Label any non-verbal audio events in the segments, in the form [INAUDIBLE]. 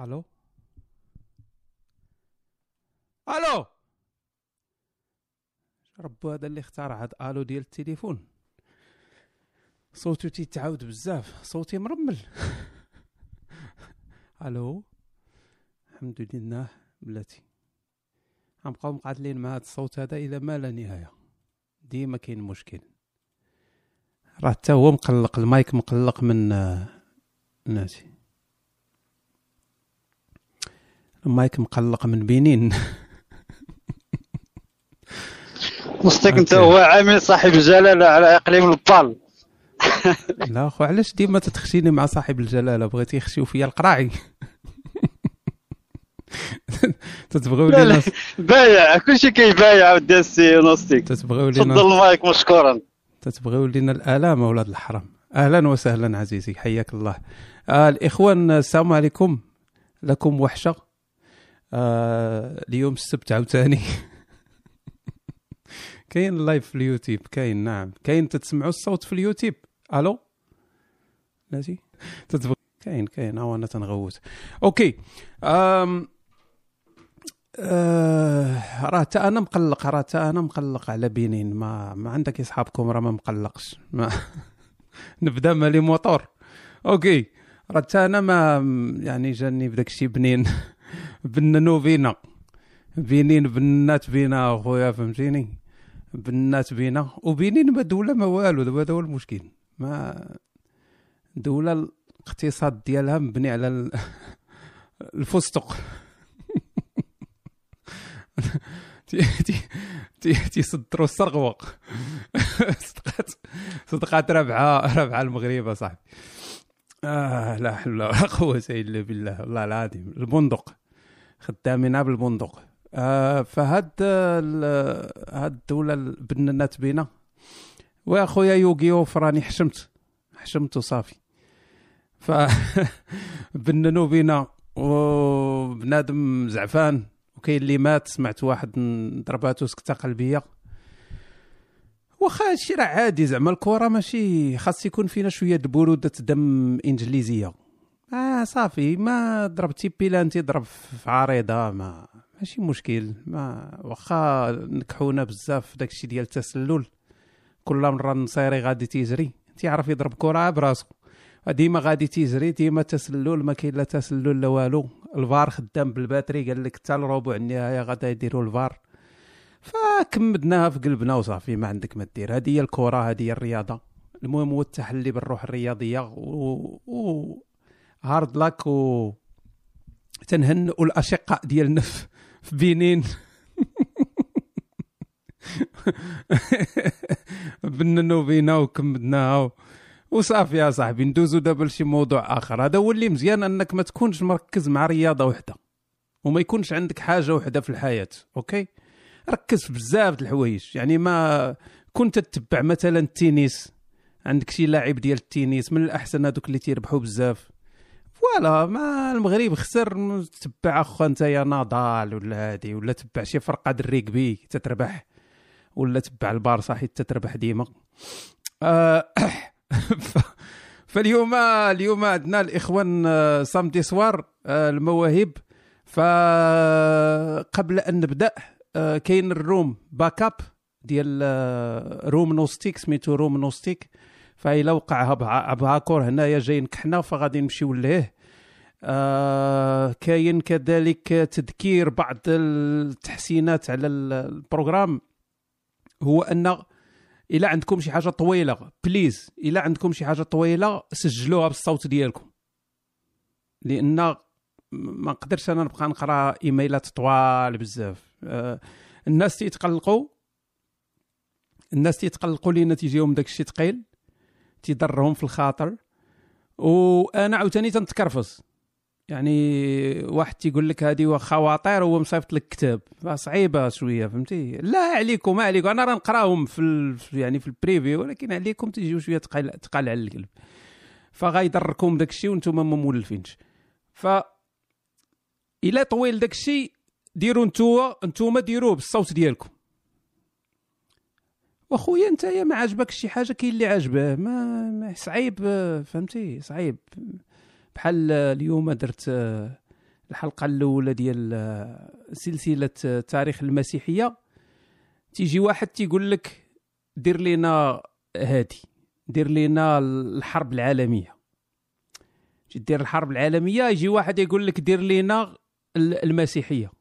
ألو ألو ربو هذا اللي اخترع هاد آلو ديال التليفون. صوتو تيتعاود بزاف صوتي مرمل. [LAUGHS] ألو الحمد لله بلاتي. غنبقاو مقاتلين مع هاد الصوت هذا إلى ما لا نهاية. ديما كاين مشكل. راه حتى هو مقلق المايك مقلق من آه، ناسي. المايك مقلق من بنين. مصدق انت هو عامل صاحب الجلالة على إقليم البال [LAUGHS] لا خو علاش ديما تتخشيني مع صاحب الجلالة؟ بغيتي يخشيو فيا القراعي. [LAUGHS] تتبغيو لا لينا بايع. كلشي كيبايع ودي السي نوستيك تتبغيو تفضل لينا المايك مشكورا. تتبغيو لينا الآلام أولاد الحرام؟ أهلا وسهلا عزيزي حياك الله. آه الإخوان السلام عليكم. لكم وحشة. اليوم السبت عاوتاني. كاين ال live في اليوتيوب كاين نعم. كاين تتسمعوا الصوت في اليوتيوب. ألو؟ ناسي؟ تتبغي كاين كاين. ها أنا تنغوت. OK. أم... آه... راه تا أنا مقلق راه تا أنا مقلق على بنين. ما ما عندك أصحابكم راه ما مقلقش. ما [LAUGHS] نبدأ مالي موتور أوكي. راه تا أنا ما يعني جاني بداك الشيء بنين. بننو بينا بنين بنات بينا أخويا فهمتيني؟ بنات بينا وبنين ما دولة ما والو دابا هذا هو المشكل ما دولة الاقتصاد ديالها مبني على ال- [LAUGHS] الفستق. [LAUGHS] تي- تي- تي- تيصدروا السرغوه [LAUGHS] صدقات صدقات رابعه رابعه المغرب صاحبي آه لا حول ولا قوة إلا بالله. والله العظيم البندق. خدامين بالبندق. آه فهاد هاد الدولة البنانات بينا. واخويا يوغيو فراني حشمت. حشمت وصافي ف [LAUGHS] بننو بينا. وبنادم زعفان. وكاين اللي مات سمعت واحد ضرباتو سكتة قلبية. واخا هادشي راه عادي زعما الكره ماشي خاص يكون فينا شوية د برودة دم إنجليزية. آه صافي ما ضربتي بيلانتي ضرب في عريضة ما ماشي مشكل ما واخا نكحونا بزاف في داكشي ديال التسلل. كل مره النصيري غادي تيجري. تيعرف يضرب كرة براسو ديما غادي تيجري ديما تسلل ما كاين لا تسلل لا والو. الفار خدام بال batterie قال لك حتى الربع النهاية غادا يديروا الفار. فكمدناها في قلبنا وصافي ما عندك ما دير. هذه هي الكرة هذه هي الرياضة. المهم هو التحلي بالروح الرياضية و, و... hard luck و تنهنئوا الاشقاء ديالنا في بنين. [LAUGHS] بننو بينا وكمدناها. وصافي يا صاحبي ندوزو دابا لشي موضوع آخر. هذا هو اللي مزيان أنك ما تكونش مركز مع رياضة وحدة وما يكونش عندك حاجة وحدة في الحياة OK؟ ركز في بزاف د الحوايج. يعني ما كنت تتبع مثلا التنس عندك شي لاعب ديال التنس من الأحسن هذوك اللي تيربحوا بزاف. ف voilà ما المغرب خسر تبع اخو انت يا نضال ولا هادي ولا تبع شي فرقة د الريكبي تتربح ولا تبع البارسا حيت تتربح ديما. آه [COUGHS] فاليوم اليوم عندنا الإخوان آه، samedi soir آه، المواهب. فقبل أن نبدأ آه، كاين الروم باك اب ديال روم نوستيك سميتو روم نوستيك. فإلا وقع هبهاكور هنايا جاي نكحنا فغادي نمشيو ليه. آه كاين كذلك تذكير بعض التحسينات على ال- البروغرام هو أن إلا عندكم شي حاجة طويلة بليز إلا عندكم شي حاجة طويلة سجلوها بالصوت ديالكم. لأن ما نقدرش أنا نبقى نقرأ إيميلات طوال بزاف. آه الناس تيتقلقوا الناس تيتقلقوا لأن تيجيهم داك الشيء ثقيل تيضرهم في الخاطر. وأنا عاوتاني تنتكرفص يعني واحد تيقول لك هذه خواطر هو مصيفط لك كتاب. صعيبة شوية فهمتي؟ لا عليكم ما عليكم. أنا راه نقراهم في ال... يعني في البريفي ولكن عليكم تجيو شوية تقال تقال على القلب. فغيضركم داك الشيء وأنتم ما مولفينش. ف إلا طويل داك الشيء ديروا نتوما نتوما ديروه بالصوت ديالكم. وأخويا انت ما عجبك شي حاجة كاين اللي عاجبه. ما, صعيب فهمتي؟ صعيب. بحال اليوم درت آه، الحلقة الأولى ديال آه، سلسلة آه، تاريخ المسيحية. تيجي واحد تيقول لك دير لينا هادي دير لينا الحرب العالمية. دير الحرب العالمية يجي واحد يقول لك دير لينا المسيحية.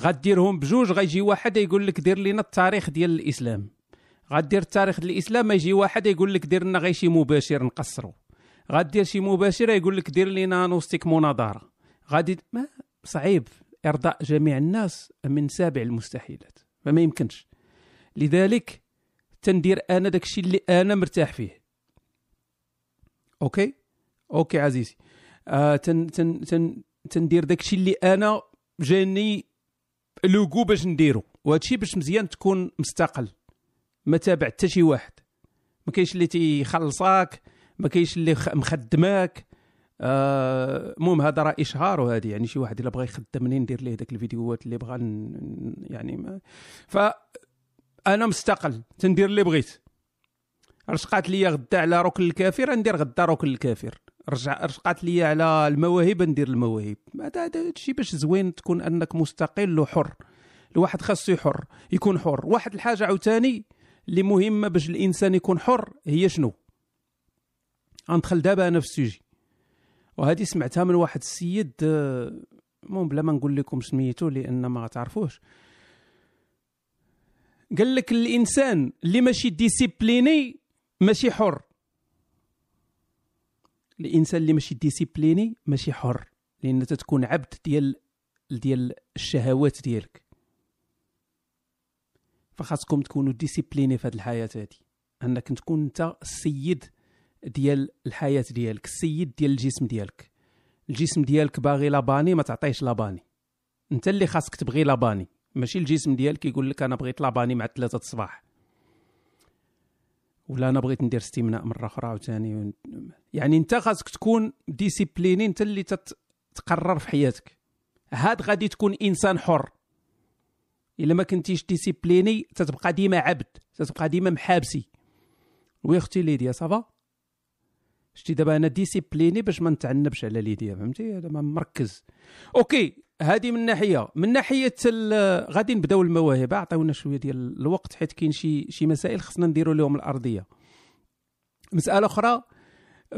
غديرهم بجوج غيجي واحد يقول لك دير لنا التاريخ ديال الإسلام. غدير التاريخ ديال الإسلام يجي واحد يقول لك دير لنا غير شي مباشر نقصرو. غدير شي مباشرة يقول لك دير لنا نوستيك مناظره غادي ما صعيب. إرضاء جميع الناس من سابع المستحيلات. فما يمكنش. لذلك تندير أنا داك الشيء اللي أنا مرتاح فيه. OK؟ OK عزيزي. آه تن تن تن تندير داك الشيء اللي أنا جاني لوغو باش نديرو. وهذا الشيء باش مزيان تكون مستقل. ما تابع حتى شي واحد. ما كاينش اللي تيخلصك ما كاينش اللي مخدماك. آه، المهم آه هذا راه إشهار وهذه يعني شي واحد إلا بغى يخدمني ندير ليه داك الفيديوهات اللي بغى يعني ما. ف أنا مستقل تندير اللي بغيت. رشقات لي غدا على ركن الكافر ندير غدا ركن الكافر. رجع رشقات لي على المواهب ندير المواهب. هذا الشيء باش زوين تكون أنك مستقل وحر. الواحد خاصو حر يكون حر. واحد الحاجة عاوتاني اللي مهمة باش الإنسان يكون حر هي شنو؟ غندخل دابا أنا في السوجي. وهذه سمعتها من واحد السيد آه، المهم بلا ما نقول لكم سميتو لأن ما تعرفوش. قال لك الإنسان اللي ماشي discipliné ماشي حر. الإنسان اللي ماشي discipliné ماشي حر لأن تتكون عبد ديال ديال الشهوات ديالك. فخاصكم تكونوا discipliné في هذه الحياة هذه أنك تكون أنت السيد ديال الحياة ديالك السيد ديال الجسم ديالك. الجسم ديالك باغي لاباني ما تعطيش لاباني انت اللي خاصك تبغي لاباني ماشي الجسم ديالك يقول لك أنا بغيت لاباني مع ثلاثة الصباح. ولا أنا بغيت ندير استمناء مرة أخرى عاوتاني. يعني أنت خاصك تكون discipliné أنت اللي تقرر في حياتك. هاد غادي تكون إنسان حر. إلا ما كنتيش discipliné تتبقى ديما عبد تتبقى ديما محابسي. oui أختي ليديا ça va؟ شتي دابا أنا discipliné باش ما نتعنبش على ليديا فهمتي؟ هذا مركز. okay هذه من ناحية. من ناحية غادي نبداو المواهب عطيونا شوية ديال الوقت حيت كاين شي شي مسائل خصنا نديروا لهم الأرضية. مسألة أخرى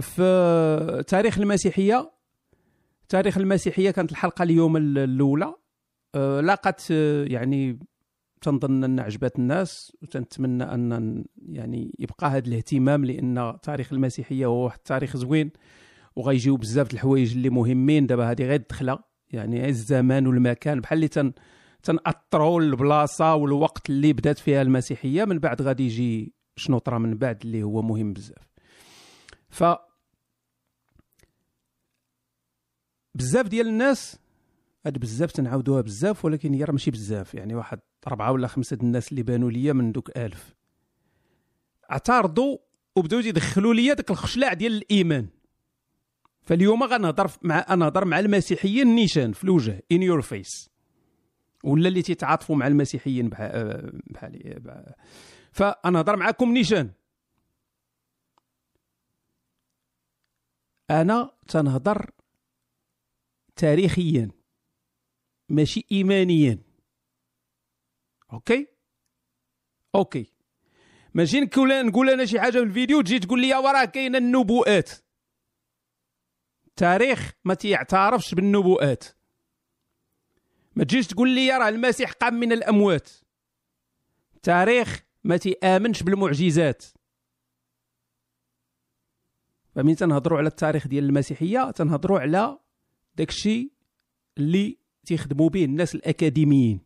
في تاريخ المسيحية تاريخ المسيحية كانت الحلقة اليوم الأولى. آه، لاقت آه، يعني تنظن أن عجبت الناس وتنتمنى أن يعني يبقى هذا الاهتمام لأن تاريخ المسيحية هو واحد التاريخ زوين وغيجيو بزاف الحوايج اللي مهمين. دابا هذه غير دخله يعني الزمان والمكان. بحال اللي تن تنأطروا البلاصة والوقت اللي بدات فيها المسيحية من بعد غادي يجي شنو طرا من بعد اللي هو مهم بزاف. ف بزاف ديال الناس هاد بزاف تنعاودوها بزاف ولكن هي راه ماشي بزاف. يعني واحد أربعة ولا خمسة الناس اللي بانوا ليا من دوك ألف. اعترضوا وبداو يدخلوا ليا داك الخشلاع ديال الإيمان. فاليوم غنهضر مع نهضر مع المسيحيين نيشان في الوجه in your face ولا اللي تيتعاطفوا مع المسيحيين بحالي فنهضر معكم نيشان. أنا تنهضر تاريخيا ماشي ايمانيا. okay okay ماشي نقول نقول أنا شي حاجة في الفيديو تجي تقول لي وراه كاينة النبوءات التاريخ ما تيعترفش بالنبوءات ما تجيش تقول لي راه المسيح قام من الاموات التاريخ ما تيامنش بالمعجزات فمين تنهضروا على التاريخ ديال المسيحيه تنهضروا على داكشي اللي تيخدموا به الناس الاكاديميين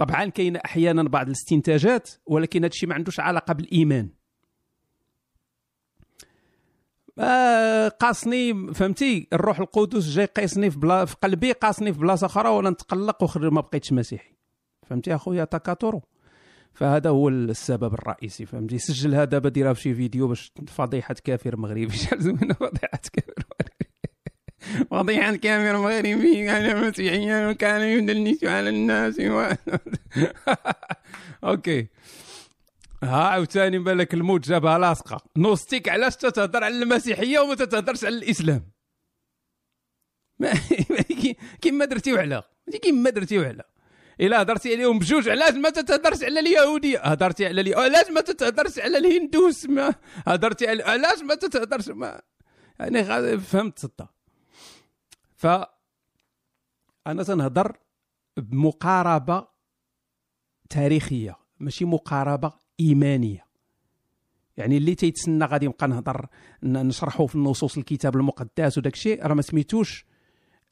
طبعا كاين أحيانا بعض الاستنتاجات ولكن هذا الشيء ما عندوش علاقة بالإيمان. آه قاصني فهمتي؟ الروح القدس جاي قيسني في, بلا في قلبي قاصني في بلاصة أخرى ولا نتقلق وخرج ما بقيتش مسيحي. فهمتي أخويا؟ تاكاتورو فهذا هو السبب الرئيسي فهمتي؟ سجل هذا ديرها في شي فيديو باش فضيحه كافر مغربي. [LAUGHS] شحال زوينه فضيحه كافر مغربي فضيحة كافر مغربي كان مسيحيا وكان يدلس على الناس و... [LAUGHS] okay. ها عاوتاني بالك الموت جابها لاصقه نوستيك علاش تتهضر على المسيحية وما تتهضرش على الإسلام؟ [LAUGHS] كيما درتي وعلا كيما درتي وعلا إلا هضرتي عليهم بجوج علاش ما تتهضرش على اليهودية؟ هضرتي على الي... علاش ما تتهضرش على الهندوس؟ ما هضرتي علاش ما تتهضرش؟ ما يعني فهمت صدق. ف أنا تنهضر بمقاربة تاريخية ماشي مقاربة إيمانية. يعني اللي تيتسنى غادي نبقى نهضر نشرحوا في النصوص الكتاب المقدس وداك الشيء. راه ما سميتوش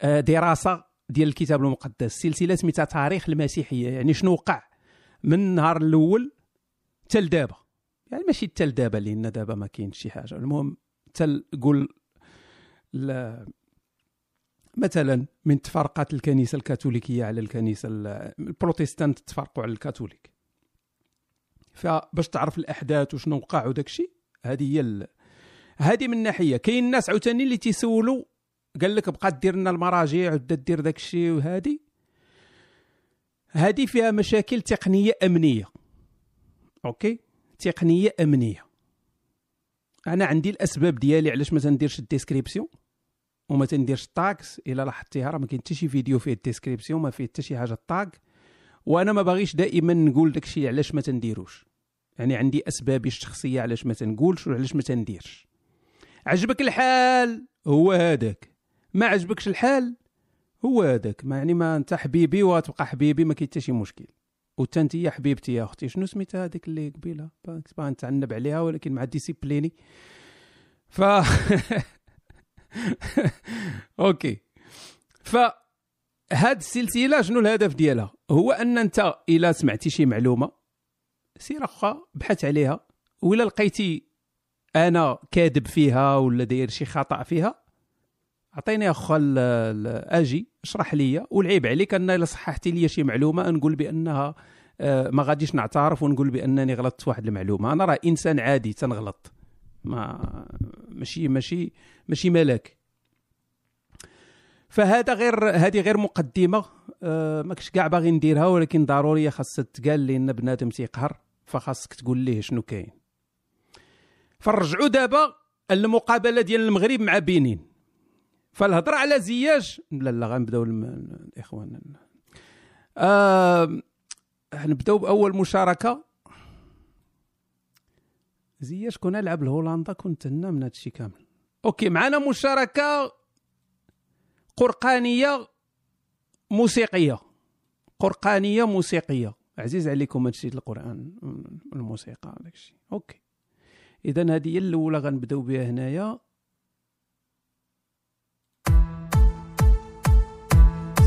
آه، دراسة ديال الكتاب المقدس. سلسلة سميتها تاريخ المسيحية. يعني شنو وقع من النهار الأول حتى لدابا يعني ماشي حتى لدابا لأن دابا ما كاينش شي حاجة. المهم حتى قول مثلا من تفرقات الكنيسة الكاثوليكية على الكنيسة البروتستانت تفرقوا على الكاثوليك. فباش تعرف الأحداث وشنو وقع وداك الشيء هذه هي ال... هذه من ناحية. كاين ناس عاوتاني اللي تيسولوا قال لك بقى دير لنا المراجع ودا دير داك الشيء وهذه. هذه فيها مشاكل تقنية أمنية. okay؟ تقنية أمنية. أنا عندي الأسباب ديالي علاش ما تنديرش ال description. وما تنديرش ال tags إلا لاحظتيها راه ما كاين حتى شي فيديو فيه ال description ما فيه حتى شي حاجة ال tag وأنا ما باغيش دائما نقول داكشي علاش ما تنديروش. يعني عندي اسبابي الشخصية علاش ما تنقولش وعلاش ما تنديرش. عجبك الحال؟ هو هذاك. ما عجبكش الحال؟ هو هذاك. ما يعني ما أنت حبيبي وتبقى حبيبي ما كاين حتى شي مشكل. وأنت أنت يا حبيبتي يا أختي شنو سميتها هذيك اللي قبيلة؟ باغي نتعنب عليها ولكن مع discipliné ف [LAUGHS] [LAUGHS] okay. ف هاد السلسلة شنو الهدف ديالها؟ هو أن أنت إلا سمعتي شي معلومة سير اخا بحث عليها ولا لقيتي أنا كاذب فيها ولا داير شي خطأ فيها عطيني اخا أجي اشرح لي والعيب عليك أن إلا صححتي لي شي معلومة نقول بأنها آه، ما غاديش نعترف ونقول بأنني غلطت واحد المعلومة. أنا راه إنسان عادي تنغلط. ما ماشي ماشي ماشي ملاك. فهذا غير هذه غير مقدمة. أه كنتش كاع باغي نديرها ولكن ضروريه خاصها تقال لأن بنادم تيقهر فخاصك تقول ليه شنو كاين. فرجعوا دابا المقابلة ديال المغرب مع بنين. فالهضرة على زياج لا لا غنبداو الإخوان. آه نبداو بأول مشاركة. زياج كون لعب لهولندا كنت هنا من هادشي كامل. أوكي معنا مشاركة قرقانية موسيقية. قرقانية موسيقية. عزيز عليكم هادشي القرآن الموسيقى داكشي. أوكي. اذا هذه هي الأولى غنبدأو بها هنايا.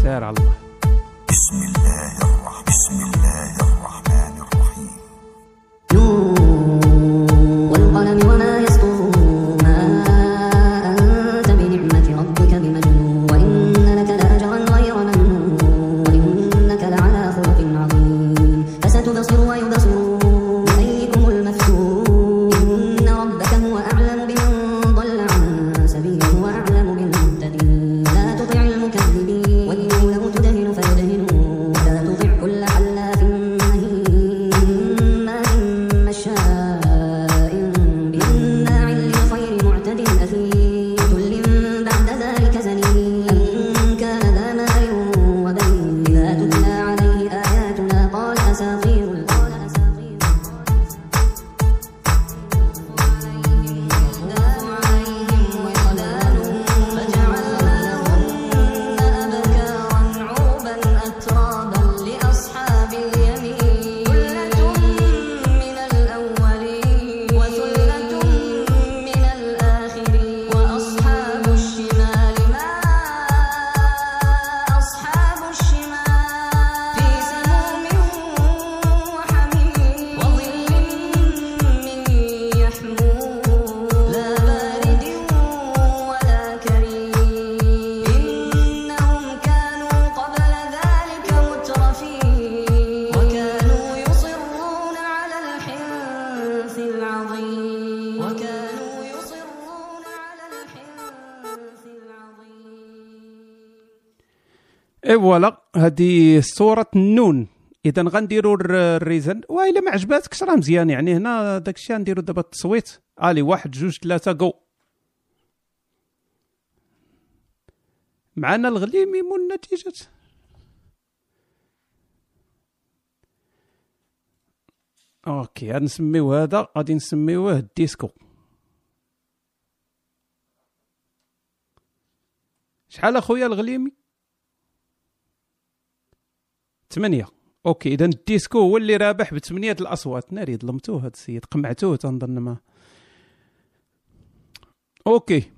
سير على الله. بسم الله الرحمن بسم الله الرحمن الرحيم. والقلم وما فوالا هذه صورة النون. اذا غنديروا الريزن. وإلا ما عجباتكش راه مزيان يعني. هنا داك الشيء غنديروا دابا التصويت. الي واحد جوج ثلاثة جو معنا الغليمي مو النتيجة. أوكي غادي نسميو هذا. غادي نسميوه الديسكو. شحال أخويا الغليمي؟ ثمانية. okay إذا الديسكو هو اللي رابح بثمانية الأصوات. ناري ظلمتوه هذا السيد قمعتوه تنظن ما. okay.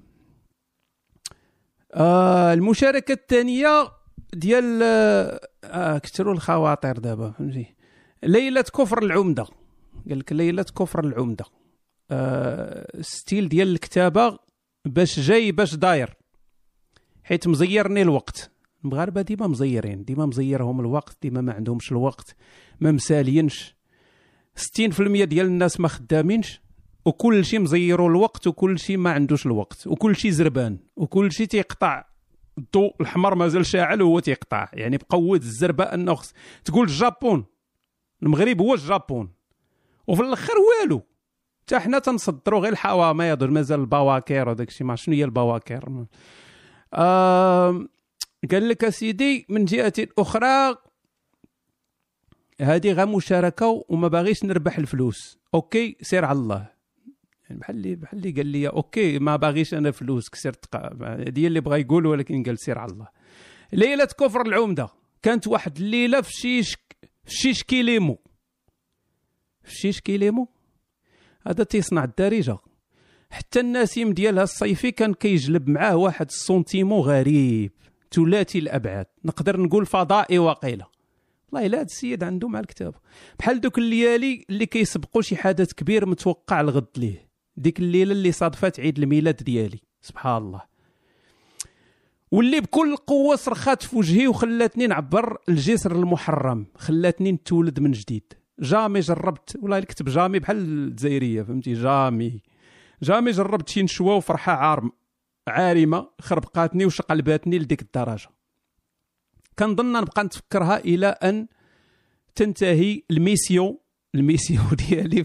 آه المشاركة الثانية ديال آه كثروا الخواطر دابا فهمتي؟ ليلة كفر العمدة. قال لك ليلة كفر العمدة. آه style ديال الكتابة باش جاي باش داير حيت مزيرني الوقت. المغاربه ديما مزيرين ديما مزيرهم الوقت ديما ما عندهمش الوقت ما مسالينش. 60% ديال الناس ما خدامينش وكل شيء مزيروا الوقت وكل شيء ما عندوش الوقت وكل شيء زربان وكل شيء تيقطع. الضوء الحمر مازال شاعل وهو تيقطع. يعني بقوه الزربة أنه خص تقول الجابون. المغرب هو الجابون. وفي الأخر والو. حتى حنا تنصدروا غير الحوامض مازال البواكير وداك الشيء ما شنو هي البواكير. آه قال لك اسيدي من جهة أخرى هذه غير مشاركة وما باغيش نربح الفلوس. okay سير على الله. يعني بحال اللي بحال اللي قال لي أوكي ما باغيش أنا فلوس كسرت هذه اللي بغى يقول ولكن قال سير على الله. ليلة كفر العمدة. كانت واحد الليلة في شيش في شيش كيليمو في شيش كيليمو هذا تيصنع الدارجة. حتى النسيم ديالها الصيفي كان كيجلب معاه واحد السونتيمو غريب. ثلاثي الأبعاد. نقدر نقول فضائي وقيلة. والله إلا هذا السيد عنده مع الكتاب بحال دوك الليالي اللي كيسبقوا شي حدث كبير متوقع الغد ليه. ديك الليلة اللي صادفت عيد الميلاد ديالي. سبحان الله. واللي بكل قوة صرخات في وجهي وخلاتني نعبر الجسر المحرم. خلاتني نتولد من جديد. jamais جربت. والله كتب jamais بحال الجزائرية فهمتي؟ jamais. jamais جربت شي نشوة وفرحة عارم عارمة خربقاتني وشقلباتني لديك الدرجة. كنظن نبقى نتفكرها إلى أن تنتهي ال mission ال mission [LAUGHS] ديالي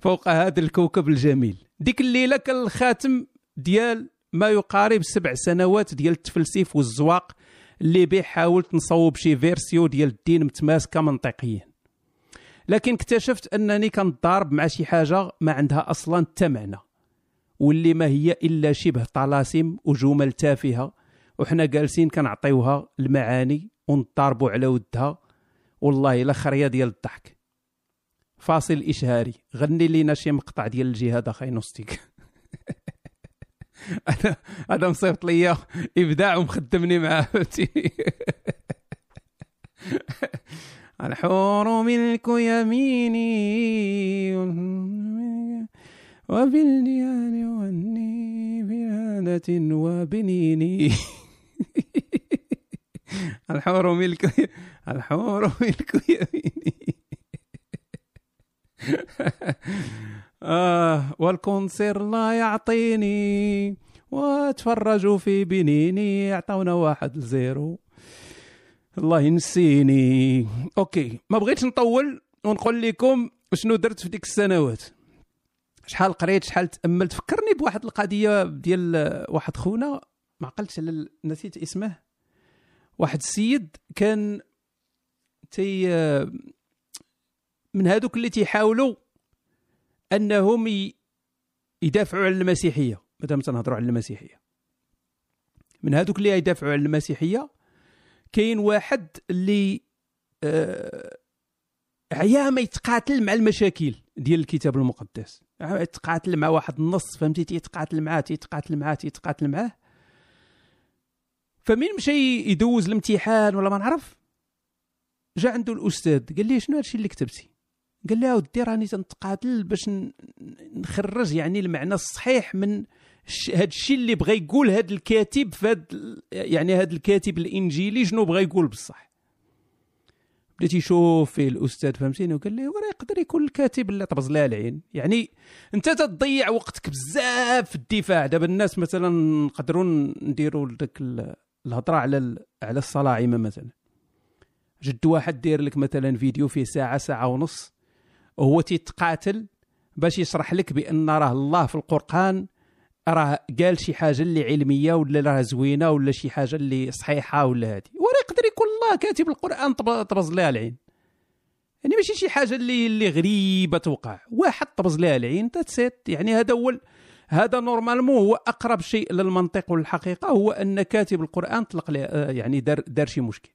فوق هذا الكوكب الجميل. ديك الليلة كان الخاتم ديال ما يقارب سبع سنوات ديال التفلسيف والزواق اللي به حاولت نصوب شي version ديال الدين متماسكة منطقيا. لكن اكتشفت أنني كنضارب مع شي حاجة ما عندها أصلا حتى معنى واللي ما هي إلا شبه طلاسم وجمل تافهه وحنا جالسين كنعطيوها المعاني ونضاربوا على ودها. والله إلا خريه ديال الضحك. فاصل إشهاري. غني لينا شي مقطع ديال الجهاد أخي نوستيك. [LAUGHS] هذا مصيبط ليا إبداع ومخدمني معاه [LAUGHS] الحور ملك يميني. وبالديان واني بهادة وبنيني. [LAUGHS] الحور ملك [LAUGHS] الحور ملك يميني. [LAUGHS] آه والكونسير لا يعطيني. وتفرجوا في بنيني يعطونا واحد لزيرو الله ينسيني. أوكي ما بغيتش نطول ونقول لكم شنو درت في ديك السنوات. شحال قريت شحال تاملت فكرني بواحد القضية ديال واحد خونا ما عقلتش على نسيت اسمه. واحد السيد كان تي من هذوك اللي تيحاولوا أنهم يدافعوا على المسيحية. مادام تنهضروا على المسيحية. من هذوك اللي يدافعوا على المسيحية كاين واحد اللي آه عيا ما يتقاتل مع المشاكل ديال الكتاب المقدس. يتقاتل مع واحد النص فهمتي؟ تيتقاتل معاه تيتقاتل معاه تيتقاتل معاه. فمين مشى يدوز الامتحان ولا ما نعرف؟ جا عنده الأستاذ قال لي شنو هادشي اللي كتبتي؟ قال لي أودي راني تنتقاتل باش نخرج يعني المعنى الصحيح من هذا الشيء اللي بغى يقول هذا الكاتب فهاد يعني هذا الكاتب الإنجيلي شنو بغى يقول بصح. بديت يشوف فيه الأستاذ فهمتيني؟ وقال لي وراه يقدر يكون الكاتب اللي طبز لها العين. يعني أنت تضيع وقتك بزاف في الدفاع. دابا الناس مثلا نقدروا نديروا داك الهضرة على على الصلاعمه مثلا. جد واحد داير لك مثلا فيديو فيه ساعة ساعة ونص وهو تيتقاتل باش يشرح لك بأن راه الله في القرآن راه قال شي حاجة اللي علمية ولا راه زوينة ولا شي حاجة اللي صحيحة ولا هذه وراه يقدر يكون الله كاتب القرآن طبز لها العين. يعني ماشي شي حاجة اللي اللي غريبة توقع. واحد طبز لها العين تتسيت يعني هذا هو هذا normalement هو أقرب شيء للمنطق والحقيقة هو أن كاتب القرآن طلق آه، يعني دار دار شي مشكل.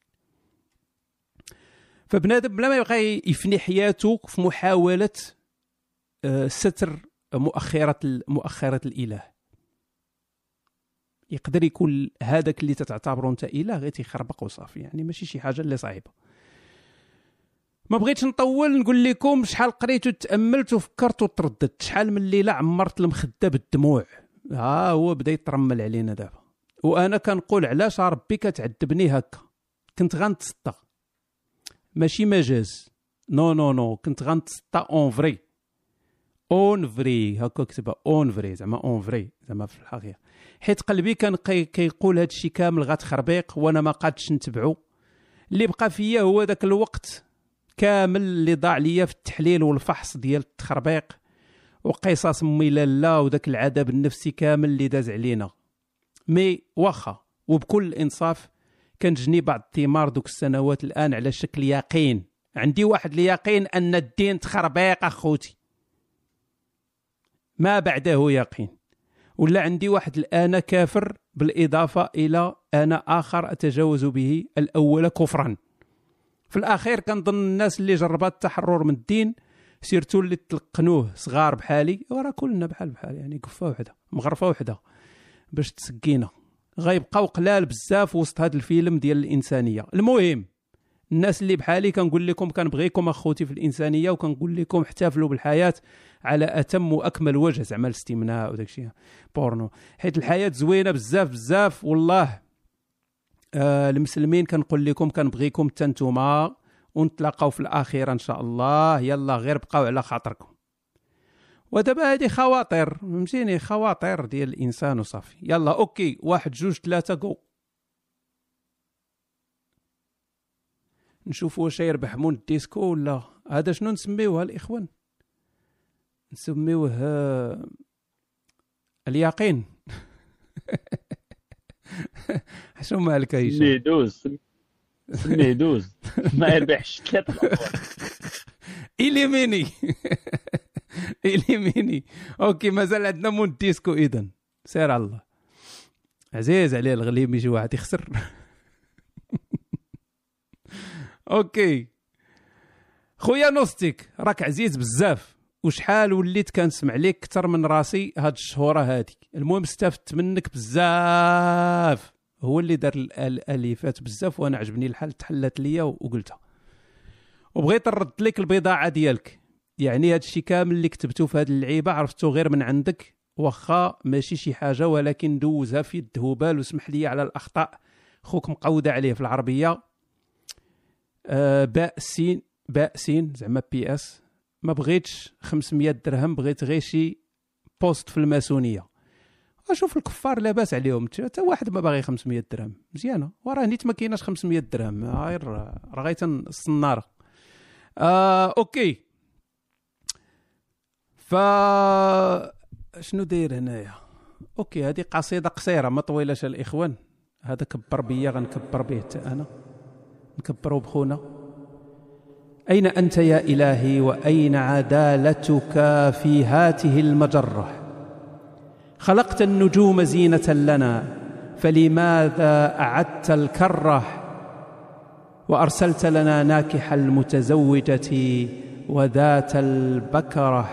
فبنادم بلا ما يبقى يفني حياته في محاولة آه، ستر مؤخرة مؤخرة الإله. يقدر يكون هذاك اللي تتعتبره انت اله غير تيخربق وصافي يعني ماشي شي حاجة اللي صعيبة. ما بغيتش نطول نقول لكم شحال قريت وتاملت وفكرت وترددت شحال من ليلة عمرت المخدة بالدموع؟ ها هو بدا يترمل علينا دابا. وأنا كنقول علاش ربي كتعذبني هكا؟ كنت غنتسطى. ماشي مجاز. non non non كنت غنتسطى en vrai en vrai هكا كتبها en vrai زعما en vrai زعما في الحقيقة. حيت قلبي كان كيقول هذا الشيء كامل غتخربيق وأنا ما قادش نتبعو. اللي بقى فيا هو ذاك الوقت كامل اللي ضاع ليا في التحليل والفحص ديال التخربيق وقصص أمي لالا وذاك العذاب النفسي كامل اللي داز علينا. مي واخا وبكل إنصاف كنجني بعض الثمار دوك السنوات الآن على شكل يقين. عندي واحد اليقين أن الدين تخربيق أخوتي. ما بعده يقين. ولا عندي واحد الآن كافر بالإضافة إلى أنا آخر أتجاوز به الأول كفرا. في الأخير كنظن الناس اللي جربت التحرر من الدين surtout اللي تلقنوه صغار بحالي وراه كلنا بحال بحال يعني قفه وحدة مغرفة وحدة باش تسكينا غيبقاو قلال بزاف وسط هذا الفيلم ديال الإنسانية. المهم الناس اللي بحالي كنقول لكم كنبغيكم أخوتي في الإنسانية وكنقول لكم احتفلوا بالحياة على أتم وأكمل وجه زعما الاستمناء وداك الشيء. بورنو. حيت الحياة زوينة بزاف بزاف والله. آه المسلمين كنقول لكم كنبغيكم حتى نتوما ونتلاقاو في الأخيرة إن شاء الله. يلا غير بقاو على خاطركم. ودابا هذه خواطر. فهمتيني؟ خواطر ديال الإنسان وصافي. يلا OK. واحد جوج ثلاثة جو. نشوفوا واش يربح مون الديسكو ولا هذا شنو نسميوها الإخوان؟ نسميوه آه، اليقين. [LAUGHS] شنو مالك يا هشام سميه دوز سميه دوز ما يربحش. ثلاثة [LAUGHS] éliminé. [LAUGHS] éliminé. OK مازال عندنا مون ديسكو إذا سير على الله. عزيز عليه الغليم يجي واحد يخسر. OK. خويا نوستيك راك عزيز بزاف. وشحال وليت كنسمع ليك أكثر من راسي هاد الشهورة هادي؟ المهم استفدت منك بزاف. هو اللي دار الأليفات بزاف وأنا عجبني الحال تحلت ليا وقلتها. وبغيت نرد لك البضاعة ديالك. يعني هاد الشيء كامل اللي كتبته في هاد اللعيبة عرفته غير من عندك. واخا ماشي شي حاجة ولكن دوزها في الدهوبال واسمح لي على الأخطاء. خوك مقودة عليه في العربية. آه باء سين باء سين زعما بي اس ما بغيتش 500 درهم بغيت غير شي poste في الماسونية. أشوف الكفار لاباس عليهم. حتى واحد ما باغي 500 درهم. مزيانة. وراه نيت ما كايناش 500 درهم. غير راه غايت الصنارة. آه OK. ف شنو داير هنايا؟ OK هذه قصيدة قصيرة ما طويلاش الإخوان. هذا كبر بيا غنكبر به حتى أنا. نكبروا بخونا. أين أنت يا إلهي وأين عدالتك في هاته المجرة؟ خلقت النجوم زينة لنا فلماذا أعدت الكرة؟ وأرسلت لنا ناكح المتزوجة وذات البكرة.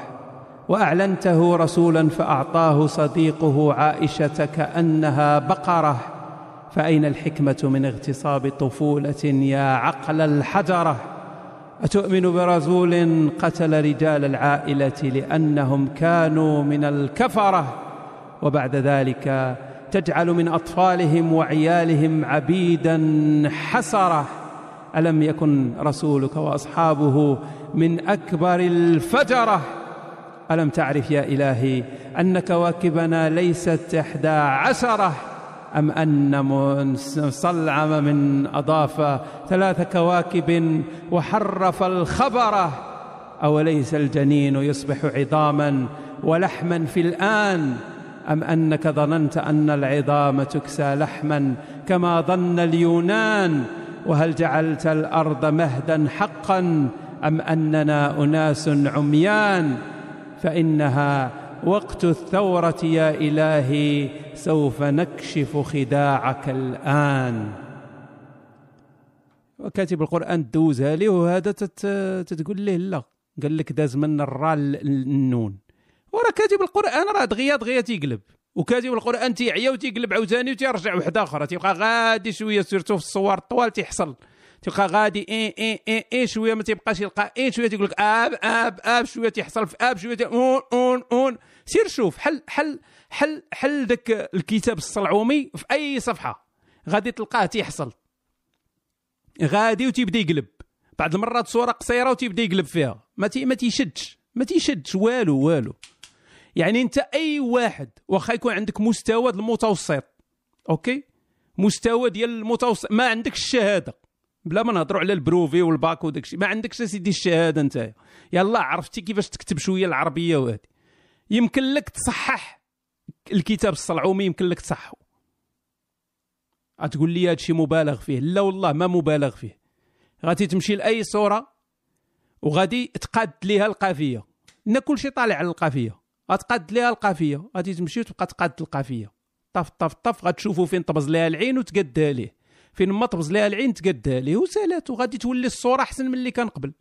وأعلنته رسولا فأعطاه صديقه عائشة كأنها بقرة. فأين الحكمة من اغتصاب طفولة يا عقل الحجرة؟ أتؤمن برسول قتل رجال العائلة لأنهم كانوا من الكفرة؟ وبعد ذلك تجعل من أطفالهم وعيالهم عبيدا حسرة. ألم يكن رسولك وأصحابه من أكبر الفجرة؟ ألم تعرف يا إلهي أن كواكبنا ليست إحدى عشرة؟ أم أن صلعم من أضاف ثلاث كواكب وحرف الخبر أوليس الجنين يصبح عظاما ولحما في الآن؟ أم أنك ظننت أن العظام تكسى لحما كما ظن اليونان؟ وهل جعلت الأرض مهدا حقا؟ أم أننا أناس عميان؟ فإنها وقت الثورة يا إلهي سوف نكشف خداعك الآن. وكاتب القرآن دوزها لي وهذا تتقول له لا؟ قال لك داز من الراء للنون وراه كاتب القرآن راه دغيا دغيا تيقلب. وكاتب القرآن تيعيا وتيقلب عاوتاني وتيرجع وحدة أخرى. تيبقى غادي شوية سيرتو في الصور الطوال تيحصل. تبقى غادي اي اي اي اي شوية ما تيبقاش يلقى اي شوية تيقول لك آب آب آب شوية تيحصل. في آب شوية أون أون أون. سير شوف حل حل حل حل ذاك الكتاب الصلعومي في أي صفحة. غادي تلقاه تيحصل. غادي وتيبدا يقلب. بعض المرات سورة قصيرة وتيبدا يقلب فيها. ما تي ما تيشدش ما تيشدش. والو والو. يعني أنت أي واحد واخا يكون عندك مستوى المتوسط. OK؟ مستوى ديال المتوسط. ما عندكش الشهادة. بلا ما نهضروا على ال brevet والباك وداك الشيء. ما عندكش سيدي الشهادة انت يلا عرفتي كيفاش تكتب شوية العربية وهذه يمكن لك تصحح الكتاب الصلعومي يمكن لك تصححه. غتقول لي هذا الشيء مبالغ فيه. لا والله ما مبالغ فيه. غادي تمشي لأي صورة وغادي تقاد ليها القافية. لأن كل شيء طالع على القافية. غتقاد ليها القافية. غادي تمشي وتبقى تقاد القافية. طف طف طف غتشوفوا فين طبز ليها العين وتقدها ليه. فين ما طبز ليها العين تقدها ليه. وسالات وغادي تولي الصورة أحسن من اللي كان قبل.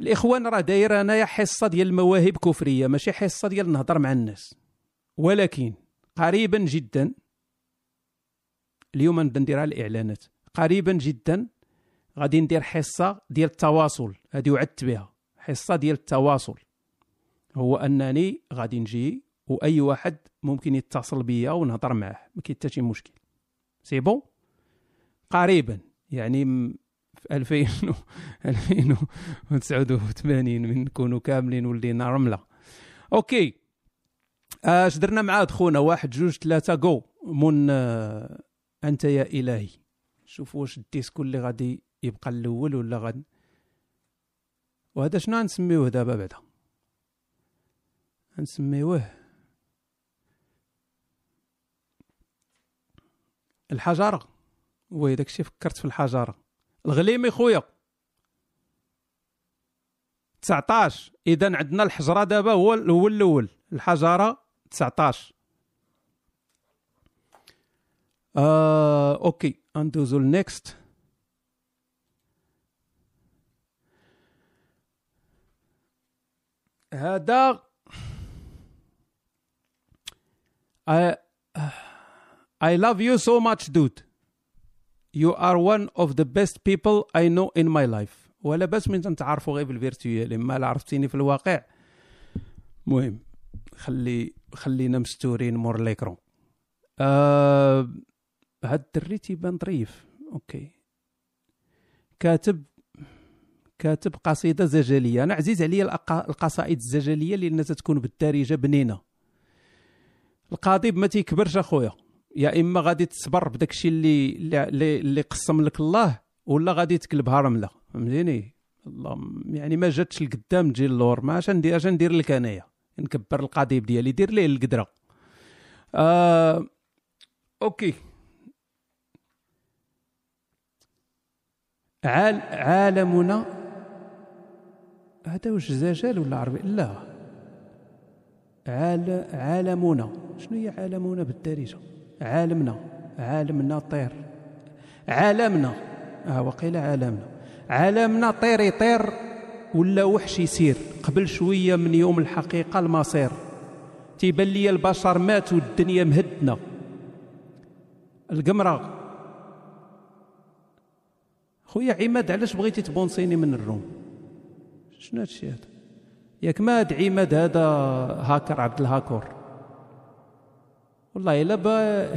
الإخوان راه داير أنايا حصة ديال المواهب كفرية ماشي حصة ديال نهضر مع الناس. ولكن قريبا جدا اليوم نبدا نديرها الإعلانات. قريبا جدا غادي ندير حصة ديال التواصل. هذه وعدت بها. حصة ديال التواصل. هو أنني غادي نجي وأي واحد ممكن يتصل بيا ونهضر معاه ما كاين حتى شي مشكل. c'est bon؟ قريبا. يعني في 2000 2089 من نكونوا كاملين ولينا رملة. OK. اش درنا مع خونا؟ واحد جوج ثلاثة جو من آه، أنت يا إلهي. شوف واش الديسكو اللي غادي يبقى الأول ولا غادي وهذا شنو نسميوه دابا بعدا؟ نسميوه الحجره وي داكشي فكرت في الحجره الغليمي خويا 19 اذا عندنا الحجرة دابا هو هو الأول. الحجرة 19 آه أوكي. اندوزو النكست هذا I, I love you so much dude. You are one of the best people I know in my life. ولا بس من تنتعرفوا غير بال virtuel اما عرفتيني في الواقع. مهم. خلي خلينا مستورين مور l'écran آه هاد الدري تيبان ظريف okay. كاتب كاتب قصيدة زجلية. أنا عزيز عليا القصائد الزجلية لأن تكون بالدارجة بنينة. القضيب ما تيكبرش أخويا. يا إما غادي تصبر بداك الشيء اللي اللي, اللي قسم لك الله ولا غادي تقلبها رملة. فهمتيني؟ الله يعني ما جاتش لقدام تجي اللور ما اش ندير اش ندير لك أنايا. نكبر القضيب ديالي دير ليه القدرة. آه okay. عال عالمنا. هذا واش زجال ولا عربي؟ لا. عال عالمنا. شنو هي عالمنا بالدارجة؟ عالمنا عالمنا طير. عالمنا آه وقيل عالمنا. عالمنا طير يطير ولا وحش يسير. قبل شوية من يوم الحقيقة المصير. تيبان لي البشر مات والدنيا مهدنا القمرة. خويا عماد علاش بغيتي تبونسيني من الروم؟ شنو هادشي هذا؟ ياك ما عماد هذا هاكر عبد الهاكور. والله إلا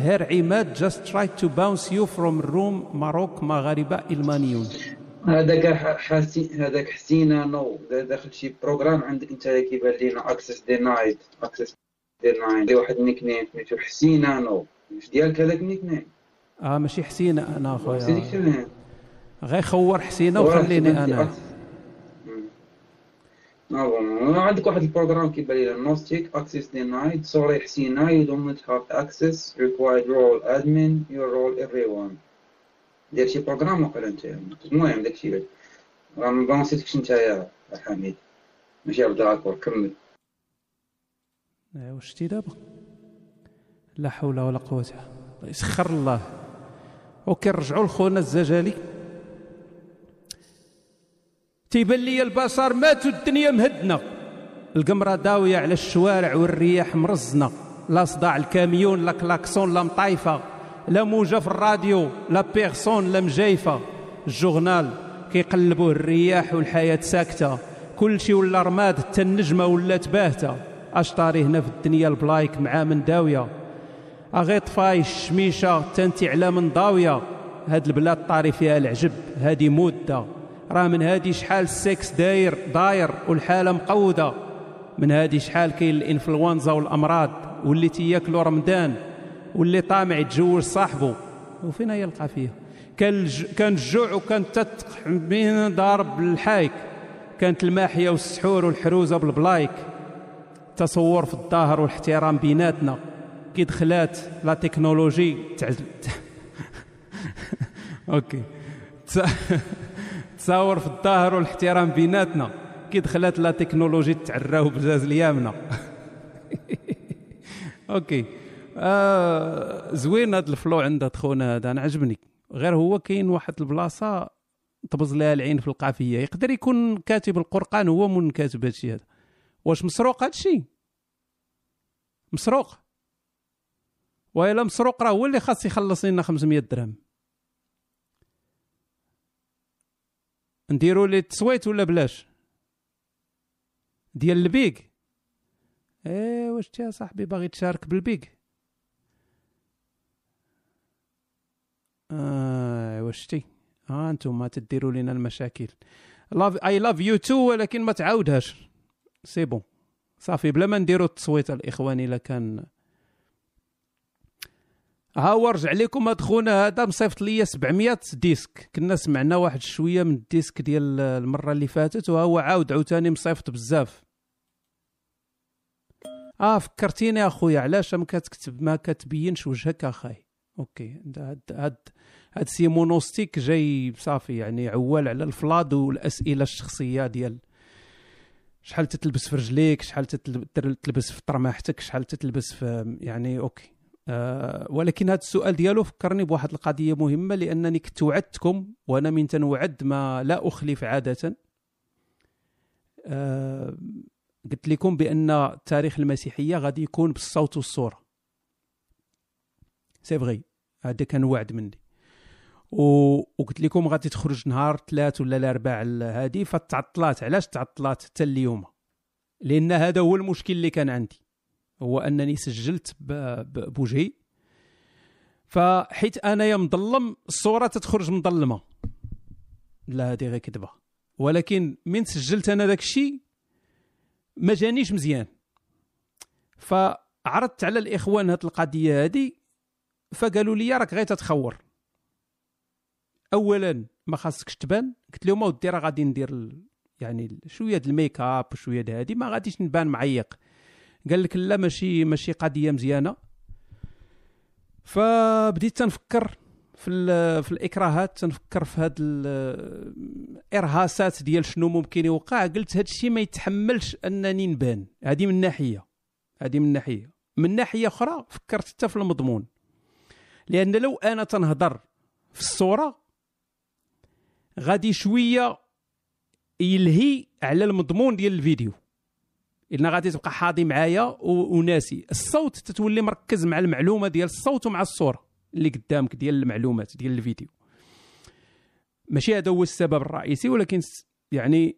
هير عماد جاست تراي تو باونس يو فروم روم ماروك مغاربه المانيون هذاك حسين هذاك حسين نو داخل شي بروغرام عندك انت كيبان لينا اكسس دي نايت اكسس denied واحد ال nickname سميتو حسين no. واش ديالك هذاك ال nickname آه ماشي حسين أنا خويا غير خور حسينه وخليني أنا. عندك واحد ال program كيبان لي نوستيك access denied حسينا you don't have access. Required role admin. Your role everyone. دير شي program وقيلا أنت. المهم داكشي راه ما نسيتكش انت يا حميد. ماشي عبد العكور كمل. ايوا واش شتي دابا؟ لا حول ولا قوة. الله يسخر الله. وكنرجعوا لخونا الزجالي تيبان لي البشر ماتوا الدنيا مهدنا القمرة داوية على الشوارع والرياح مرزنة لا صداع الكاميون لا كلاكسون لا مطايفة. لا موجة في الراديو لا personne لا مجايفة. الجورنال كيقلبوه الرياح والحياة ساكتة. كل شي ولا رماد حتى النجمة ولات باهتة اشطاري هنا في الدنيا البلايك مع من داوية؟ اغي طفاي الشميشة تنتي على من ضاوية هاد البلاد طاري فيها العجب هادي مودة. راه من هادي شحال السكس داير داير والحالة مقودة. من هادي شحال كاين الإنفلونزا والأمراض واللي تياكلوا رمضان واللي طامع يتزوج صاحبه وفين هي القافيه كان. كان الجوع وكان تتق بين ضارب الحايك كانت الماحية والسحور والحروزة بالبلايك. تصور في الظاهر والاحترام بيناتنا. كي دخلات لا تكنولوجي تع... [LAUGHS] أوكي. تصور في الظاهر والاحترام بيناتنا. كي دخلت لا تكنولوجي تعراو بزاز اليامنا [LAUGHS] okay. آه زوين هذا ال flow عند خونا هذا أنا عجبني. غير هو كاين واحد البلاصة طبز لها العين في القافية. يقدر يكون كاتب القرآن هو من كاتب هذا الشيء هذا. واش مسروق هذا الشيء مسروق. وإلا مسروق راه هو اللي خاص يخلص لنا 500 درهم. نديروا لي التصويت ولا بلاش؟ ديال البيك. إيه واش يا صاحبي باغي تشارك بالبيك؟ آه واش شتي ها أنتم ما تديروا لنا المشاكل. love I love you too ولكن ما تعاودهاش. c'est bon صافي بلا ما نديروا التصويت الإخواني الا كان ها هو رجع لكم هاد خونا هذا مصيفط ليا 700 disque. كنا سمعنا واحد شوية من ال disque ديال المرة اللي فاتت وها هو عاود عاوتاني مصيفط بزاف. آه فكرتيني أخويا علاش ما كتكتب ما كتبينش وجهك اخاي okay هاد هاد هاد سيمونوستيك جاي صافي يعني عوال على الفلاد والأسئلة الشخصية ديال شحال تتلبس في رجليك شحال تتلبس في طرماحتك شحال تتلبس في يعني okay. أه ولكن هذا السؤال ديالو فكرني بواحد القضية مهمة لأنني كنت وعدتكم وأنا من تنوعد ما لا أخلف عادة. أه قلت لكم بأن تاريخ المسيحية غادي يكون بالصوت والصورة. سي فغي هذا كان وعد مني. و... وقلت لكم غادي تخرج نهار ثلاث ولا الاربع هذه فتعطلات. علاش تعطلات حتى اليوم؟ لأن هذا هو المشكل اللي كان عندي. هو أنني سجلت. بوجهي. فحيت انايا مظلم الصورة تتخرج مظلمة. لا هذه غير كذبة. ولكن من سجلت أنا داك الشيء ما جانيش مزيان. فعرضت على الإخوان هذه القضية هذه فقالوا لي راك غير تتخور. اولا ما خاصكش تبان. قلت لهم أودي راه غادي ندير يعني شوية الميك أب وشويه د هادي ما غاديش نبان معيق. قال لك لا ماشي ماشي قضية مزيانة. فبديت تنفكر في في الإكراهات تنفكر في هاد الارهاصات ديال شنو ممكن يوقع. قلت هاد الشيء ما يتحملش أنني نبان. هذه من ناحية هذه من ناحية. من ناحية أخرى فكرت حتى في المضمون. لأن لو أنا تنهضر في الصورة غادي شوية يلهي على المضمون ديال الفيديو. الا غادي تبقى حاضي معايا وناسي. الصوت تتولي مركز مع المعلومة ديال الصوت ومع الصورة اللي قدامك ديال المعلومات ديال الفيديو. ماشي هذا هو السبب الرئيسي ولكن يعني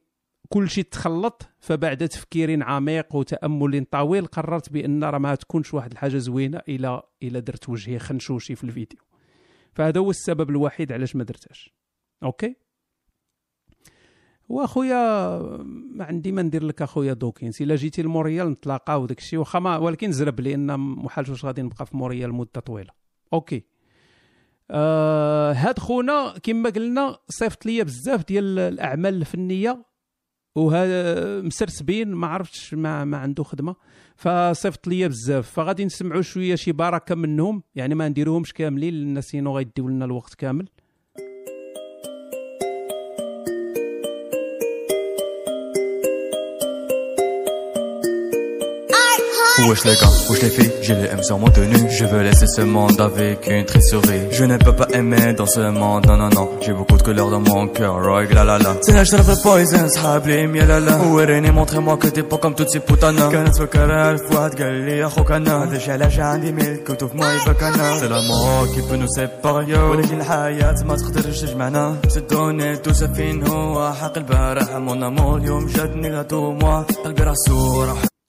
كل شيء تخلط فبعد تفكير عميق وتأمل طويل قررت بأن راه ما تكونش واحد الحاجة زوينة إلى إلى درت وجهي خنشوشي في الفيديو. فهذا هو السبب الوحيد علاش ما درتهاش. okay؟ واخويا ما عندي ما ندير لك اخويا دوكينس. إلا جيتي لموريال نتلاقاو داك الشيء واخا ولكن زرب لأن محال واش غادي نبقى في موريال مدة طويلة. okay. آه هاد خونا كما قلنا صيفط ليا بزاف ديال الأعمال الفنية وهذا مسرسبين ما عرفتش ما, ما عنده خدمة. فصيفط ليا بزاف. فغادي نسمعوا شوية شي بركة منهم يعني ما نديروهمش كاملين لأن sinon غيديو لنا الوقت كامل. Wesh les gars, wesh les filles, j'ai les M sur mon tenue Je veux laisser ce monde avec une triste souris Je ne peux pas aimer dans ce monde, non non non J'ai beaucoup de couleurs dans mon cœur, roig la la la C'est شرب poison, صحاب لي يا لا لا وريني montrez-moi que t'es pas comme toutes ces putanas كانت فكرة الف واحد قال لي اخوك انا هذاش علاش عندي ميل كتب ما يبقى انا C'est la mort qui peut nous séparer ولكن الحياة ما تقدرش تجمعنا سدوني توسى فين هو حق البارح مون امور اليوم جاتني لا تو موا قلبي راه صورة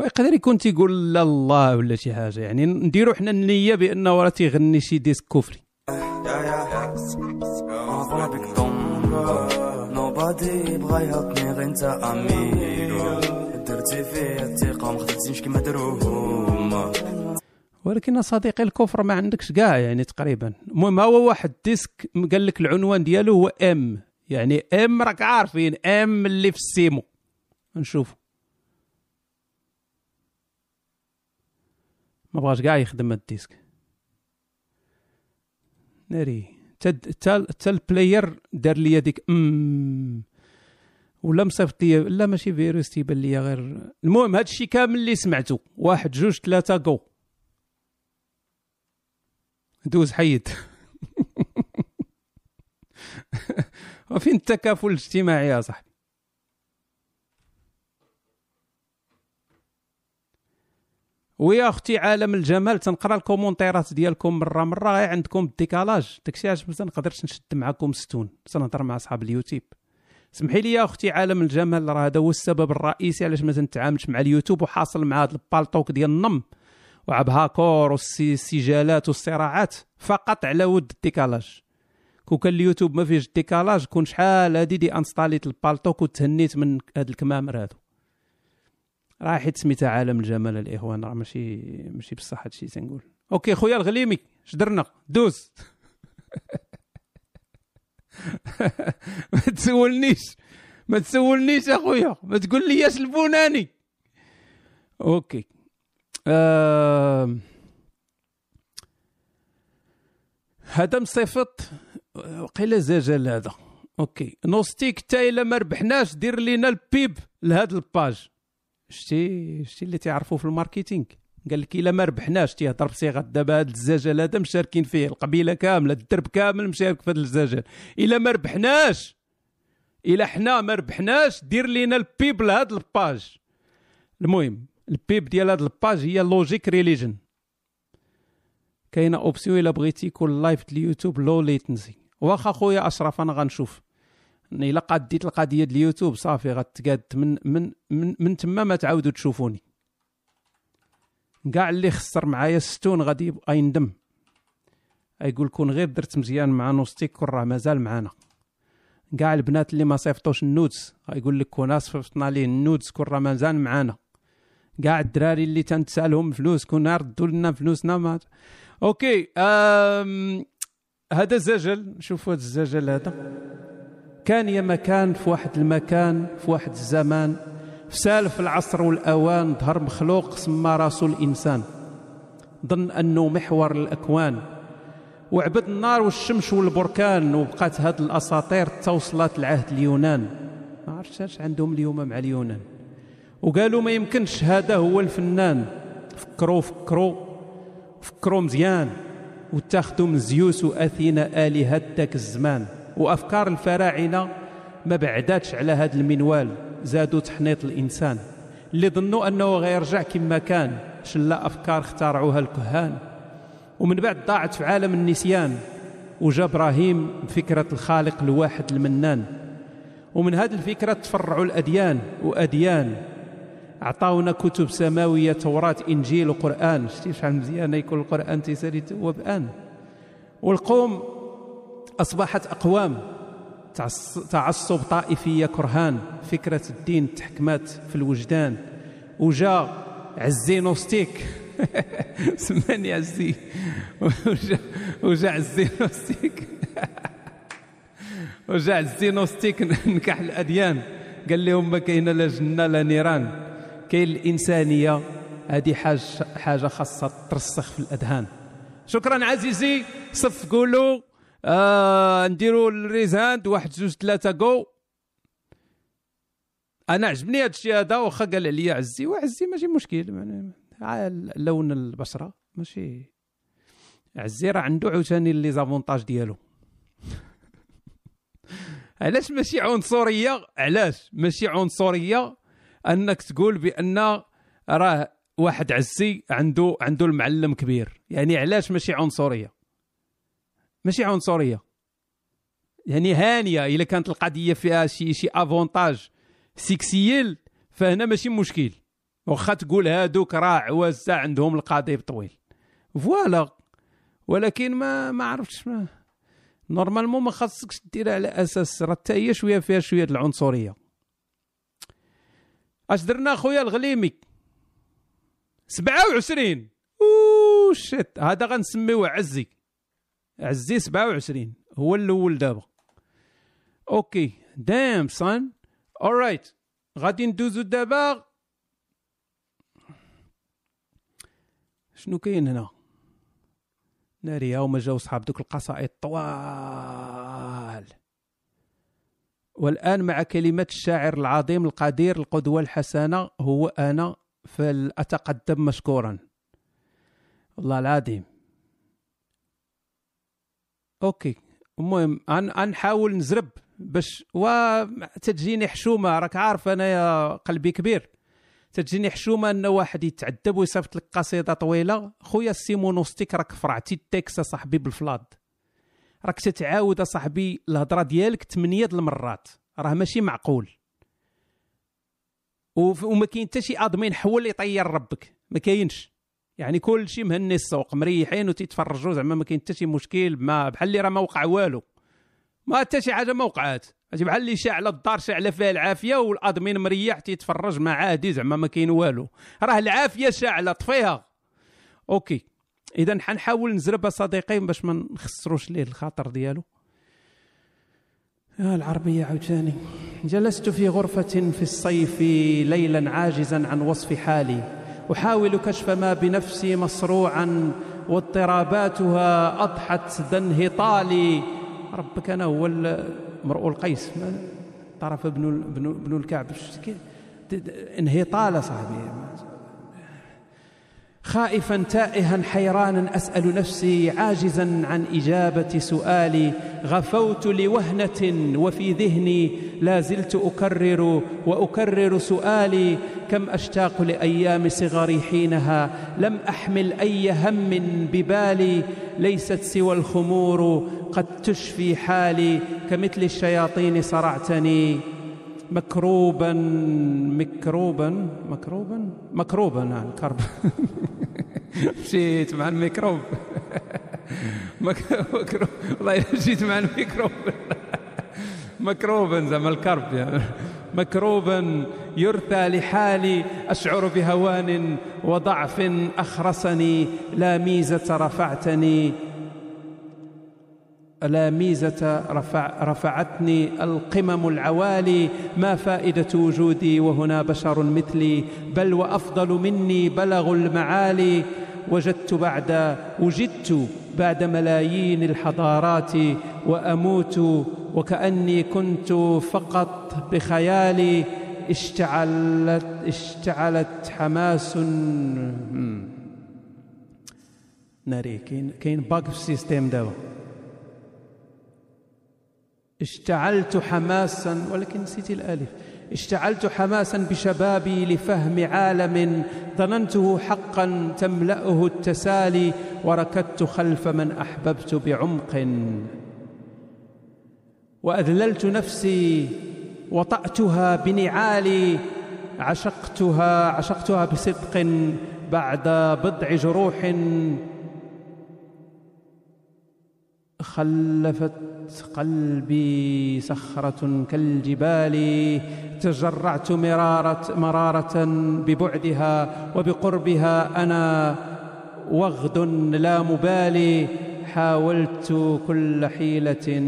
ويقدر يكون تيقول لا الله ولا شي حاجة. يعني نديروا حنا النية بانه راه تيغني شي ديسك كفري. يحطني غير انت اميغو درتي فيه الثقة ما داروهم ولكن صديقي الكفر ما عندكش كاع يعني تقريبا. المهم هو واحد ديسك قال لك العنوان ديالو هو ام يعني ام راك عارفين ام اللي في السيمو. نشوف ما بغاش كاع يخدم هاد ال disque. ناري. تا تا ال player دار لي ديك ام ولا مصيفط لي لا ماشي فيروس تيبان لي غير. المهم هاد الشيء كامل اللي سمعته واحد جوج ثلاثة جو دوز حيد. [LAUGHS] وفين التكافل الاجتماعي يا صاحبي؟ ويا أختي عالم الجمال تنقرأ ال commentaire ات ديالكم مرة مرة عندكم ال décalage داكشي علاش ما تنقدرش نشد معكم ستون. تنهضر مع أصحاب اليوتيوب. سمحي لي يا أختي عالم الجمال راه هذا هو السبب الرئيسي علاش ما تنتعاملش مع اليوتيوب وحاصل مع هذا ال Paltalk ديال النم وعبهاكور والسجالات والصراعات فقط على ود ال décalage. كون كان اليوتيوب ما فيهش ال décalage كون شحال هادي désinstall يت ال Paltalk وتهنيت من هاد الكمامر هادو. راه حيت سميتها عالم الجمال الإخوان راه ماشي ماشي بصح هادشي تنقول. OK خويا الغليمي شدرنا دوز. [LAUGHS] ما تسولنيش. ما تسولنيش اخويا ما تقول ليش البناني. OK. آه... هذا مصيفط وقيلا زجل هذا. OK. نوستيك حتى الا ما ربحناش دير لينا ال pub لهاد ال page. شتي شتي اللي تعرفوا في ال marketing. قال لك إلا ما ربحناش تيهضر بصيغه دابا هذا الزجل هذا مشاركين فيه القبيلة كاملة الدرب كامل مشارك في هذا الزجل إلا ما ربحناش إلا حنا ما ربحناش دير لينا ال pub لهاد ال page. المهم ال pub ديال هاد ال page هي Logic Religion كاينة option إلا بغيتي يكون live ال YouTube low latency واخا خويا أشرف أنا غنشوف. الا قديت القضية ديال اليوتيوب صافي غتقاد من من من, من تما ما تعاودوا تشوفوني. كاع اللي خسر معايا ستون غادي يندم. يقول كون غير درت مزيان مع نوستيك كون راه مازال معانا. كاع البنات اللي ما صيفطوش ال nudes يقول لك كون صيفطنا ليه ال nudes كون راه مازال معانا. كاع الدراري اللي تنتسالهم فلوس كون ردوا لنا فلوسنا ما أوكي. هذا زجل شوفوا هذا الزجل هذا. كان يا مكان في واحد المكان في واحد الزمان في سالف العصر والأوان ظهر مخلوق سمى راسو الإنسان. ظن أنه محور الأكوان. وعبد النار والشمس والبركان وبقات هاد الأساطير توصلت لعهد اليونان. ما عرفتش اش عندهم اليوم مع اليونان. وقالوا ما يمكنش هذا هو الفنان. فكروا فكروا فكروا مزيان. واتخذوا من زيوس وأثينا آلهة ذاك الزمان. وأفكار الفراعنة ما بعداتش على هذا المنوال زادوا تحنيط الإنسان. اللي ظنوا أنه غيرجع كما كان شلا أفكار اخترعوها الكهان. ومن بعد ضاعت في عالم النسيان وجا إبراهيم بفكرة الخالق الواحد المنان. ومن هذه الفكرة تفرعوا الأديان وأديان. عطاونا كتب سماوية توراة إنجيل وقرآن. شتي شحال مزيان يكون القرآن تيسالي هو بان والقوم أصبحت أقوام تعص- تعصب طائفية كرهان. فكرة الدين تحكمات في الوجدان. وجا عزي نوستيك. [LAUGHS] سماني عزي. وجا, عزي نوستيك. [LAUGHS] وجا الزينوستيك [LAUGHS] نكح الأديان. قال لهم ما كاين لا جنة لا نيران. كاين الإنسانية. هذه حاجة حاجة خاصة ترسخ في الأذهان. شكرا عزيزي. صف قولوا. آه نديروا الريزاند واحد جوج ثلاثة جو أنا عجبني هذا الشيء هذا واخا قال عليا عزي وعزي ماشي مشكل يعني لون البشرة ماشي. عزي راه عنده عاوتاني لي زافونتاج ديالو. [LAUGHS] علاش ماشي عنصرية؟ علاش ماشي عنصرية أنك تقول بأن راه واحد عزي عنده عنده المعلم كبير؟ يعني علاش ماشي عنصرية؟ ماشي عنصرية. يعني هانية إلا كانت القضية فيها شي شي avantage sexuel فهنا ماشي مشكل. واخا تقول هادوك راه عوازة عندهم القضيب طويل voilà. ولكن ما ما عرفتش ما. normalement ما خاصكش ديرها على أساس راه حتى هي شوية فيها شوية العنصرية. أش درنا خويا الغليمي 27 oh shit هذا غنسميوه عزي عزي 27 هو الأول دابا. OK damn son alright غادي ندوزو دابا. شنو كاين هنا؟ ناري هما جاو صحاب دوك القصائد طوال. والآن مع كلمات الشاعر العظيم القدير القدوة الحسنة هو أنا فلأتقدم مشكورا. والله العظيم. OK. المهم أن أنحاول نزرب باش و تجيني حشومة. راك عارف أنا يا قلبي كبير. تجيني حشومة أن واحد يتعذب ويصيفط لك قصيدة طويلة. خويا السيمونوستيك راك فرعتي التكس صاحبي بال flood. راك تتعاود صاحبي الهضرة ديالك ثمانيه د المرات. راه ماشي معقول. وما كاين حتى شي آدمين حول يطير ربك. ما كاينش. يعني كل شيء مهني السوق مريحين وتيتفرجوا زعما ما كاين حتى شي مشكل ما بحال اللي راه ما وقع والو. ما حتى شي حاجة ما وقعات بحال اللي شاعله الدار شاعله فيها العافية والأدمين مريح تيتفرج مع عادي زعما ما كاين والو. راه العافية شاعله طفيها. OK. إذا حنحاول نزرب صديقي باش ما نخسروش ليه الخاطر ديالو. يا العربية عاوتاني. جلست في غرفة في الصيف ليلا عاجزا عن وصف حالي. أحاول كشف ما بنفسي مصروعا واضطراباتها أضحت ذا انهطالي ربك أنا هو امرؤ القيس. طرف ابن ابن الكعب. انهطال صاحبي. خائفا تائها حيرانا أسأل نفسي عاجزا عن إجابة سؤالي غفوت لوهنة وفي ذهني لا زلت أكرر وأكرر سؤالي كم أشتاق لأيام صغري حينها؟ لم أحمل أي هم ببالي ليست سوى الخمور قد تشفي حالي كمثل الشياطين صرعتني. مكروبا مكروبا مكروبا مكروبا نعم كرب [LAUGHS] مشيت مع الميكروب. مك- مكروب. والله إلا جيت مع الميكروب. مكروبا زعما الكرب يعني. مكروبا يرثى لحالي أشعر بهوان وضعف أخرسني. لا ميزة رفعتني. لا ميزة رفع رفعتني القمم العوالي. ما فائدة وجودي وهنا بشر مثلي. بل وأفضل مني بلغوا المعالي. وجدت بعد وجدت بعد ملايين الحضارات وأموت وكأني كنت فقط بخيالي اشتعلت اشتعلت حماس. ناري كاين كاين bug في ال système دابا اشتعلت حماسا ولكن نسيت الألف اشتعلت حماسا بشبابي لفهم عالم ظننته حقا تملأه التسالي وركدت خلف من أحببت بعمق. وأذللت نفسي وطأتها بنعالي عشقتها عشقتها بصدق بعد بضع جروح. خلفت قلبي صخرة كالجبال تجرعت مرارة مرارة ببعدها وبقربها أنا وغد لا مبالي حاولت كل حيلة [LAUGHS]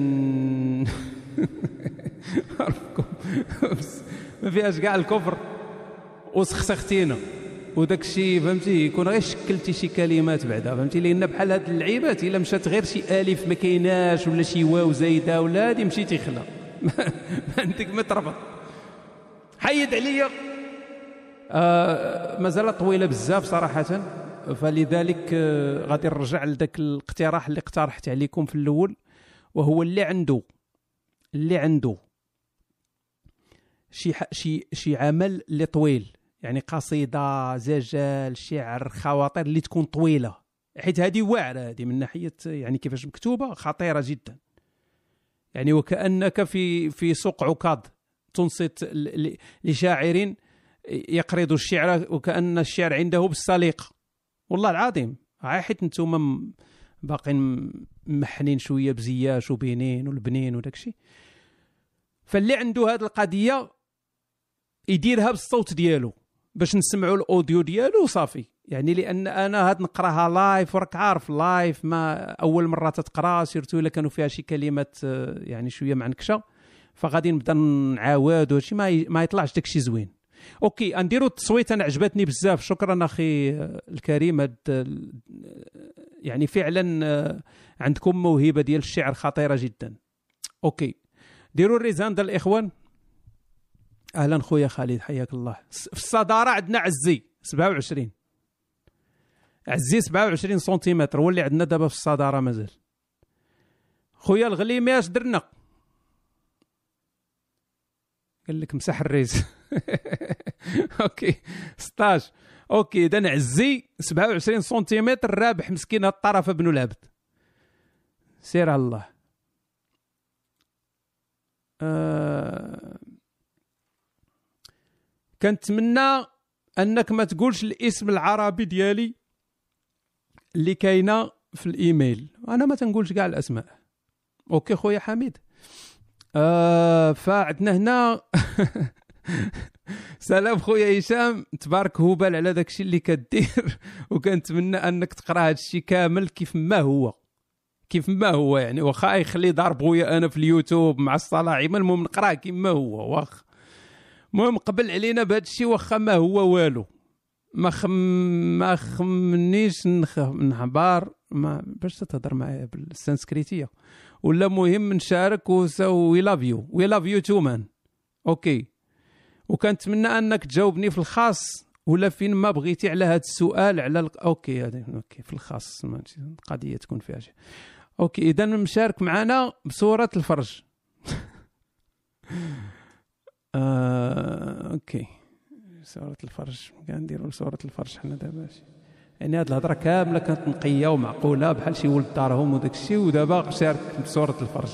ما فيهاش كاع الكفر. وسخسختينا وداك الشيء فهمتي يكون غير شكلتي شي كلمات بعدا فهمتي؟ لأن بحال هاد اللعيبات إلا مشات غير شي ألف ما كايناش ولا شي واو زايدة ولا هادي مشيتي خلا [LAUGHS] ما عندك ما تربط. حيد عليا. آه مازال طويلة بزاف صراحة. فلذلك آه غادي نرجع لذاك الاقتراح اللي اقترحت عليكم في الأول وهو اللي عنده اللي عنده شي شي شي عمل اللي طويل. يعني قصيدة زجال شعر خواطر اللي تكون طويلة. حيت هذه واعرة هذه من ناحية يعني كيفاش مكتوبة خطيرة جدا. يعني وكأنك في في سوق عكاظ. تنصت لشاعر يقرض الشعر وكأن الشعر عنده بالسليقه والله العظيم. حيت أنتم باقين محنين شوية بزياش وبنين والبنين وداك الشيء. فاللي عنده هذه القضية يديرها بالصوت ديالو. باش نسمعوا ال audio ديالو وصافي يعني لأن أنا هاد نقراها live وراك عارف live ما أول مرة تتقرا surtout إلا كانوا فيها شي كلمات آه، يعني شوية معنكشة. فغادي نبدا نعاود وشي ما ما يطلعش داكشي زوين. OK نديروا التصويت أنا عجبتني بزاف. شكرا أخي آه، الكريم. هاد آه، يعني فعلا عندكم موهبة ديال الشعر خطيرة جدا. OK. ديروا الريزان الإخوان. أهلا خويا خالد حياك الله. في الصدارة عندنا عزي 27 عزي 27 سنتيمتر هو اللي عندنا دابا في الصدارة مازال. خويا الغليمي اش درنا. قال لك مسح الريز. [LAUGHS] OK 16 OK اذا عزي 27 سنتيمتر رابح مسكين الطرف ابن العبد. سير الله. آه كنتمنى أنك ما تقولش الاسم العربي ديالي اللي كاينة في الإيميل. أنا ما تنقولش كاع الأسماء. OK خويا حميد. آه فعندنا هنا. [LAUGHS] سلام خويا هشام. تبارك هبال على داك الشيء اللي كدير. [LAUGHS] وكنتمنى أنك تقرأ هذا الشيء كامل كيف ما هو. كيف ما هو يعني. واخا يخلي دار بغويا أنا في اليوتيوب مع الصلاعيمه المهم نقراه كيما هو. واخ. المهم قبل علينا بهذا الشيء واخا ما هو والو. ما خم ما خمنيش نخ... نحبار ما باش تهضر معايا بالسانسكريتية. ولا مهم نشارك we love you we love you too man OK وكنتمنى أنك تجاوبني في الخاص ولا فين ما بغيتي على هذا السؤال على ال... OK هذه OK في الخاص القضية تكون فيها شيء OK اذا مشارك معنا بصورة الفرج. [LAUGHS] آه، أوكي. سورة الفرج كنديروا سورة الفرج حنا دابا. يعني هاد الهضرة كاملة كانت نقيه ومعقولة بحال شي ولد دارهم وداك الشيء ودابا شارك بسوره الفرج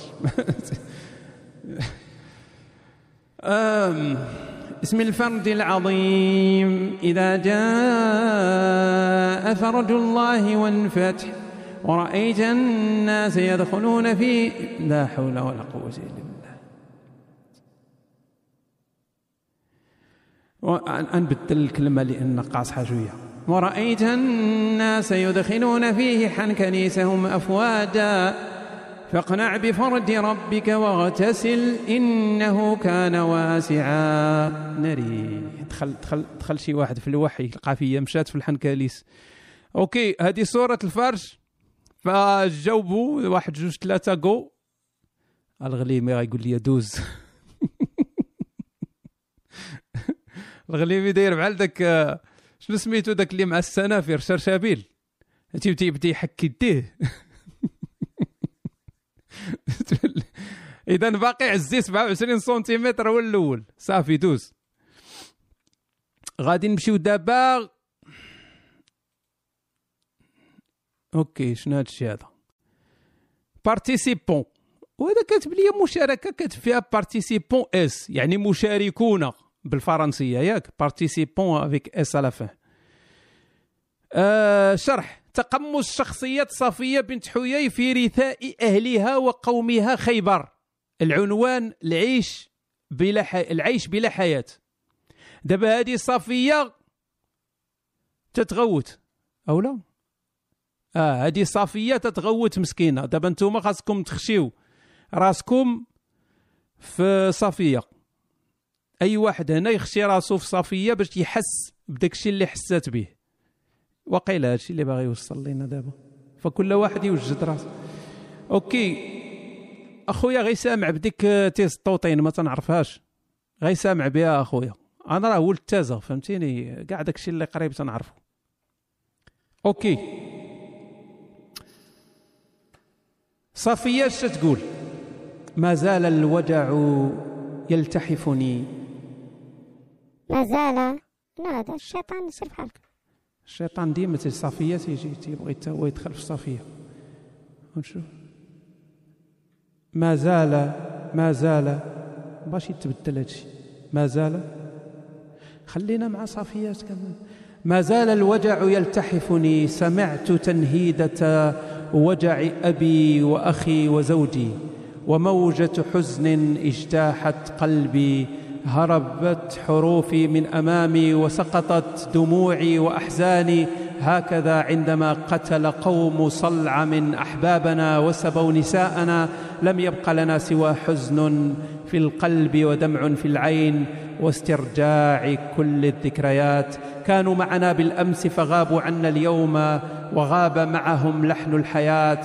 بسم [LAUGHS] الفرد العظيم. إذا جاء فرج الله والفتح ورأيت الناس يدخلون في لا حول ولا قوة إلا بالله. نبدل الكلمة لأن قاصحة شوية. ورأيت الناس يدخلون فيه حنكنيسهم أفواجا. فاقنع بفرج ربك واغتسل إنه كان واسعا. ناري دخل دخل دخل شي واحد في الوحي القافية مشات في الحنكاليس. أوكي هذه صورة الفرج. فجاوبوا واحد جوج ثلاثة جو الغليمي غيقول لي دوز [LAUGHS] الغليمي داير بحال داك شنو سميتو داك اللي مع السنافر شرشابيل. تيبدا يحك يديه [LAUGHS] إذا باقي عزي 27 سنتيمتر هو الأول. صافي دوز. غادي نمشيو دابا. OK شنو هادشي هذا؟ participants وهذا كاتب لي مشاركة كاتب فيها participants S يعني مشاركون بالفرنسية. ياك participants avec S على آه شرح. تقمص شخصية صفية بنت حيي في رثاء أهلها وقومها خيبر. العنوان العيش بلا ح... العيش بلا حياة. دابا هذه صفية تتغوت. أو لا؟ آه هذه صفية تتغوت مسكينة. دابا نتوما خاصكم تخشيو راسكم في صفية أي واحد هنا يخشي راسو في صفية باش يحس بداك الشيء اللي حسات به وقيل هادشي اللي باغي يوصل لينا دابا. فكل واحد يوجد راسه OK. أخويا غي سامع بديك تيست طوطين ما تنعرفهاش. غي سامع بها أخويا. أنا راه ولد تازه فهمتيني؟ كاع داكشي اللي قريب تنعرفه OK. صفية اش تقول ما زال الوجع يلتحفني ما زال. لا هذا الشيطان يصير بحالك الشيطان ديما تي صفية تيجي تيبغي حتى هو يدخل في صفية ونشوف ما زال ما زال. باش يتبدل هادشي. ما زال. خلينا مع صفيات كمان ما زال الوجع يلتحفني. سمعت تنهيدة وجع أبي وأخي وزوجي وموجة حزن اجتاحت قلبي. هربت حروفي من أمامي وسقطت دموعي وأحزاني. هكذا عندما قتل قوم صلع من أحبابنا وسبوا نساءنا لم يبق لنا سوى حزن في القلب ودمع في العين. واسترجاع كل الذكريات. كانوا معنا بالأمس فغابوا عنا اليوم وغاب معهم لحن الحياة.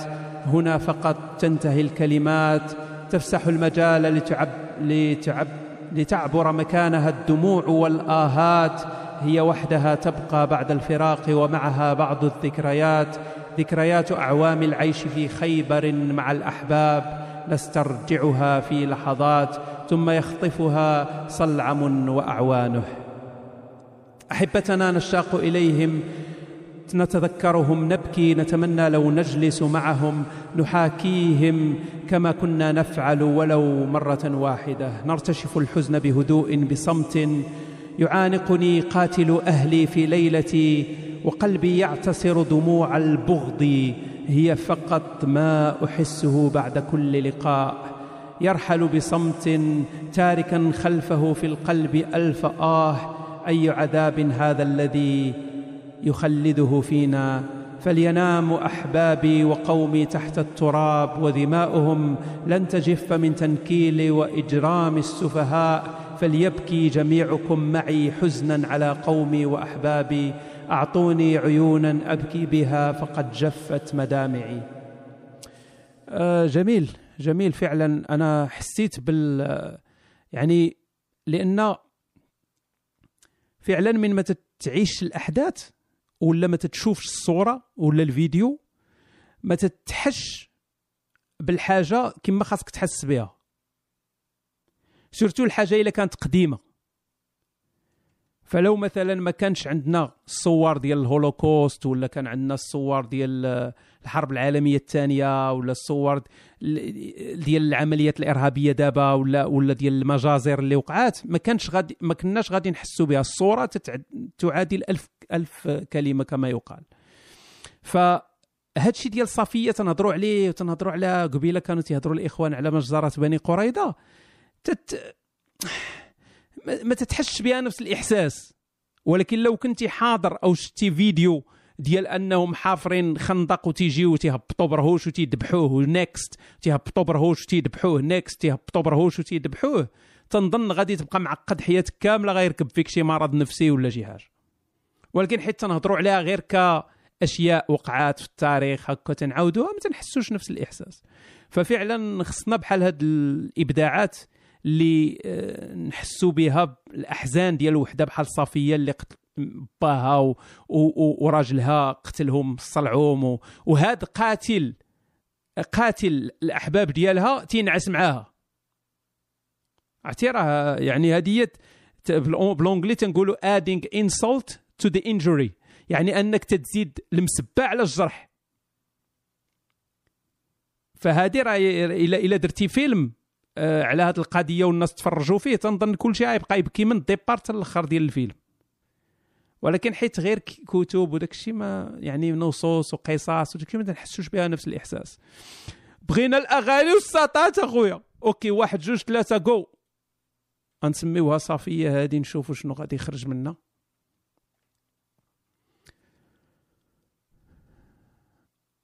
هنا فقط تنتهي الكلمات. تفسح المجال لتعب لتعب لتعبر مكانها الدموع والآهات. هي وحدها تبقى بعد الفراق ومعها بعض الذكريات. ذكريات أعوام العيش في خيبر مع الأحباب. نسترجعها في لحظات ثم يخطفها صلعم وأعوانه. أحبتنا نشتاق إليهم نتذكرهم نبكي نتمنى لو نجلس معهم نحاكيهم كما كنا نفعل ولو مرة واحدة. نرتشف الحزن بهدوء بصمت. يعانقني قاتل أهلي في ليلتي وقلبي يعتصر دموع البغض. هي فقط ما أحسه بعد كل لقاء. يرحل بصمت تاركا خلفه في القلب ألف آه أي عذاب هذا الذي يخلده فينا فلينام أحبابي وقومي تحت التراب ودماؤهم لن تجف من تنكيل وإجرام السفهاء فليبكي جميعكم معي حزنا على قومي وأحبابي. أعطوني عيونا أبكي بها فقد جفت مدامعي. آه جميل جميل فعلا. أنا حسيت بال يعني لأن فعلا من ما تعيش الأحداث ولا ما تتشوفش الصورة ولا الفيديو ما تتحش بالحاجة كما خاصك تحس بها. سورتو الحاجة إلا كانت قديمة. فلو مثلا ما كانش عندنا الصور ديال الهولوكوست ولا كان عندنا الصور ديال الحرب العالمية الثانية ولا الصور ديال العمليات الإرهابية دابا ولا ولا ديال المجازر اللي وقعات. ما كانش غادي ما كناش غادي نحسوا بها. الصورة تعادل ألف ألف كلمة كما يقال. ف هادشي ديال صفيه تنهضروا عليه وتنهضروا على قبيلة كانوا تيهضروا الإخوان على مجزرة بني قريظة. تت ما تتحسش بها نفس الإحساس. ولكن لو كنتي حاضر أو شتي فيديو ديال انهم حافرين خندق وتيجيو تيهبطوا برهوش وتيذبحوه next تيهبطوا برهوش وتيذبحوه next تيهبطوا برهوش وتيذبحوه تنظن غادي تبقى معقد حياتك كاملة غيركب فيك شي مرض نفسي ولا شي حاجة. ولكن حيت تنهضروا عليها غير كأشياء وقعات في التاريخ هكا تنعاودوها ما تنحسوش نفس الإحساس. ففعلا خصنا بحال هاد الإبداعات اللي آه، نحسوا بها الأحزان ديال وحدة بحال صفيه اللي باها. وراجلها قتلهم صلعوهم وهذا قاتل قاتل الأحباب ديالها تينعس معاها عرفتي راه يعني هذه ب l'anglais تنقولوا adding insult to the injury يعني أنك تزيد المسبه على الجرح فهذه راه الا إلا درتي فيلم آه على هذه القضية والناس تفرجوا فيه تنظن كل شيء غيبقى يبكي من ال départ حتى الأخر ديال الفيلم ولكن حيت غير كتب وداك الشيء ما يعني نصوص وقصص وداك الشيء ما تنحسوش بها نفس الإحساس. بغينا الأغاني والساطات أخويا. OK واحد جوج ثلاثة جو غنسميوها صافية هادي نشوفوا شنو غادي يخرج منها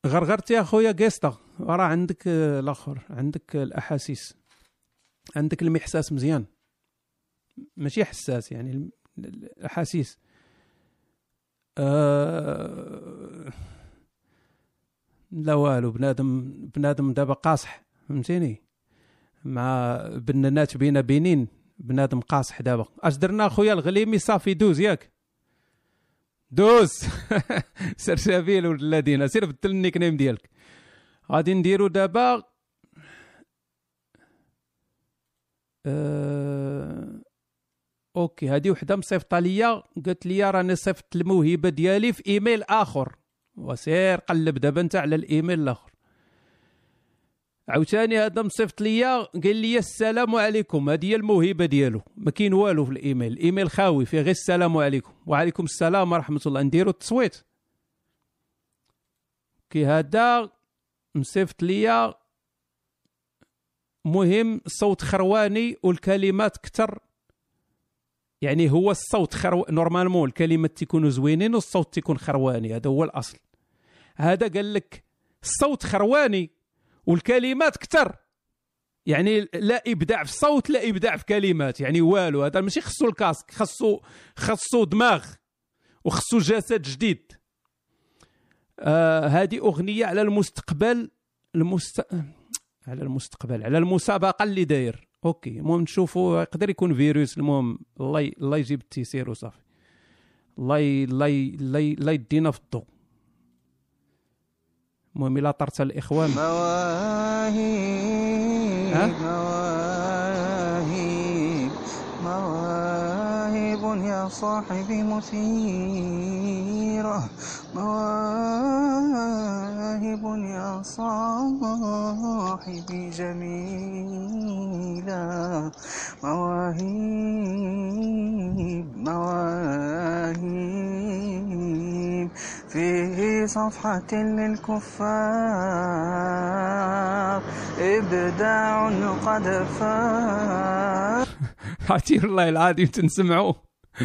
غرغرتي أخويا قيستا راه عندك الآخر عندك الأحاسيس. عندك المحساس مزيان. ماشي حساس يعني الأحاسيس. آه لا والو بنادم بنادم دابا قاصح فهمتيني؟ مع بنانات بينا بينين بنادم قاصح دابا. اش درنا اخويا الغليمي صافي دوز ياك. دوز. [LAUGHS] شرشابيل والذين سير بدل ال nickname ديالك. غادي نديرو دابا أه... OK هذه وحده مصيفطه ليا قالت لي راني صيفطت الموهبة ديالي في إيميل آخر. وسير قلب دابا انت على الإيميل الآخر. عاوتاني هذا مصيفط ليا قال لي السلام عليكم هذه هي الموهبة ديالو. ما كاين والو في الإيميل. الايميل خاوي فيه غير السلام عليكم. وعليكم السلام ورحمة الله. نديرو التصويت. كي هذا مصيفط ليا. مهم الصوت خرواني والكلمات كتر. يعني هو الصوت خرو normalement الكلمات تيكونوا زوينين والصوت تيكون خرواني هذا هو الأصل. هذا قال لك الصوت خرواني والكلمات كتر. يعني لا إبداع في الصوت لا إبداع في كلمات يعني والو هذا ماشي خصو ال casque خصو خصو دماغ وخصو جسد جديد. آه هذه أغنية على المستقبل المست على المستقبل على المسابقة اللي داير. أوكي المهم نشوفوا يقدر يكون فيروس المهم الله. الله يجيب التيسير وصافي الله. الله. الله يدينا في الضوء المهم إلى طرت الإخوان؟ مواهب صاحبي مثيرة مواهب يا صاحبي جميلة. مواهب مواهب. في صفحة للكفار. إبداع قد فار [LAUGHS] عرفتي والله العظيم تنسمعوا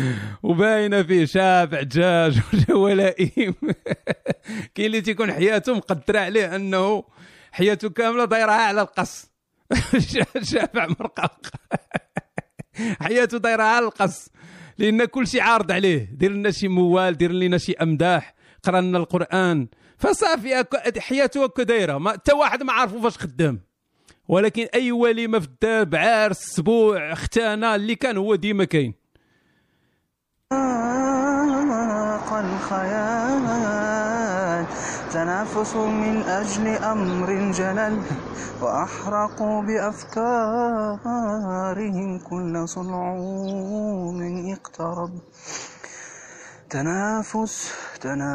[LAUGHS] وباينة فيه شاب عجاج ولئيم كاين اللي تيكون حياته مقدرة عليه أنه حياته كاملة دايرها على القص. [LAUGHS] شافع مرقق. [LAUGHS] حياته دايرها على القص. لأن كل شيء عارض عليه. دير لنا شي موال دير لنا شي أمداح. قرأ لنا القرآن. فصافي حياته هكا دايرة. ما حتى واحد ما عارفو فاش خدام. ولكن أي وليمة في الدار بعرس سبوع اختانة اللي كان هو ديما كاين. الخيال تنافسوا من أجل أمر جلل وأحرقوا بأفكارهم كل صنعوم اقترب. تنافس تنافس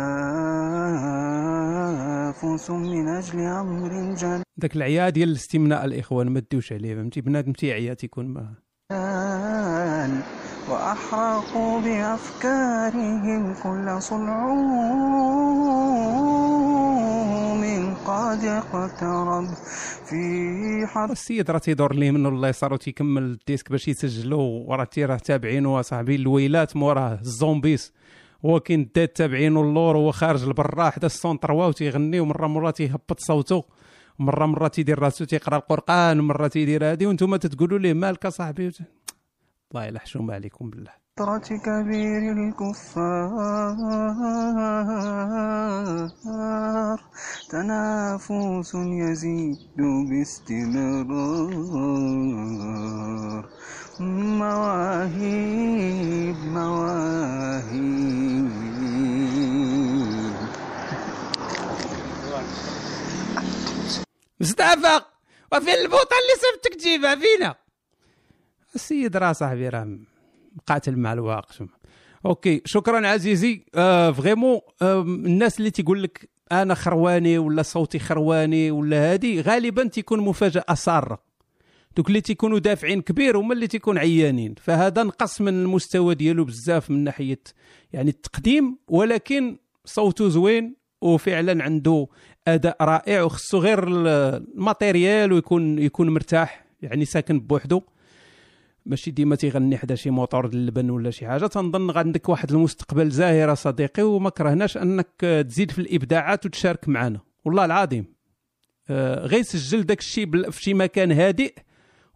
من أجل أمر جلل. داك العيا ديال الاستمناء الإخوان ما ديوش عليه فهمتي؟ بنادم تيعيا تيكون ما وأحرقوا بأفكارهم كل صلعوم قد اقترب. في حرب السيد راه تيدور ليه منه الله يسر تيكمل ال disque باش يسجلوا وراه تي راه تابعينه صاحبي الويلات موراه ال zombies هو كاين الداد تابعينه اللور وهو خارج لبرا حدا السون تروا وتيغني ومره مرة تيهبط صوته مرة مرة تيدير راسو تيقرأ القرآن. ومره تيدير هادي. وأنتم تتقولوا ليه مالك أصاحبي وت- الله يلا حشوم عليكم بالله. فترة كبير الكفار تنافس يزيد باستمرار. مواهب مواهب مستعفق وفين البوطة اللي صفتك تجيبها فينا. السيد راه صاحبي راه مقاتل مع الواقع OK شكرا عزيزي. آه vraiment آه الناس اللي تيقول لك أنا خرواني ولا صوتي خرواني ولا هادي غالبا تيكون مفاجأة ساره دوك اللي تيكونوا دافعين كبير هما اللي تيكون عيانين. فهذا نقص من المستوى ديالو بزاف من ناحية يعني التقديم ولكن صوته زوين وفعلا عنده أداء رائع وخصو غير ال matériel ويكون يكون مرتاح يعني ساكن بوحدو. ماشي ديما تيغني حدا شي موتور ديال اللبن ولا شي حاجة تنظن عندك واحد المستقبل زاهر صديقي وما كرهناش أنك تزيد في الإبداعات وتشارك معنا. والله العظيم آه، غير سجل داك الشيء في شي مكان هادئ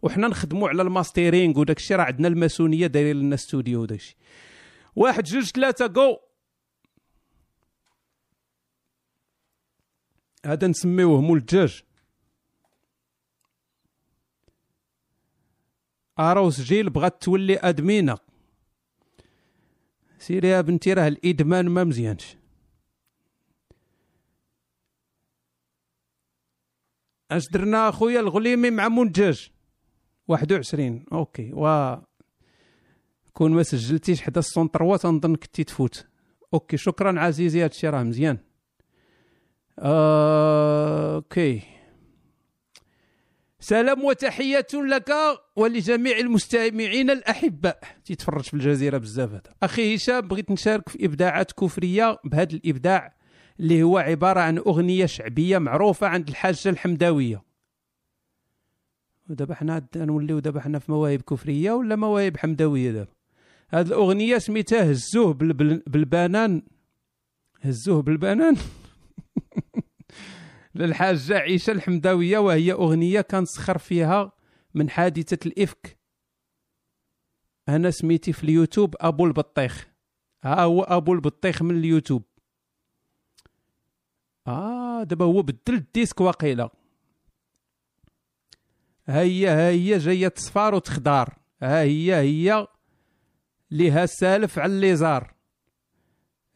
وحنا نخدموا على ال mastering وداك الشيء راه عندنا الماسونية دايرين لنا استوديو وداك الشيء واحد جوج ثلاثة جو هذا نسميوه مول الدجاج أروس جيل بغات تولي أدمينة. سيري يا بنتي راه الإدمان ما مزيانش. أش درنا أخويا الغليمي مع منتج 21 OK. و كون ما سجلتيش حدا السونتروا تنظن كنتي تفوت. OK. شكرا عزيزي. هادشي راه مزيان. آه، OK. سلام وتحية لك ولجميع المستمعين الأحباء تيتفرج في الجزيرة بزاف هذا. أخي هشام بغيت نشارك في إبداعات كفرية بهذا الإبداع اللي هو عبارة عن أغنية شعبية معروفة عند الحاجة الحمداوية. ودابا حنا نوليو دابا حنا في مواهب كفرية ولا مواهب حمداوية دابا؟ هذه الأغنية سميتها هزوه بال- بال- بالبنان. هزوه بالبنان. [LAUGHS] للحاجة عيشة الحمداوية وهي أغنية كان سخر فيها من حادثة الإفك. أنا سميتي في اليوتيوب أبو البطيخ. ها هو أبو البطيخ من اليوتيوب. آه دابا هو بدل الديسك واقيلا. ها هي ها هي جاية تصفار وتخضار ها هي هي ليها سالف على الليزار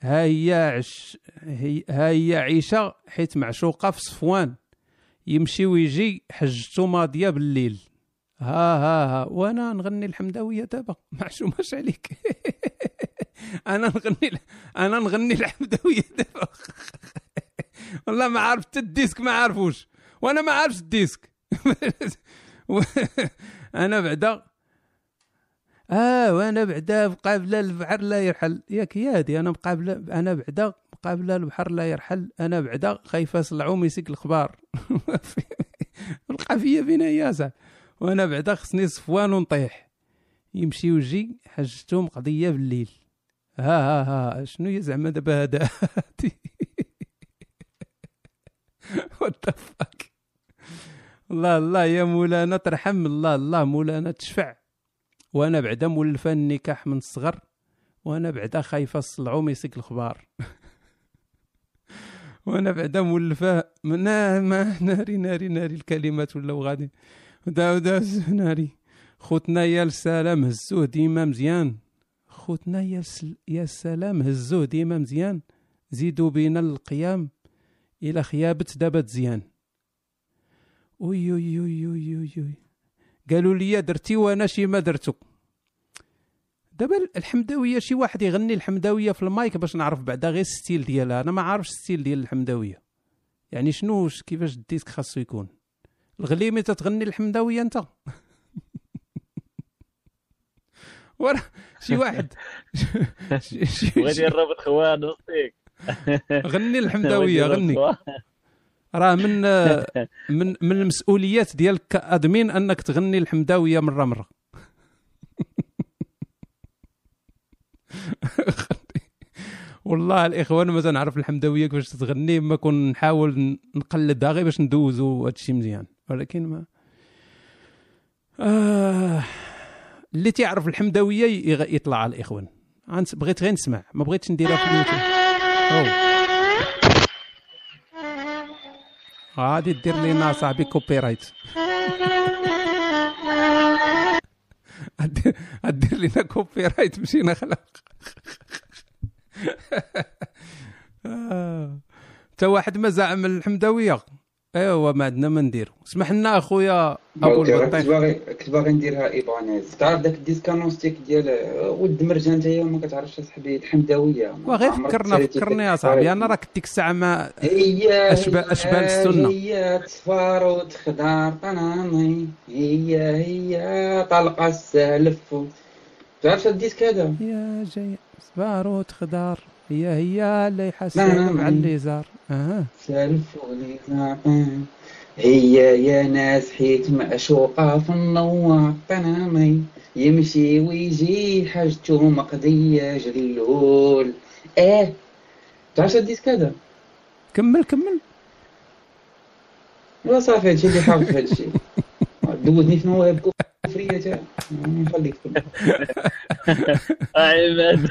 ها هي عش هي ها هي عيشة حيت معشوقة في صفوان. يمشي ويجي حجته ماضية بالليل. ها ها ها. وأنا نغني الحمداوية دابا. [LAUGHS] معشوماش عليك؟ [LAUGHS] أنا نغني أنا نغني الحمداوية دابا. [LAUGHS] والله ما عارف حتى ال disque ما عارفوش وأنا ما عارفش ال disque. أنا بعدا آه وأنا بعدا مقابله البحر لا يرحل. ياك يا هادي أنا مقابله أنا بعدا مقابله البحر لا يرحل. أنا بعدا خايفه صلعوم يسيك الخبار. [LAUGHS] القافية فينا يا وأنا بعدا خصني صفوان ونطيح. يمشي ويجي حجتهم قضية بالليل. ها ها ها. شنو هي زعما دابا هذا؟ [LAUGHS] وات الله الله يا مولانا ترحم. الله الله مولانا تشفع. وأنا بعدا مولفه النكاح من الصغر وأنا بعدا خايفه الصلعو ما يسيك الخبار. [LAUGHS] وأنا بعدا مولفه من ما ناري ناري ناري الكلمات ولاو غادي ودا ودا ناري. خوتنا يا السلام هزوه ديما مزيان. خوتنا يا. يا السلام هزوه ديما مزيان. زيدوا بينا القيام إلى خيابة دابا تزيان. وي وي وي وي وي قالوا لي درتي وأنا شي ما درتو دابا الحمداوية شي واحد يغني الحمداوية في المايك باش نعرف بعدا غير ال style ديالها. أنا ما عارفش ال style ديال الحمداوية. يعني شنو كيفاش الديسك خاصو يكون؟ الغليمي تتغني الحمداوية أنت. [LAUGHS] ورا شي واحد. شي- [LAUGHS] شي- بغيت شي- الرابط خوان وسطيك. [LAUGHS] غني الحمداوية غني. راه من من من المسؤوليات ديالك كادمين أنك تغني الحمداوية مره مرة. والله الإخوان ما تنعرف الحمداوية كيفاش تتغني ما كون نحاول نقلدها غير باش ندوزو هادشي مزيان. ولكن ما آه اللي تيعرف الحمداوية يغ- يطلع على الإخوان. بغيت غير نسمع ما بغيتش نديرها في اليوتيوب. غادي دير لينا صاحبي copyright دير لينا كوبي رايت مشينا خلق آه. تا واحد ما زعم الحمداوية ايوا ما عندنا ما نديرو. اسمح لنا أخويا أبو راه كنت البطيخ باغي كنت باغي نديرها إيبانيز. تعرف داك الديسكانوستيك ديال آه، ولد مرجان انت ما كتعرفش اصاحبي الحمداويه وغير فكرنا فكرني يا صاحبي. أنا راك ديك الساعة ما هي أشبه- أشبال السنة. هي تصفر وتخضر طناني. هي هي طلقة السالف تعرف الديسك هذا؟ يا جاي سباروت خضار. هي هي اللي لا، يحسن لا، على لا. اللي زار آه سالف وليزا هي يا ناس حيت معشوقة في النوار. طنامي يمشي ويجي حاجته مقضية جلول آه تعرف هاد الديسك هذا؟ كمل كمل. لا صافي هادشي اللي حافظ هادشي. [LAUGHS] دوزني في مواهب كفرية تا نخليك تكمل. عماد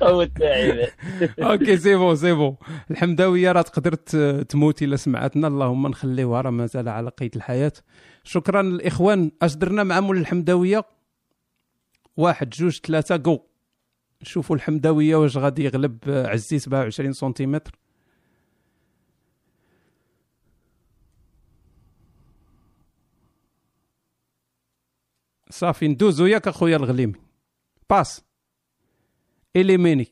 قوت عماد OK c'est bon c'est bon الحمداويه راه تقدر تموت الا سمعتنا اللهم نخليوها راه مازال على قيد الحياة شكرا الاخوان اش درنا مع مول الحمداويه واحد جوج ثلاثة جو شوفوا الحمداويه واش غادي يغلب عزيز 27 سنتيمتر صافي ندوزو ياك اخويا الغليمي pas éliminé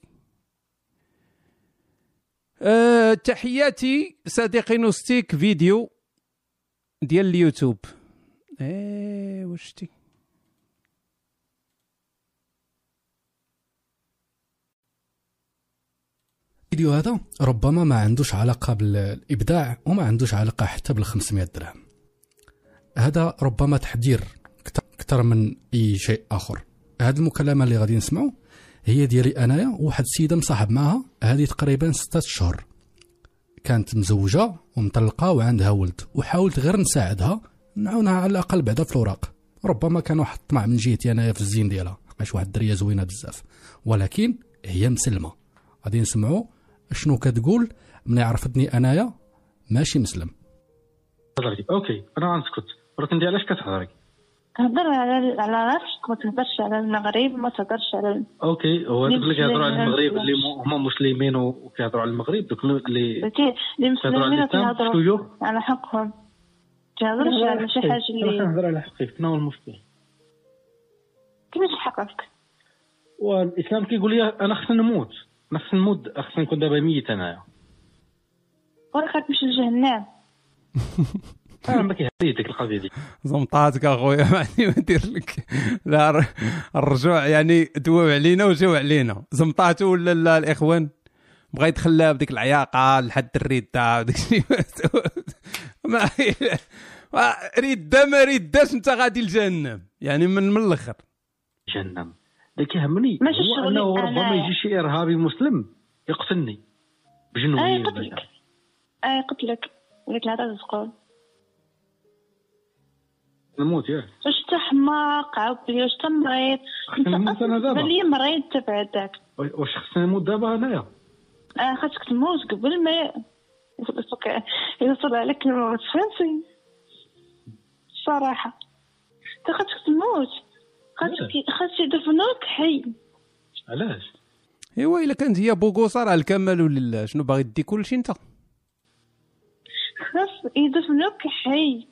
أه تحياتي صديقي نوستيك فيديو ديال اليوتيوب إيه واش تي الفيديو هذا ربما ما عندوش علاقة بالإبداع وما عندوش علاقة حتى بال 500 درهم هذا ربما تحذير أكثر من أي شيء آخر. هذه المكالمة اللي غادي نسمعوا هي ديالي أنايا وواحد السيدة مصاحب معها. هذه تقريبا ستة شهور. كانت مزوجة ومطلقة وعندها ولد وحاولت غير نساعدها نعاونها على الأقل بعدا في الأوراق. ربما كان واحد الطمع من جهتي أنايا في الزين ديالها. علاش واحد الدرية زوينة بزاف. ولكن هي مسلمة. غادي نسمعوا شنو كتقول ملي عرفتني أنايا. ماشي مسلم. OK أنا غنسكت. ولكن علاش كتهضري؟ تهضر على على راسك ما تهضرش على المغرب ما تهضرش على OK هو دوك اللي كيهضروا على مسلمين المغرب؟ اللي هما مسلمين وكيهضروا على المغرب دوك اللي بلاتي كيهضروا المسلمين على الإسلام حقهم. تهضرش على شي حاجة أنا اللي كنهضر على حقي شنو هو المشكل؟ كيفاش حقك؟ والإسلام كيقول لي أنا خصني نموت أنا خصني نموت خصني نكون دابا ميت أنايا. وراك غتمشي لجهنم [LAUGHS] ما كيهضري ديك القضية دي. زمطاتك أخويا [LAUGHS] ما عندي ما ندير لك. لا الر- الرجوع يعني دواو علينا وجاو علينا. زمطاتو ولا لا الإخوان؟ بغا يدخلها بديك العياقة لحد الرده وداك الشيء. [LAUGHS] ما رده [LAUGHS] ما رداش انت غادي لجهنم يعني من من الأخر. جهنم اللي كيهمني. هو أنه أنا. ربما يجي شي إرهابي مسلم يقتلني. بجنونية اي ولا قتلك. اي قتلك ديك الهضره تقول نموت ياك واش انت حماق عاودي واش انت مريض نموت أصلا دابا. لي مريض انت بعدك واش خصني نموت دابا أنايا؟ آه خاصك تموت قبل ما يوصل عليك الموت. فهمتي؟ الصراحة أنت خاصك تموت. خاصك خاص يدفنوك حي. علاش؟ إيوا إلا كانت هي بوغوصة راه الكمال لله شنو باغي دي كلشي أنت؟ خاص يدفنوك حي.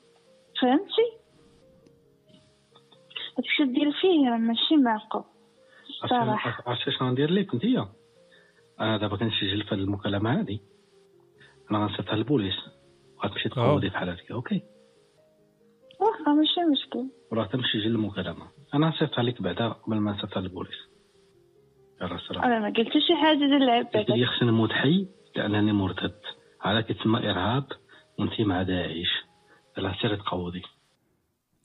فهمتي؟ هادشي دير فيه راه ماشي معقول. الصراحة عرفتي شنو غندير لك انتيا أنا دابا كنسجل في هذه المكالمة هذه أنا غنصيفطها للبوليس وغتمشي تقوضي بحال هكا OK؟ واخا ماشي مشكل. وراه تمسجل المكالمة. أنا نصيفطها لك بعدا قبل ما نصيفطها للبوليس يلا السلام. أنا ما قلت شي حاجة ديال العيب قلت لي خصني نموت حي لأنني مرتد. هذا كيتسمى ارهاب وانت مع داعش. يلا سيري تقوضي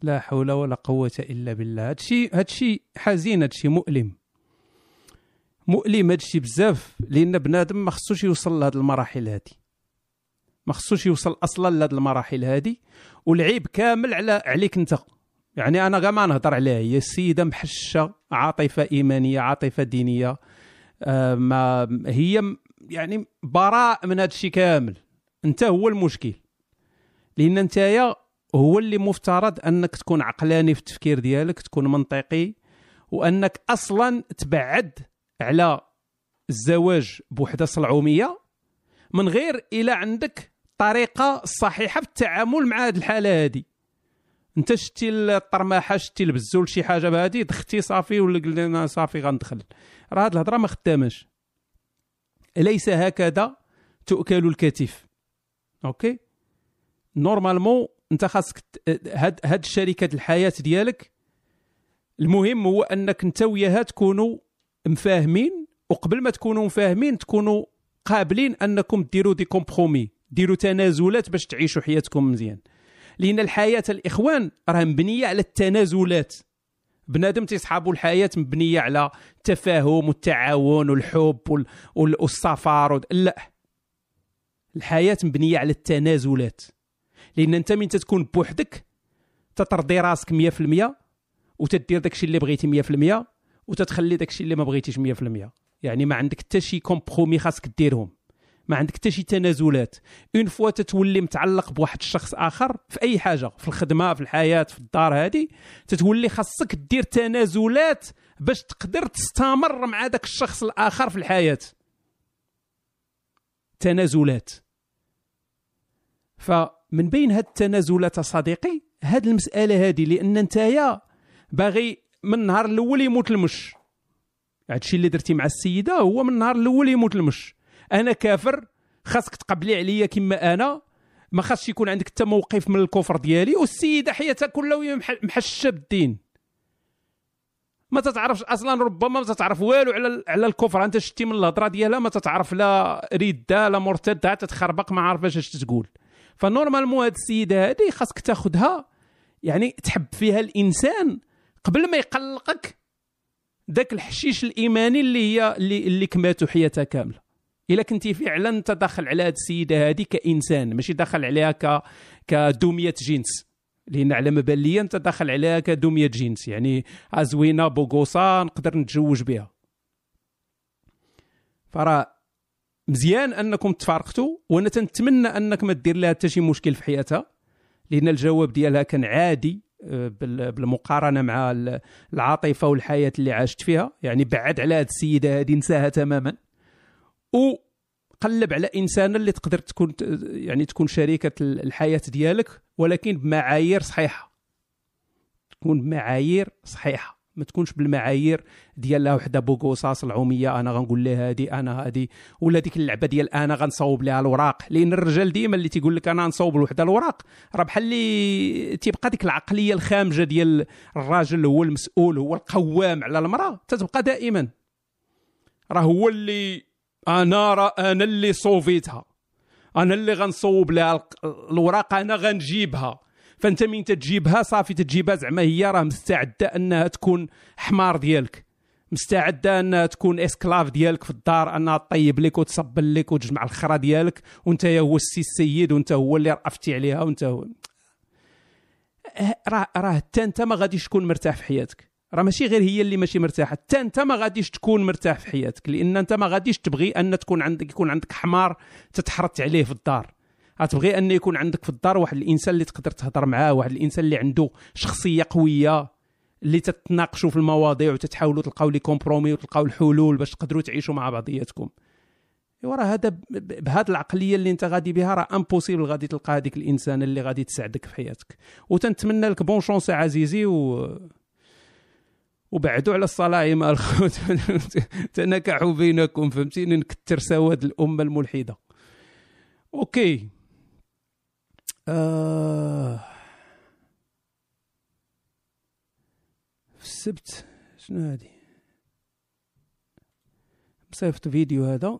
لا حول ولا قوة إلا بالله. هادشي هادشي حزين هادشي مؤلم. مؤلم هادشي بزاف لأن بنادم ما خصوش يوصل لهاد المراحل هادي. ما خصوش يوصل أصلا لهاد المراحل هادي والعيب كامل على عليك أنت. يعني أنا كاع ما نهضر عليها هي السيدة محشة عاطفة إيمانية عاطفة دينية. آه ما هي يعني براء من هادشي كامل. أنت هو المشكل. لأن أنتيا هو اللي مفترض أنك تكون عقلاني في التفكير ديالك تكون منطقي وأنك أصلا تبعد على الزواج بوحدة صلعومية من غير إلى عندك الطريقة الصحيحه في التعامل مع هذه الحالة هذه. أنت شتي الطرماحة شتي البزول شي حاجة بهذه دختي صافي ولا قلنا صافي غندخل. راه هذه الهضرة ما خداماش. ليس هكذا تؤكل الكتف؟ OK؟ normalement انت خاصك هاد هاد الشركة الحياة ديالك المهم هو أنك انت وياها تكونوا مفاهمين وقبل ما تكونوا مفاهمين تكونوا قابلين أنكم ديروا دي كومبرومي ديروا تنازلات باش تعيشوا حياتكم مزيان. لأن الحياة الإخوان راه مبنية على التنازلات. بنادم تيصحابوا الحياة مبنية على التفاهم والتعاون والحب وال... والسفر وال... لا. الحياة مبنية على التنازلات. لأن أنت من تكون بوحدك تترضي راسك 100% وتدير داكشي اللي بغيتي 100% وتتخلي داكشي اللي ما بغيتيش 100% يعني ما عندك حتى شي compromis خاصك ديرهم. ما عندك حتى شي تنازلات. une fois تتولي متعلق بواحد الشخص آخر في أي حاجة في الخدمة في الحياة في الدار هذه تتولي خاصك دير تنازلات باش تقدر تستمر مع ذاك الشخص الآخر في الحياة. تنازلات. فمن بين هاد التنازلات صديقي هاد المسألة هذه لأن نتايا باغي من النهار الأول يموت المش. هادشي اللي درتي مع السيدة هو من النهار الأول يموت المش. أنا كافر خاصك تقبلي عليا كما أنا ما خاصش يكون عندك حتى موقف من الكفر ديالي والسيدة حياتها كلها محشة بالدين. ما تتعرفش أصلا ربما ما تتعرف والو على على الكفر. أنت شتي من الهضرة ديالها ما تتعرف لا ردة لا مرتدة تتخربق ما عارفاش اش تقول. ف normalement هاد السيدة هذه خاصك تاخذها يعني تحب فيها الإنسان قبل ما يقلقك ذاك الحشيش الإيماني اللي هي اللي, اللي كماتو حياتها كاملة. إلا كنتي فعلا أنت داخل على هذه السيدة هذه كإنسان ماشي داخل عليها ك كدميه جنس لأن على ما بان لي أنت داخل عليها كدميه جنس يعني زوينه بوغوصا نقدر نتزوج بها. فراه مزيان أنكم تفارقتوا وأنا تنتمنى أنك ما دير لها حتى شي مشكل في حياتها لأن الجواب ديالها كان عادي آه، بالمقارنة مع العاطفة والحياة اللي عاشت فيها. يعني بعد على هذه السيدة هذه نساها تماما. وقلب على إنسانة اللي تقدر تكون يعني تكون شريكة الحياة ديالك ولكن بمعايير صحيحة. تكون بمعايير صحيحة. ما تكونش بالمعايير ديال لا وحده بوغوصاص العوميه أنا غنقول لها هادي أنا هادي. ولا ديك اللعبة ديال أنا غنصوب لها الوراق. لأن الرجال ديما اللي تيقول لك أنا نصوب لوحده الوراق راه بحال اللي تيبقى ديك العقلية الخامجة ديال الراجل هو المسؤول هو القوام على المرأة تتبقى دائما. راه هو اللي أنا راه أنا اللي صوفيتها. أنا اللي غنصوب لها الوراق أنا غنجيبها. فأنت من تجيبها صافي تجيبها زعما هي راه مستعدة أنها تكون حمار ديالك. مستعدة أنها تكون إسكلاف ديالك في الدار أنها تطيب لك وتصبل لك وتجمع الخرا ديالك وأنت هو السي السيد وأنت هو اللي رأفتي عليها وأنت هو. راه راه حتى أنت ما غاديش تكون مرتاح في حياتك. راه ماشي غير هي اللي ماشي مرتاحة. حتى أنت ما غاديش تكون مرتاح في حياتك لأن أنت ما غاديش تبغي أن تكون عندك يكون عندك حمار تتحرط عليه في الدار. غتبغي أن يكون عندك في الدار واحد الإنسان اللي تقدر تهضر معاه واحد الإنسان اللي عنده شخصية قوية اللي تتناقشوا في المواضيع وتتحاولوا تلقاو les compromis وتلقاو الحلول باش تقدروا تعيشوا مع بعضياتكم. ايوا راه هذا بهذه العقلية اللي أنت غادي بها راه impossible غادي تلقى هذيك الإنسان اللي غادي تساعدك في حياتك. وتنتمنى لك bonne chance عزيزي و وبعدوا على الصلاعم الخوت [LAUGHS] تنكحوا بينكم فهمتيني؟ نكتر سواد الأمة الملحدة. OK. آه. في السبت شنو هادي؟ مصيفط فيديو هذا.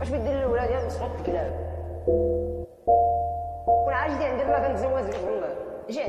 واش بدير الاولاد يا مسقط الكلاب عاجدي ندير ما كنتزوج والله جي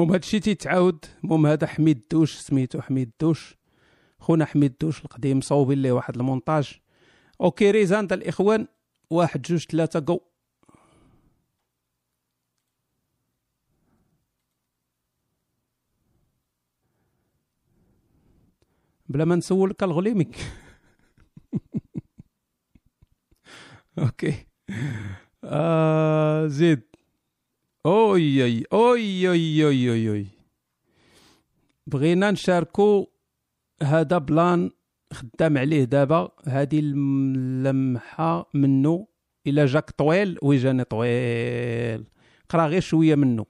المهم هادشي تيتعاود المهم هذا حميد دوش سميتو حميد دوش. خونا حميد دوش القديم مصوبين ليه واحد المونتاج. OK raise hand آ الإخوان واحد جوج ثلاثة جو. بلا ما نسولك الغليمي [LAUGHS] OK. آه زيد. اوي اوي اوي اوي اوي اوي, أوي. بغينا نشاركو هذا بلان خدام عليه دابا. هذه اللمحة منه الا جاك طويل ويجاني طويل. قرا غير شوية منه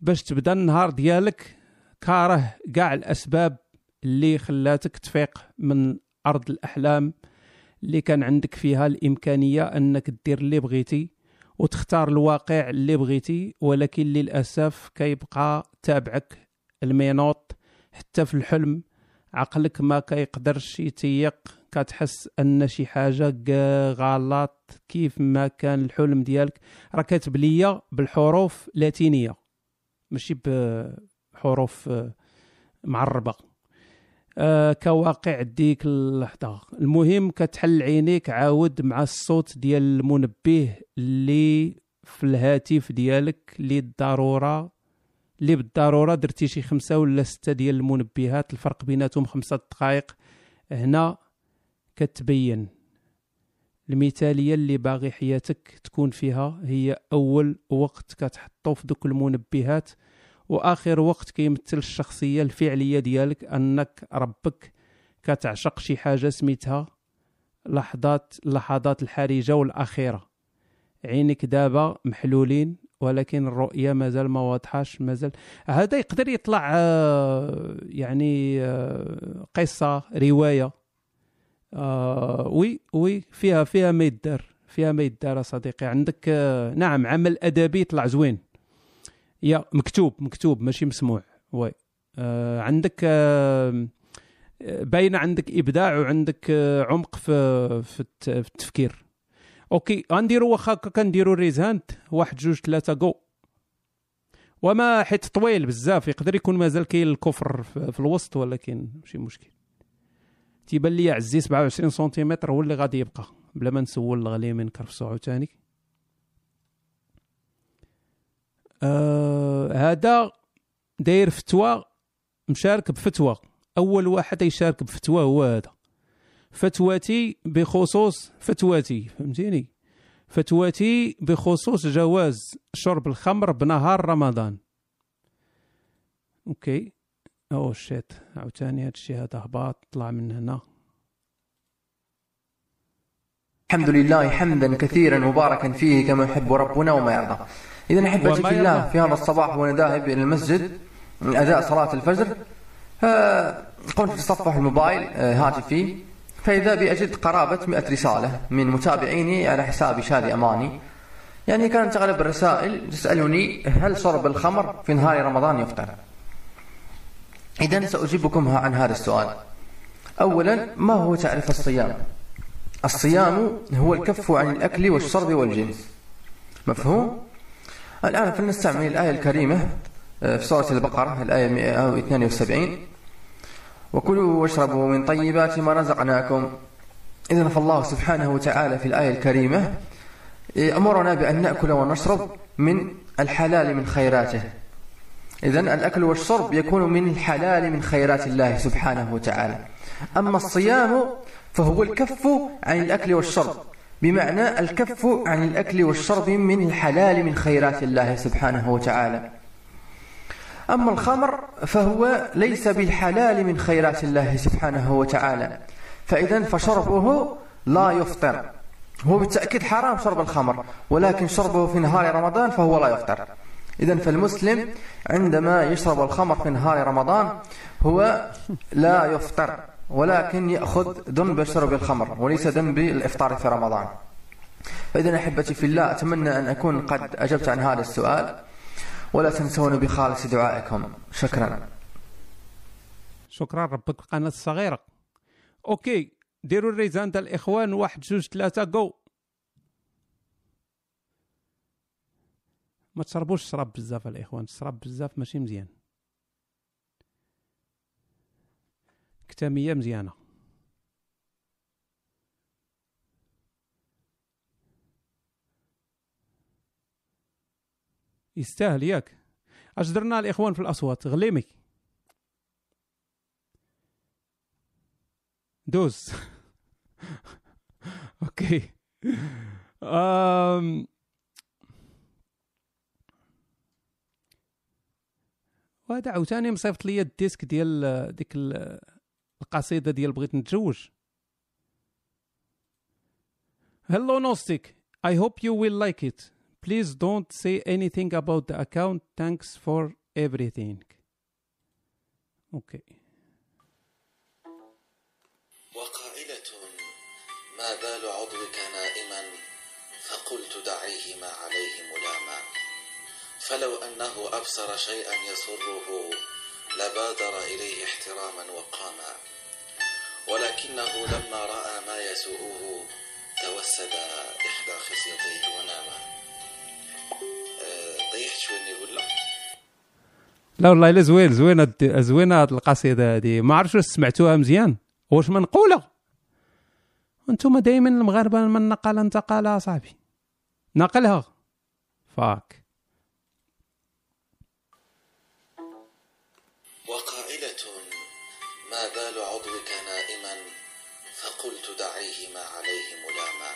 باش تبدا النهار ديالك كاره كاع الأسباب اللي خلاتك تفيق من أرض الأحلام اللي كان عندك فيها الإمكانية أنك دير اللي بغيتي. وتختار الواقع اللي بغيتي ولكن للأسف كيبقى تابعك المينوط حتى في الحلم. عقلك ما كيقدرش يتيق كتحس أن شي حاجة غلط. كيف ما كان الحلم ديالك؟ راه كاتب ليا بالحروف لاتينيه ماشي بحروف معربة. آه كواقع ديك اللحظة. المهم كتحل عينيك عاود مع الصوت ديال المنبه اللي في الهاتف ديالك اللي الضروره اللي بالضرورة درتي شي خمسة ولا ستة ديال المنبهات الفرق بيناتهم خمسة دقائق. هنا كتبين المثالية اللي باغي حياتك تكون فيها. هي أول وقت كتحطو في دوك المنبهات. وآخر وقت كيمثل الشخصية الفعلية ديالك أنك ربك كتعشق شي حاجة سميتها لحظات اللحظات الحرجة والأخيرة. عينك دابا محلولين ولكن الرؤية مازال ما واضحاش مازال هذا يقدر يطلع آه، يعني آه، قصة رواية. آه، وي وي فيها فيها ما يدار فيها ما يدار صديقي. عندك نعم عمل أدبي يطلع زوين. يا مكتوب مكتوب ماشي مسموع. oui. عندك باينة عندك إبداع وعندك عمق في في التفكير. OK غنديرو واخا كنديرو raise hand واحد جوج ثلاثة جو وما حيت طويل بزاف يقدر يكون مازال كاين الكفر في الوسط ولكن ماشي مشكل. تيبان لي عزي 27 سنتيمتر هو اللي غادي يبقى بلا ما نسول الغلي من كرفسو عاوتاني آه هذا داير فتوى مشارك بفتوى. أول واحد يشارك بفتوى هو هذا. فتواتي بخصوص فتواتي فهمتيني؟ فتواتي بخصوص جواز شرب الخمر بنهار رمضان. OK. oh shit عاوتاني هادشي هذا هباط طلع من هنا. الحمد لله حمدا كثيرا مباركا فيه كما يحب ربنا وما يرضى. إذا أحبتي في الله في هذا الصباح وأنا ذاهب إلى المسجد من أداء صلاة الفجر. قمت تصفح الموبايل آه، هاتفي فإذا بي أجد قرابة مئة رسالة من متابعيني على حساب شادي أماني. يعني كانت أغلب الرسائل تسألني هل شرب الخمر في نهار رمضان يفطر؟ إذا سأجيبكم عن هذا السؤال. أولا ما هو تعريف الصيام؟ الصيام هو الكف عن الأكل والشرب والجنس. مفهوم؟ الآن فلنستعمل الآية الكريمة آه، في سورة البقرة الآية 172 وكلوا واشربوا من طيبات ما رزقناكم. إذن فالله سبحانه وتعالى في الآية الكريمة أمرنا بأن نأكل ونشرب من الحلال من خيراته. إذن الأكل والشرب يكون من الحلال من خيرات الله سبحانه وتعالى. أما الصيام فهو الكف عن الأكل والشرب. بمعنى الكف عن الأكل والشرب من الحلال من خيرات الله سبحانه وتعالى. أما الخمر فهو ليس بالحلال من خيرات الله سبحانه وتعالى. فإذا فشربه لا يفطر. هو بالتأكيد حرام شرب الخمر ولكن شربه في نهار رمضان فهو لا يفطر. إذا فالمسلم عندما يشرب الخمر في نهار رمضان هو لا يفطر. ولكن يأخذ ذنب شرب الخمر وليس ذنب الإفطار في رمضان. فإذا أحبتي في الله أتمنى أن أكون قد أجبت عن هذا السؤال. ولا تنسون بخالص دعائكم. شكرا. شكرا ربك. القناة الصغيرة أوكي. ديروا الريزان ديال الإخوان. واحد جوج ثلاثة جو ما تشربوش الشراب بزاف الإخوان. الشراب بزاف ماشي مزيان. كتاميه مزيانة. يستاهل ياك. اش درنا الاخوان في الاصوات؟ غليمي دوز. [LAUGHS] أوكي. أم... وهذا عاوتاني مصيفط لي الديسك ديال ديك القصيده ديال بغيت نتزوج Hello Gnostic, I hope you will like it. Please don't say anything about the account. Thanks for everything. Okay. وقائلة ما بال عضوك نائما فقلت دعيه ما عليه ملاما فلو أنه أبصر شيئا يسره لبادر إليه احتراما وقاما ولكنه لما رأى ما يسوءه توسد إحدى خصيتيه وناما. أه، طيحت شوية ولا لا والله إلا زوين زوينه زوينه هاد القصيدة هادي. ما عرفتش واش سمعتوها مزيان واش منقولة. أنتم دائما المغاربة من نقل انتقل صاحبي نقلها. فاك. فقلت دعيه ما عليه ملاما.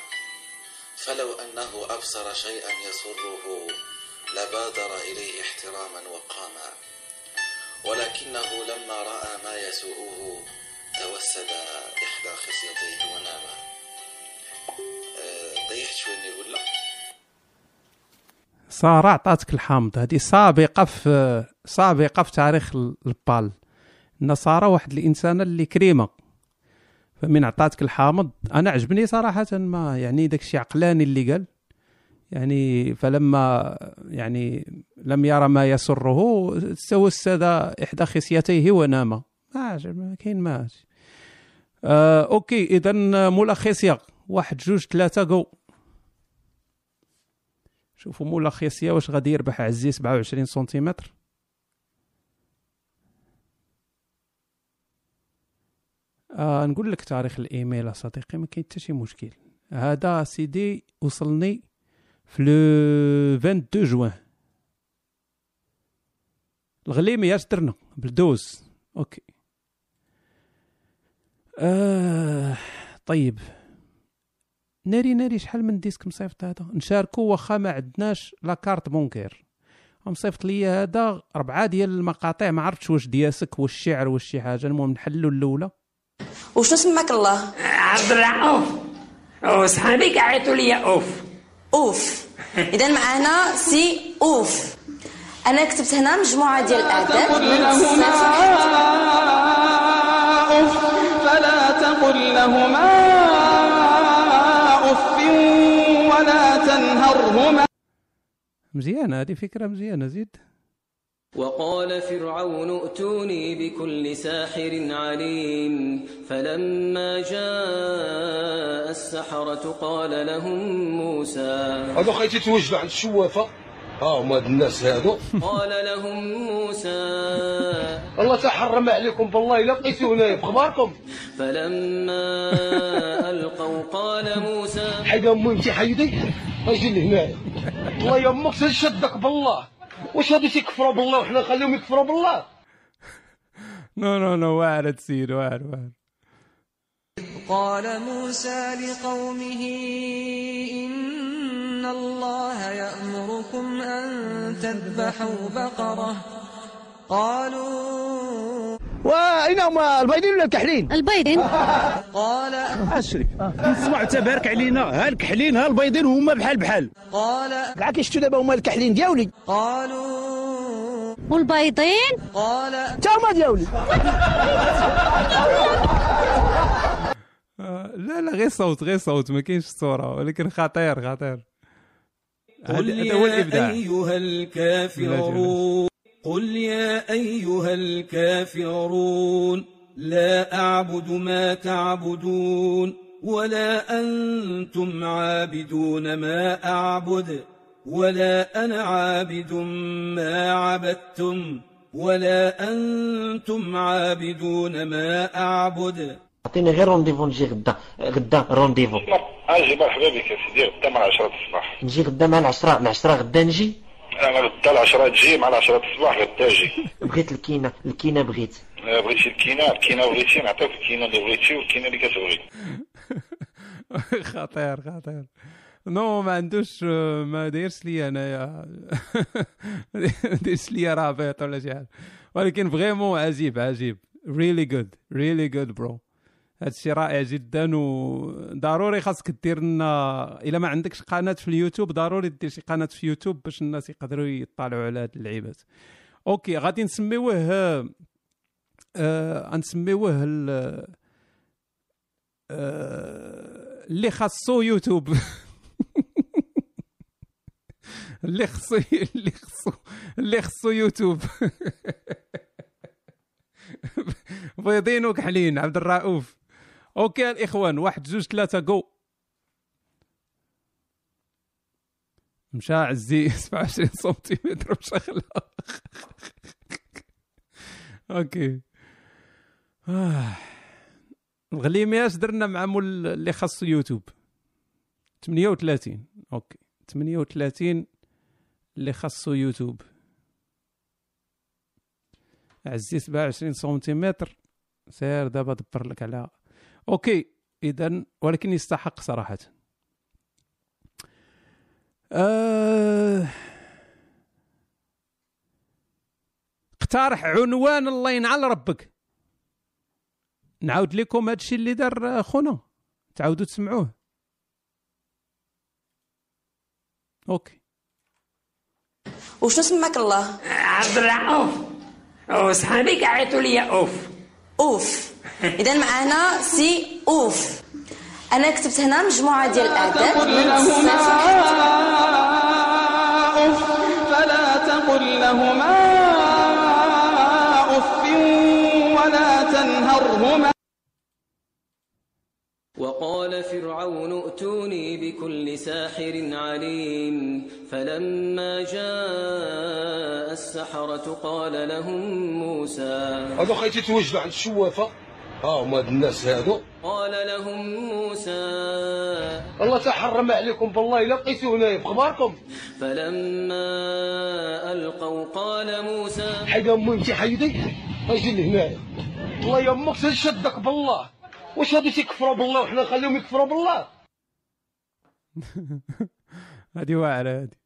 فلو أنه أبصر شيئا يسره لبادر إليه احتراما وقاما. ولكنه لما رأى ما يسوءه توسد إحدى خصيتيه وناما. أه، طيحت شوية ولا سارة عطاتك الحامض. هذه سابقة في سابقة في تاريخ ال- البال. إن سارة واحد الانسانه اللي كريمة. فمن عطاتك الحامض. أنا عجبني صراحة ما يعني داك الشيء عقلاني اللي قال. يعني فلما يعني لم يرى ما يسره توسد إحدى خصيتيه ونام. ما عجب- ما كاين ما آه OK اذا ملخص يا واحد جوج ثلاثة جو. شوفوا ملخصيه واش غادي يربح عزي 27 سنتيمتر. آه نقول لك تاريخ الإيميل صديقي ما كاين حتى شي مشكل. هذا سيدي وصلني في le 22 جوان. الغليمي اش درنا بالدوز OK. آه طيب. ناري ناري شحال من disque مصيفط هذا؟ نشاركو واخا ما عندناش la carte bancaire. مصيفط لي هذا أربعة ديال المقاطع ما عرفتش واش دياسك واش الشعر واش شي حاجة المهم نحلوا الأولى. وشنو سماك الله؟ عبد الرؤوف. وصحابي عيطوا لي أوف. أوف. اذا معنا سي أوف. أنا كتبت هنا مجموعة ديال الاعداد من صفر أف فلا تقل لهما أف ولا تنهرهما. مزيانة هذه فكرة مزيانة زيد. وقال فرعون ائتوني بكل ساحر عليم فلما جاء السحرة قال لهم موسى هذو خيتي توجدوا عند الشوافة؟ ها هما هاد الناس هادو. قال لهم موسى الله تحرم عليكم بالله إلا بقيتوا هنايا بخباركم. فلما ألقوا قال موسى حيد امي انت حيدي؟ أجي لهنا. الله يا أمك تشدك بالله. واش هادو تيكفروا بالله وحنا نخليهم يكفروا بالله؟ no no no واعر تسير واعر واعر. قال موسى لقومه إن الله يأمركم أن تذبحوا بقرة. قالوا واين هما البيضين ولا الكحلين؟ البيضين. قال اشري نسمع تبارك علينا. ها الكحلين ها البيضين هما بحال بحال. قال كاع كيشتو دابا هما الكحلين دياولي قالوا والبيضين؟ قال تا هما دياولي لا لا غير صوت غير صوت. ما كاينش الصورة ولكن خطير خطير. قل هذا هو يا الابداع أيها الكافرون. قل يا أيها الكافرون لا أعبد ما تعبدون ولا أنتم عابدون ما أعبد ولا أنا عابد ما عبدتم ولا أنتم عابدون ما أعبد. عطيني غير rendez-vous نجي غدا غدا rendez-vous أجي مرحبا بك يا سيدي غدا مع 10 الصباح نجي غدا مع العشرة مع العشرة غدا نجي. أنا غدا العشرة تجي مع 10 الصباح غدا أجي بغيت الكينة الكينة بغيت. آه، بغيتي الكينة الكينة بغيتي نعطيك الكينة اللي بغيتي والكينة اللي كتبغي. [LAUGHS] خطير خطير. no ما عندوش ما دايرش لي أنايا. ما [LAUGHS] دايرش لي رابط ولا شي حاجة. ولكن vraiment عجيب عجيب. really good really good bro هادشي رائع جدا وضروري خاصك دير لنا إلا ما عندكش قناة في اليوتيوب ضروري دير شي قناة في يوتيوب باش الناس يقدروا يطلعوا على هاد اللعيبات. okay غادي نسميوه آه آه نسميوه آه اللي خاصو يوتيوب. [LAUGHS] اللي خصو اللي خصو اللي خصو يوتيوب. [LAUGHS] بيضين وكحلين عبد الرؤوف. أوكي الاخوان واحد جوج ثلاثة جو مشى عزي [LAUGHS] 27 سنتيمتر مشغلة أوكي. [SIGHS] آه. الغليمي اش درنا مع مول اللي خاصو يوتيوب. 38 أوكي. 38 اللي خاصو يوتيوب. عزي 27 سنتيمتر. سير دابا دبر لك على أوكي اذا ولكن يستحق صراحة. أه... اقترح عنوان الله ينعل ربك. نعاود لكم هادشي اللي دار خونا. تعاودوا تسمعوه. okay. وشنو سماك الله؟ عبد الرؤوف. وصحابي عيطوا لي أوف. أوف. [LAUGHS] اذا معنا سي أوف. أنا كتبت هنا مجموعة ديال الأعداد. من فلا تقل لهما أف ولا تنهرهما وقال فرعون ائتوني بكل ساحر عليم فلما جاء السحرة قال لهم موسى هادو خايتي توجدوا عند الشوافة. ها هما هاد الناس هادو. قال لهم موسى الله تحرم عليكم بالله إلا هنايا في خباركم فلما ألقوا قال موسى حيد امي انت حيدي؟ أجي لهنايا الله يا أمك شدك بالله. واش هادو تيكفروا بالله وحنا نخليهم يكفروا بالله؟ [LAUGHS] هذه واعرة هذه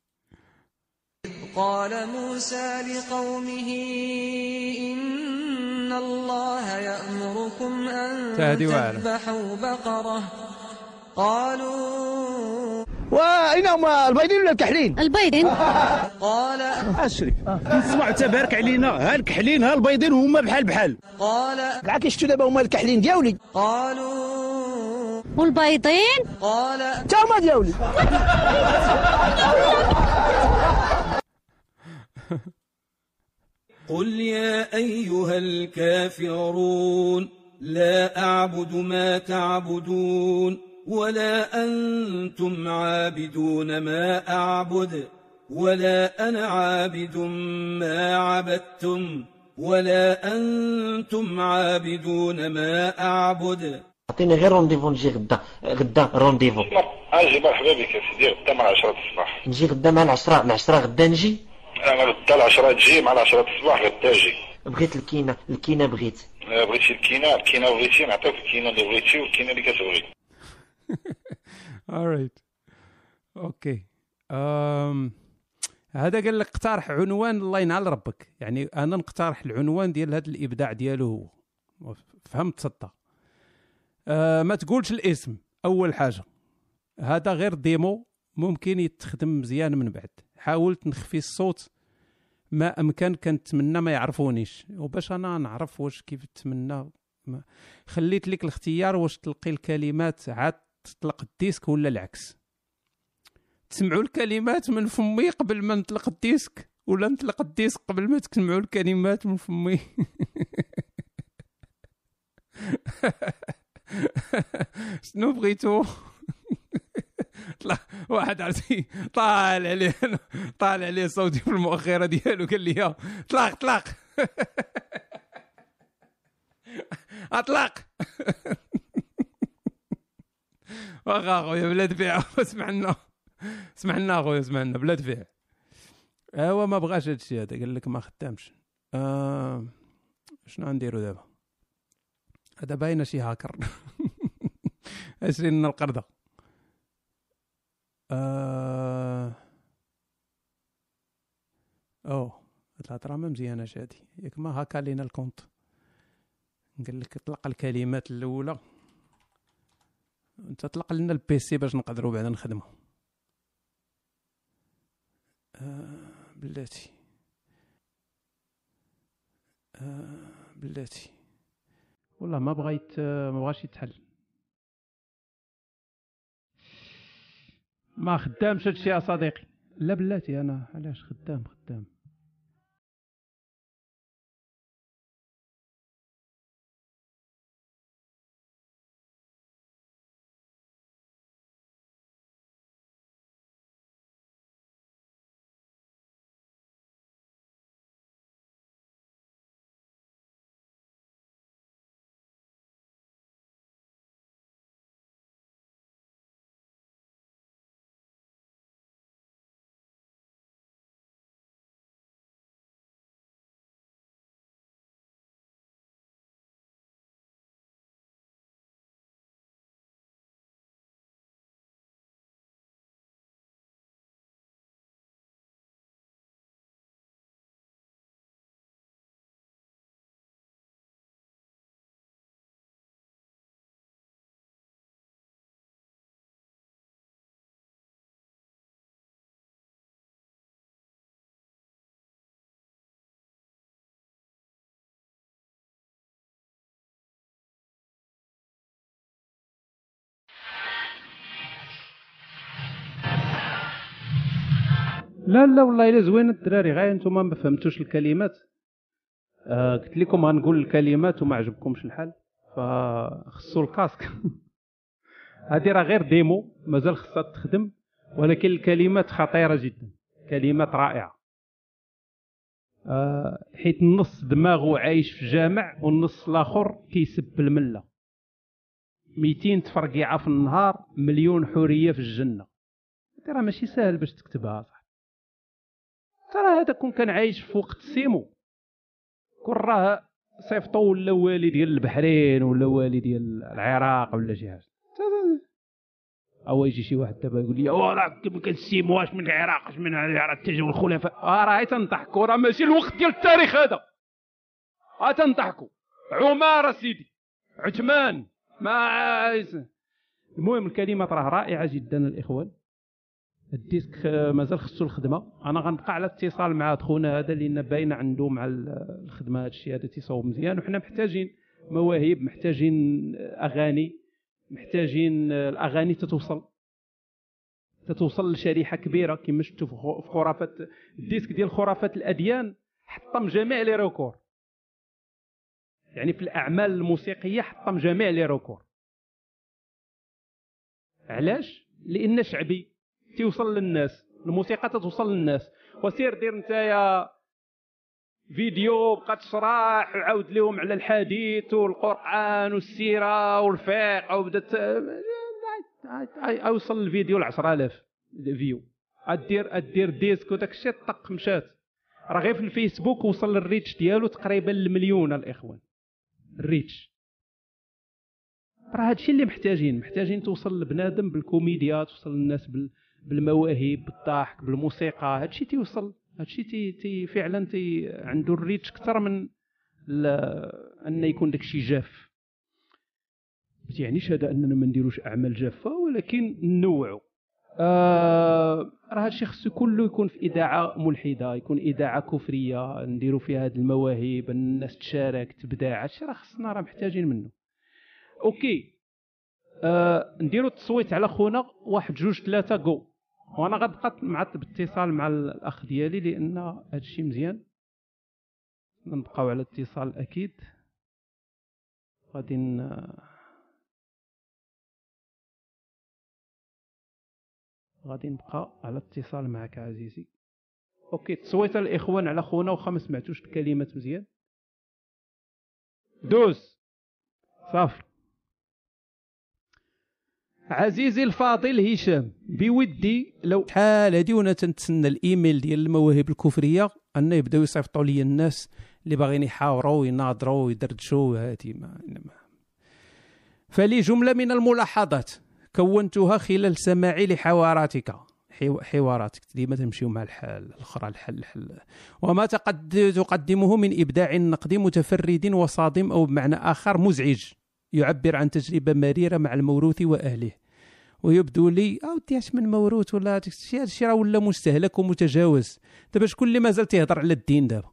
قال موسى لقومه إن الله يأمركم أن. تذبحوا بقرة. قالوا واين هما البيضين ولا الكحلين؟ البيضين. قال اسري نسمع تبارك علينا ها الكحلين ها البيضين هما بحال بحال. قال كاع كيشتو دابا هما الكحلين دياولي قالوا والبيضين؟ قال تا هما دياولي قل يا أيها الكافرون لا أعبد ما تعبدون ولا أنتم عابدون ما أعبد ولا أنا عابد ما عبدتم ولا أنتم عابدون ما أعبد. عطيني غير rendez-vous نجي غدا غدا rendez-vous أجي مرحبا بك يا سيدي غدا مع 10 الصباح. نجي غدا مع العشرة مع العشرة غدا نجي. أنا غدا العشرة تجي مع 10 الصباح غدا أجي بغيت الكينة الكينة بغيت. آه، بغيتي الكينة الكينة بغيتي نعطيك الكينة اللي بغيتي والكينة اللي كتبغي. Alright okay أم... هذا قال لك اقترح عنوان الله ينعل ربك. يعني أنا نقترح العنوان ديال هذا الإبداع ديالو هو. فهمت صدق أه ما تقولش الاسم أول حاجة. هذا غير démo ممكن يتخدم مزيان من بعد. حاولت نخفي الصوت. ما أمكن كنتمنى ما يعرفونيش. وباش أنا نعرف واش كيف تمنى خليت لك الاختيار واش تلقي الكلمات عاد تطلق ال disque ولا العكس. تسمعوا الكلمات من فمي قبل ما نطلق ال disque. ولا نطلق ال disque قبل ما تسمعوا الكلمات من فمي. [LAUGHS] شنو بغيتو؟ [LAUGHS] واحد عرفتي طالع عليه طالع عليه صوتي في المؤخرة ديالو قال لي طلاق طلاق اطلاق. [LAUGHS] [LAUGHS] واخا اخويا بلا دفيع. اسمع لنا. اسمع لنا اخويا اسمع لنا بلا دفيع. هو ما بغاش هادشي هذا قال لك ما خدامش. آه شنو غنديرو دابا؟ هذا باينة شي هاكر. اشري لنا القرده آه... أوه. هاد الهضره ما مزياناش هادي ياك ما هاكا لينا الكونت. قال لك اطلق الكلمات الأولى. أنت اطلق لنا البيسي باش نقدروا بعدا نخدموا آه بلاتي. آه بلاتي. والله ما بغيت ما بغاش يتحل. ما خدامش هادشي يا صديقي. لا بلاتي أنا علاش خدام خدام. لا لا والله إلا زوين الدراري. غير نتوما ما فهمتوش الكلمات. آه قلت لكم غنقول الكلمات وما عجبكمش الحال فخصو الكاسك. [LAUGHS] هذه راه غير ديمو مازال خصها تخدم ولكن الكلمات خطيرة جدا. كلمات رائعة. آه حيت النص دماغه عايش في جامع والنص الآخر كيسب المله 200 تفرقيعة في النهار مليون حورية في الجنة. راه ماشي ساهل باش تكتبها صح؟ ترى هذا كون كان عايش في وقت سيمو. كون راه صيفطو ولا والي ديال البحرين ولا والي ديال العراق ولا شي حاجة. أو يجي شي واحد دابا يقول لي راه ما كنسيموهاش من العراق اش من العراق تجاو الخلفاء. آه راه تنضحكوا راه ماشي الوقت ديال التاريخ هذا. آه تنضحكوا. عمر سيدي. عثمان. ما المهم الكلمات راه رائعة جدا الإخوان. ال disque مازال خصو الخدمة. أنا غنبقى على اتصال مع خونا هذا لأن باينة عنده مع الخدمة. هذا الشيء هذا تيصاوب مزيان. وحنا محتاجين مواهب محتاجين أغاني محتاجين الأغاني تتوصل. تتوصل لشريحة كبيرة كما شفتوا في خرافات ال disque ديال خرافات الأديان حطم جميع les records. يعني في الأعمال الموسيقية حطم جميع les records. علاش؟ لأن شعبي. تيوصل للناس الموسيقى تتوصل للناس. وسير دير نتايا فيديو بقى تشرح وعاود لهم على الحديث والقرآن والسيرة والفقه وبدأت أوصل الفيديو ل 10000 view. أدير أدير disque وداك الشيء طق مشات. راه غير في الفيسبوك وصل ال reach ديالو تقريبا للمليون الإخوان. ال reach. راه هادشي اللي محتاجين محتاجين توصل لبنادم بالكوميديا توصل للناس بال بالمواهب بالضحك بالموسيقى. هادشي تيوصل هادشي تي, تي فعلا تي عنده ال reach أكثر من أن يكون داكشي جاف. ما تعنيش هذا أننا ما نديروش أعمال جافة ولكن نوعوا آه راه هادشي خصو كله يكون في إذاعة ملحدة يكون إذاعة كفرية نديروا فيها هاد المواهب الناس تشارك تبدع. هادشي راه خصنا راه محتاجين منه أوكي. آه نديروا التصويت على خونا واحد جوج ثلاثة جو. وأنا غنبقى مع باتصال مع الأخ ديالي لأن هذا الشيء مزيان. نبقاو على اتصال أكيد. غادي غادي نبقى على اتصال معك عزيزي. أوكي تصويت الإخوان على خونا واخا ما سمعتوش الكلمات مزيان. دوز! صافي عزيزي الفاضل هشام بودي لو شحال هادي وأنا تنتسنى الإيميل ديال المواهب الكفريه ان يبداو يصيفطوا لي الناس اللي باغيين يحاوروا ويناظروا ويدردشوا هادي ما, ما فلي جملة من الملاحظات كونتها خلال سماعي لحواراتك. حو- حواراتك ديما تمشيو مع الحال الأخرى الحل الحل. وما تقد تقدمه من إبداع نقدي متفرد وصادم أو بمعنى آخر مزعج يعبر عن تجربة مريرة مع الموروث وأهله. ويبدو لي اودي اش من موروث ولا هذا الشيء راه ولا مستهلك ومتجاوز. دابا شكون اللي مازال تيهضر على الدين دابا؟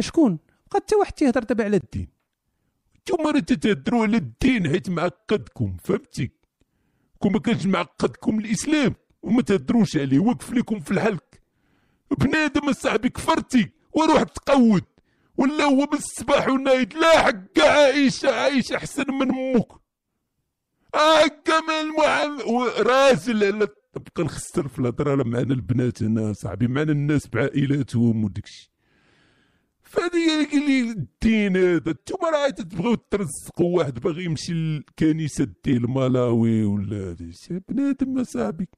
شكون؟ بقى حتى واحد تيهضر دابا على الدين. نتوما راه تتهضروا على الدين حيت معقدكم فهمتي؟ كون ما كانش معقدكم الإسلام وما تهضروش عليه وقف لكم في الحلق. بنادم صاحبي كفرتي وروح تقود. ولا هو من الصباح والنايد لا حق عايشه عايشه أحسن من أمك. هكا من المعلم راسل على تبقى نخسر في الهضرة. معنا البنات هنا صاحبي معنا الناس بعائلاتهم وداكشي. فهذه قال لي الدين هذا. انتوما راه تبغيو ترزقوا واحد باغي يمشي للكنيسة ديال مالاوي ولا هذا بنادم صاحبي.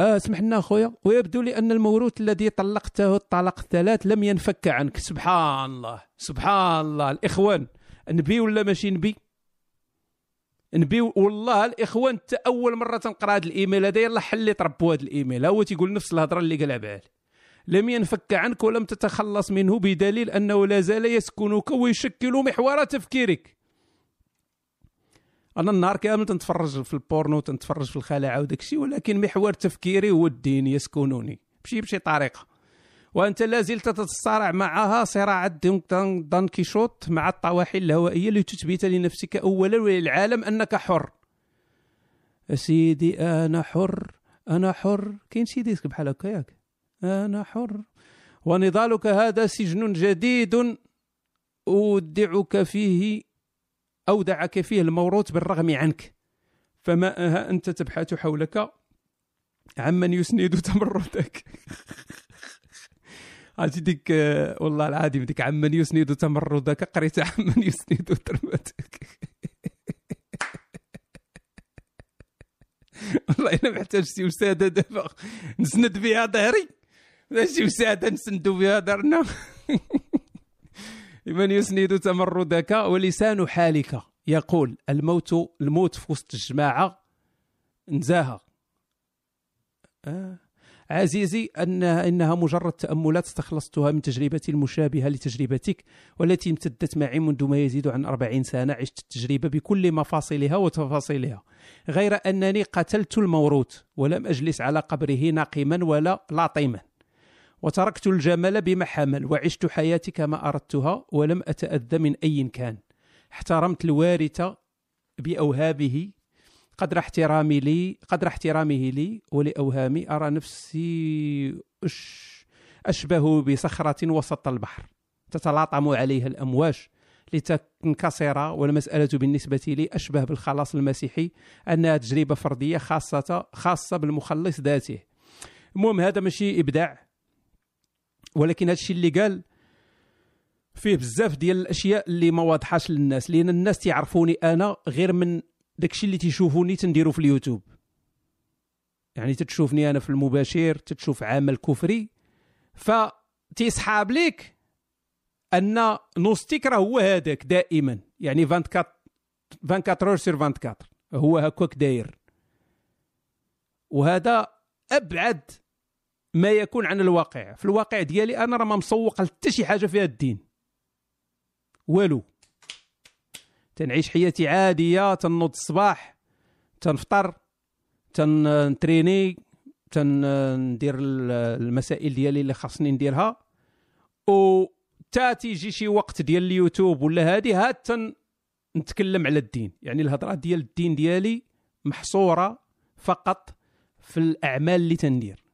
آه اسمح لنا اخويا ويبدو لي أن الموروث الذي طلقته الطلاق الثلاث لم ينفك عنك. سبحان الله. سبحان الله. الإخوان نبي ولا ماشي نبي؟ نبي والله الإخوان انت أول مرة تنقرأ هذا الإيميل هذا يلا حلي طربوا هذا الإيميل. هو تيقول نفس الهضرة اللي قالها بعال لم ينفك عنك ولم تتخلص منه بدليل أنه لا زال يسكنك ويشكل محور تفكيرك. أنا النهار كامل تنتفرج في البورنو تنتفرج في الخلاعة وداك الشيء ولكن محور تفكيري هو الدين يسكنني بشي بشي طريقة. وأنت لا زلت تتصارع معها. صراع دون- كيشوت مع الطواحن الهوائيه لتثبت لنفسك اولا وللعالم أنك حر. سيدي أنا حر. أنا حر. كاين شي ديسك بحال هكا ياك. أنا حر. ونضالك هذا سجن جديد أودعك فيه أودعك فيه الموروث بالرغم عنك. فما ها أنت تبحث حولك عمن يسند تمردك [LAUGHS] عرفتي ديك آه، والله العظيم ديك عمن يسند تمردك قريت عمن يسند تربتك [LAUGHS] والله أنا محتاج شي وسادة دابا نسند بها ظهري شي وسادة نسندو بها دارنا. [LAUGHS] من يسند تمردك ولسان حالك. يقول الموت الموت في وسط الجماعة نزاهة آه. عزيزي أن إنها مجرد تأملات استخلصتها من تجربتي المشابهة لتجربتك والتي امتدت معي منذ ما يزيد عن أربعين سنة. عشت التجربة بكل مفاصلها وتفاصيلها. غير أنني قتلت الموروث ولم أجلس على قبره ناقما ولا لاطما. وتركت الجمل بما حمل وعشت حياتي كما أردتها ولم أتأذى من أي كان. احترمت الوارث بأوهامه قدر احترامي لي قدر احترامه لي ولأوهامي أرى نفسي أش أشبه بصخرة وسط البحر. تتلاطم عليها الأمواج لتنكسر والمسألة بالنسبة لي أشبه بالخلاص المسيحي أنها تجربة فردية خاصة خاصة بالمخلص ذاته. المهم هذا ماشي إبداع. ولكن هذا الشيء اللي قال فيه بزاف ديال الأشياء اللي ما واضحاش للناس لأن الناس تيعرفوني أنا غير من داكشي اللي تيشوفوني تنديرو في اليوتيوب. يعني تتشوفني أنا في المباشر تتشوف عمل كفري. فتيسحاب ليك agnostic راه هو هذاك دائما. يعني 24 24 heures sur 24 هو هكاك داير. وهذا أبعد ما يكون عن الواقع. في الواقع ديالي أنا راه ما مسوق حتى شي حاجة فيها الدين. والو. تنعيش حياتي عادية تنوض الصباح تنفطر تنتريني تندير المسائل ديالي اللي خاصني نديرها. و تا تيجي شي وقت ديال اليوتيوب ولا هادي هاد تن نتكلم على الدين. يعني الهضره ديال الدين ديالي محصورة فقط في الأعمال اللي تندير.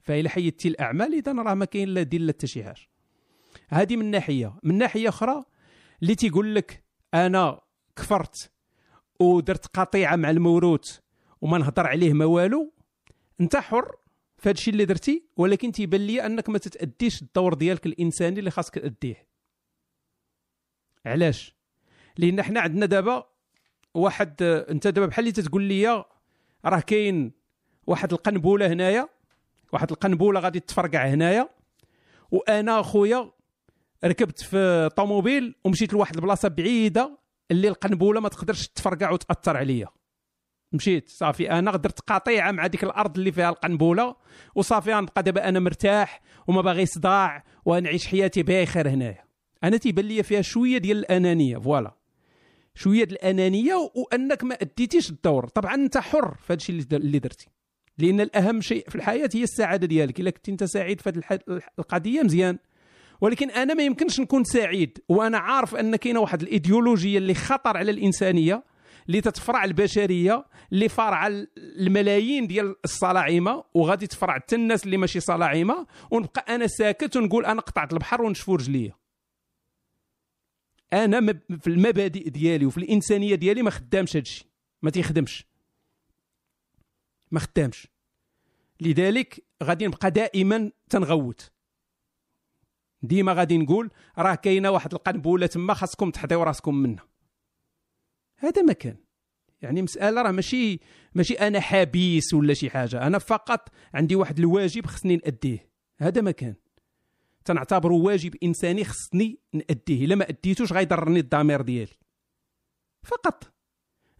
فإلا حيدتي الأعمال إذا راه ما كاين لا دين لا حتى شي حاجة. هذه من ناحية. من ناحية أخرى اللي تيقول لك أنا كفرت ودرت قطيعة مع الموروث وما نهضر عليه ما والو انت حر في هذا الشيء اللي درتي ولكن تيبان لي أنك ما تتأديش الدور ديالك الإنساني اللي خاصك تأديه. علاش؟ لأن حنا عندنا دابا واحد انت دابا بحال اللي تتقول لي راه كاين واحد القنبوله هنايا واحد القنبوله غادي تفرقع هنايا وأنا اخويا ركبت في طوموبيل ومشيت لواحد البلاصة بعيدة اللي القنبوله ما تقدرش تفرقع وتأثر عليا. مشيت صافي أنا درت قطيعة مع ديك الأرض اللي فيها القنبوله وصافي غنبقى دابا أنا مرتاح وما باغي صداع ونعيش حياتي بخير هنايا. أنا تيبان لي فيها شوية ديال الأنانية فوالا. شوية ديال الأنانية وأنك ما أديتيش الدور. طبعا أنت حر في هذا الشيء اللي درتي. لأن الأهم شيء في الحياة هي السعادة ديالك. إلا كنت أنت سعيد في هذه القضية مزيان. ولكن أنا ما يمكنش نكون سعيد وأنا عارف أن كاينة واحد الإيديولوجية اللي خطر على الإنسانية اللي تتفرع البشرية اللي فرع الملايين ديال الصلاعيمه وغادي تفرع حتى الناس اللي ماشي صلاعيمه ونبقى أنا ساكت ونقول أنا قطعت البحر ونشفو رجليا أنا في المبادئ ديالي وفي الإنسانية ديالي ما خدامش هادشي ما تيخدمش. ما خدامش. لذلك غادي نبقى دائما تنغوت. ديما غادي نقول راه كاينة واحد القنبوله تما خاصكم تحضيو راسكم منها هذا ما كان. يعني مسألة راه ماشي ماشي أنا حبيس ولا شي حاجة. أنا فقط عندي واحد الواجب خصني نأديه. هذا ما كان. تنعتبره واجب إنساني خصني نأديه. إلا ما أديتوش غيضرني الضمير ديالي. فقط.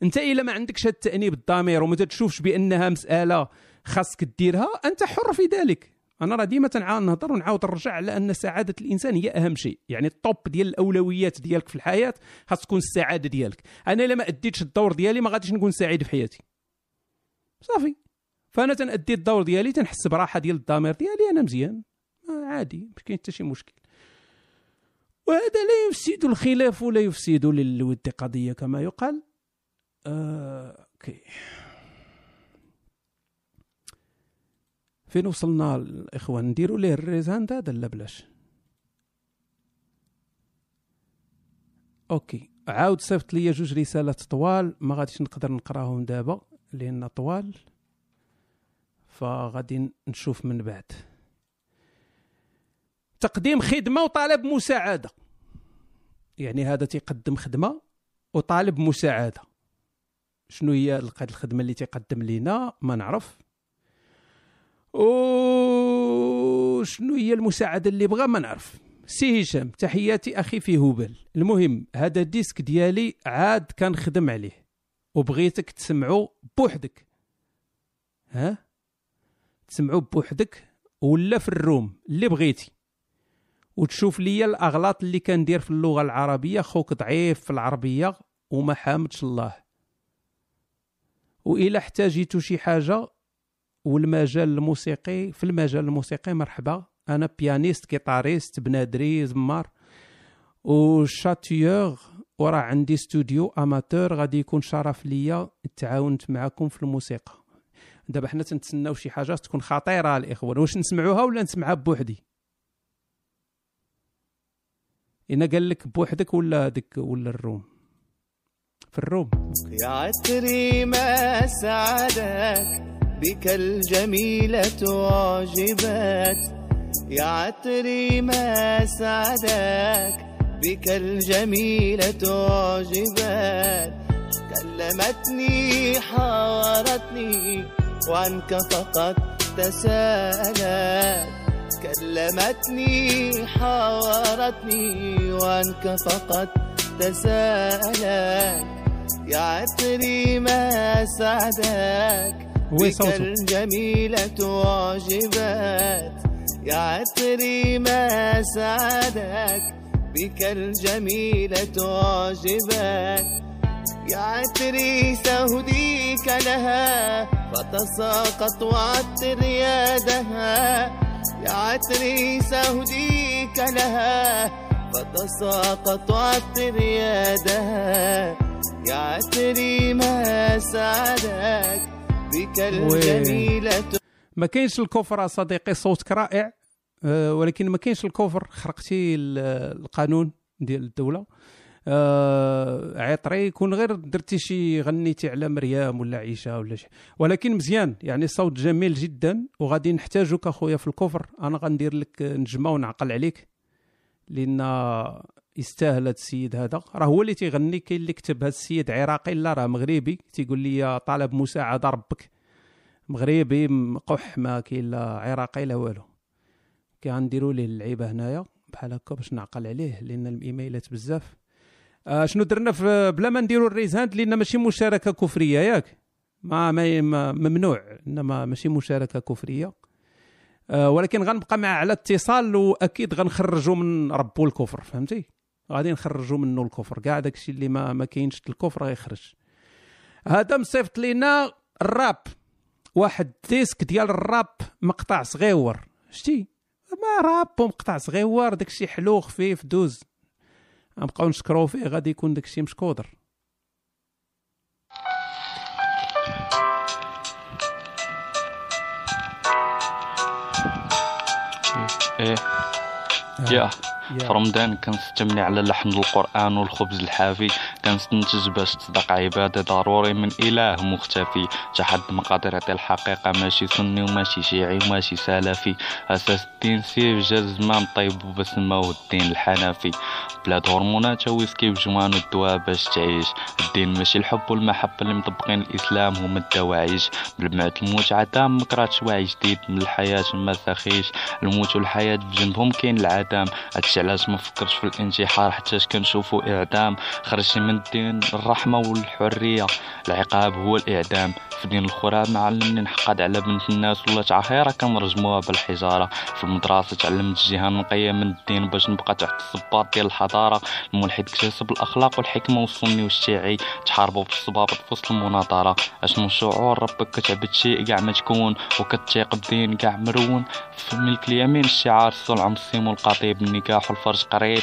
أنت إلا ما عندكش هذا التأنيب الضمير وما تشوفش بأنها مسألة خاصك ديرها أنت حر في ذلك. أنا راه ديما تنعاود نهضر ونعاود نرجع على ان سعادة الإنسان هي أهم شيء. يعني الطوب ديال الأولويات ديالك في الحياة خاص تكون السعادة ديالك. أنا إلا ما أديتش الدور ديالي ما غاديش نكون سعيد في حياتي. صافي. فأنا تنأدي الدور ديالي تنحس براحة ديال الضمير ديالي أنا مزيان. عادي ما كاين حتى شي مشكل. وهذا لا يفسد الخلاف ولا يفسد للود قضية كما يقال. آه، أوكي. فين وصلنا الاخوان نديروا ليه ال raise hand هذا لا بلاش. أوكي. عاود صيفط لي جوج رسالات طوال ما غاديش نقدر نقراهم دابا لأن طوال. فغادي نشوف من بعد. تقديم خدمة وطالب مساعدة. يعني هذا تيقدم خدمة وطالب مساعدة. شنو هي الخدمة اللي تيقدم لينا؟ ما نعرف. وشنو هي المساعدة اللي بغى ما نعرف. سي هشام تحياتي أخي في هبل المهم هذا ال disque ديالي عاد كنخدم عليه. وبغيتك تسمعو بوحدك. ها؟ تسمعو بوحدك ولا في ال room اللي بغيتي. وتشوف ليا الأغلاط اللي كندير في اللغة العربية خوك ضعيف في العربية وما حامدش الله. والى احتاجيتو شي حاجة والمجال الموسيقي في المجال الموسيقي مرحبا أنا pianiste guitariste بنادري زمار و chanteur وراه عندي استوديو amateur غادي يكون شرف ليا تعاونت معكم في الموسيقى. دابا حنا تنتسناو شي حاجة تكون خطيرة الإخوان واش نسمعوها ولا نسمعها بوحدي؟ أنا قال لك بوحدك ولا ديك ولا الروم؟ في الروم. يا عتري ما سعدك بك الجميلة عجبت يا عتري ما سعدك. بك الجميلة عجبت كلمتني حاورتني وعنك فقط تساءلت كلمتني حاورتني وعنك فقط تساءلت يا عطري ما سعدك. وين بك صوته؟ الجميلة عجبت يا عطري ما سعدك بك الجميلة عجبت يا عطري سهديك لها فتساقط وعطر يدها. يا عطري سهديك لها فتساقط وعطر يدها. يا عطري ما سعدك بك الجميلة ما كاينش الكفر صديقي صوتك رائع. أه، ولكن ما كاينش الكفر. خرقتي ال- القانون ديال الدولة. آه عطري يكون غير درتي شي غنيتي على مريم ولا عيشة ولا شي. ولكن مزيان يعني صوت جميل جدا وغادي نحتاجك أخويا في الكفر. أنا غندير لك نجمة ونعقل عليك لأن يستاهل هذا السيد هذا. راه هو اللي تيغني كاين اللي كتب هذا السيد عراقي لا راه مغربي. تيقول لي طالب مساعدة ربك. مغربي مقح ما كاين لا عراقي لا والو. كنديروا ليه اللعيبة هنايا بحال هكا باش نعقل عليه لأن الإيميلات بزاف. آه شنو درنا في بلا ما نديروا ال raise hand لأن ماشي مشاركة كفرية ياك؟ ما, ما ممنوع إنما ماشي مشاركة كفرية. آه ولكن غنبقى مع على اتصال وأكيد غنخرجوا من ربو الكفر فهمتي؟ غادي نخرجوا منه الكفر. كاع داكشي اللي ما ما كاينش. الكفر غيخرج. هذا مصيفط لينا الراب. واحد disque ديال الراب مقطع صغيور. شتي؟ ما راب ومقطع صغيور. داكشي حلو خفيف دوز. غنبقاو نشكرو فيه. غادي يكون داكشي مشكودر. إيه. yeah. في رمضان كنستمع على لحن القرآن والخبز الحافي. كنستنتج باش تصدق عبادة ضروري من إله مختفي. حد ما قادر يعطي الحقيقة ماشي سني وماشي شيعي وماشي سلفي. أساس الدين سيف جا زمان طيب وبسمة والدين الحنفي. بلاد هرمونات ويسكي بجوان والدواء باش تعيش. الدين ماشي الحب والمحبة اللي مطبقين الإسلام هما الدواعيش بالمعت الموت عدام مكراتش واعي جديد من الحياة ما سخيش. الموت والحياة بجنبهم كاين العدام هادشي علاش ما فكرتش في الانتحار حتى كنشوفو إعدام. خرجتي من الدين الرحمة والحرية. العقاب هو الإعدام. في دين الخراب معلمني نحقد على بنت الناس ولا تعخيرة كنرجموها بالحجارة. في المدرسة تعلمت الجهة النقية من الدين باش نبقى تحت الصباط ديال الحضارة. الملحد اكتسب الأخلاق والحكمة والسني والشيعي. تحاربوا بالصبابط في وسط المناظرة أشنو شعور ربك كتعبد شيء كاع ما تكون وكتيق بدين كاع مرون في ملك اليمين الشعار الصلع السيم والقطيب. النكاح والفرج قريب.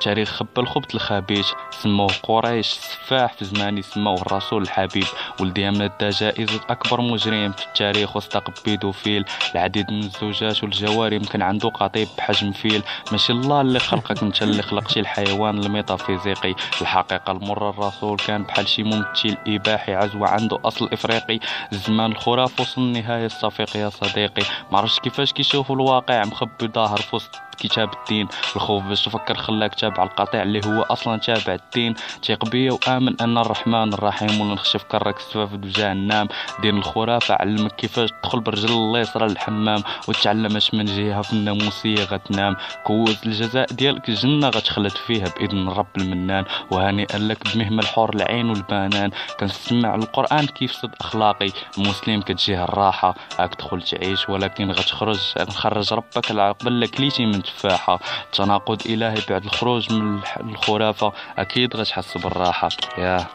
تاريخ خب الخبث الخبيث. سموه قريش. سفاح في زمان سموه الرسول الحبيب. ولد يمنى دا جائزة أكبر مجرم في التاريخ واستقب بيدوفيل العديد من الزوجات والجواري كان عنده قطيب بحجم فيل. ماشي الله اللي خلقك. انت اللي خلق شي الحيوان الميتافيزيقي. الحقيقة المرة الرسول كان بحال شي ممثل إباحي. عزوة عنده أصل إفريقي. زمان الخراف وصل النهاية الصفيق يا صديقي. معرفش كيفاش كيشوفوا الواقع. مخبي ظاهر في وسط كتاب الدين. الخوف باش تفكر خلاك تابع القطيع اللي هو أصلا تابع الدين. تيق بيا وآمن أن الرحمن الرحيم ولا نخشف كرك في جهنم دين الخرافه علمك كيفاش تدخل برجل اليسرى للحمام وتعلم اش من جهة في الناموسيه غتنام كوز الجزاء ديالك الجنه غتخلد فيها بإذن رب المنان. وهنيئا لك بمهمة الحور العين والبنان. كنسمع القرآن كيفسد أخلاقي. المسلم كتجيه الراحة. هاك تدخل تعيش ولكن غتخرج. نخرج ربك العقبه كليتي من تفاحة تناقض إلهي بعد الخروج من الخرافة. أكيد غتحس بالراحة. yeah.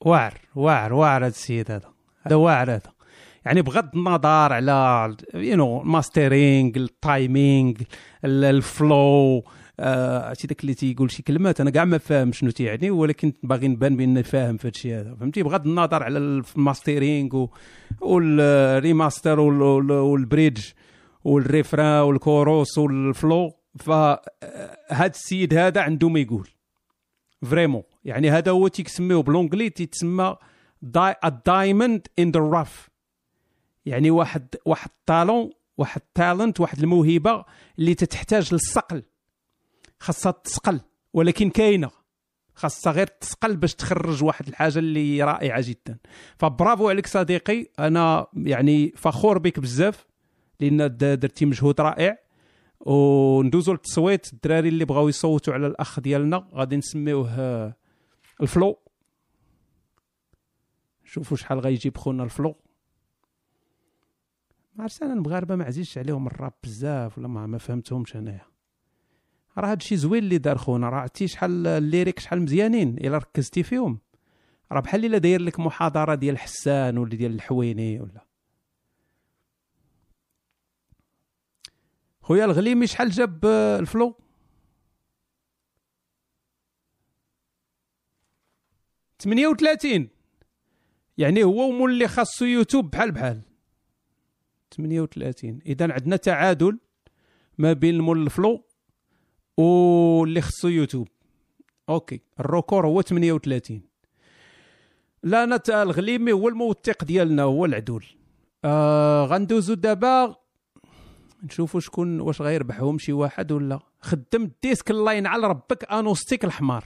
واعر واعر واعر هذا السيد هذا. هذا واعر هذا. يعني بغض النظر على you know mastering ال timing ال flow عرفتي داك اللي تيقول شي كلمات أنا كاع ما فاهم شنو تيعني ولكن باغي نبان باني فاهم في هادشي هذا. فهمتي؟ بغض النظر على ال mastering وال remaster وال bridge. وال refrain وال chorus وال flow فهاد السيد هذا عنده ما يقول. vraiment يعني هذا هو تيسميوه بالونجلي تيتسمى ال diamond in the rough يعني واحد واحد ال talent واحد التالنت واحد الموهبة اللي تتحتاج للصقل. خاصها تسقل ولكن كاينة. خاصها غير تسقل باش تخرج واحد الحاجة اللي رائعة جدا. فبرافو عليك صديقي. أنا يعني فخور بك بزاف. لأن درتي مجهود رائع. وندوزو للتصويت. الدراري اللي بغاو يصوتوا على الأخ ديالنا غادي نسميوه آه، الفلو. شوفوا شحال غيجيب خونا الفلو. ما عرفت أنا المغاربة ما عزيزش عليهم الراب بزاف ولا ما, ما فهمتهمش انايا راه هادشي زوين اللي دار خونا. راه عرفتي شحال الليريك شحال مزيانين إلا ركزتي فيهم. راه بحال إلا داير لك محاضرة ديال حسان ولا ديال الحويني ولا خويا الغليمي شحال جاب آه، الفلو؟ ثمانية وثلاثين يعني هو ومولي خاصو يوتيوب بحال بحال. ثمانية وثلاثين إذا عندنا تعادل ما بين مول ال flow واللي خصو يوتيوب. أوكي ال record هو 38 لا أنا تا الغليمي هو الموثق ديالنا هو العدول. آه غندوزو دابا نشوفوا شكون واش غيربحهم شي واحد ولا خدم ال disque الله ينعل ربك أنوستيك الحمار.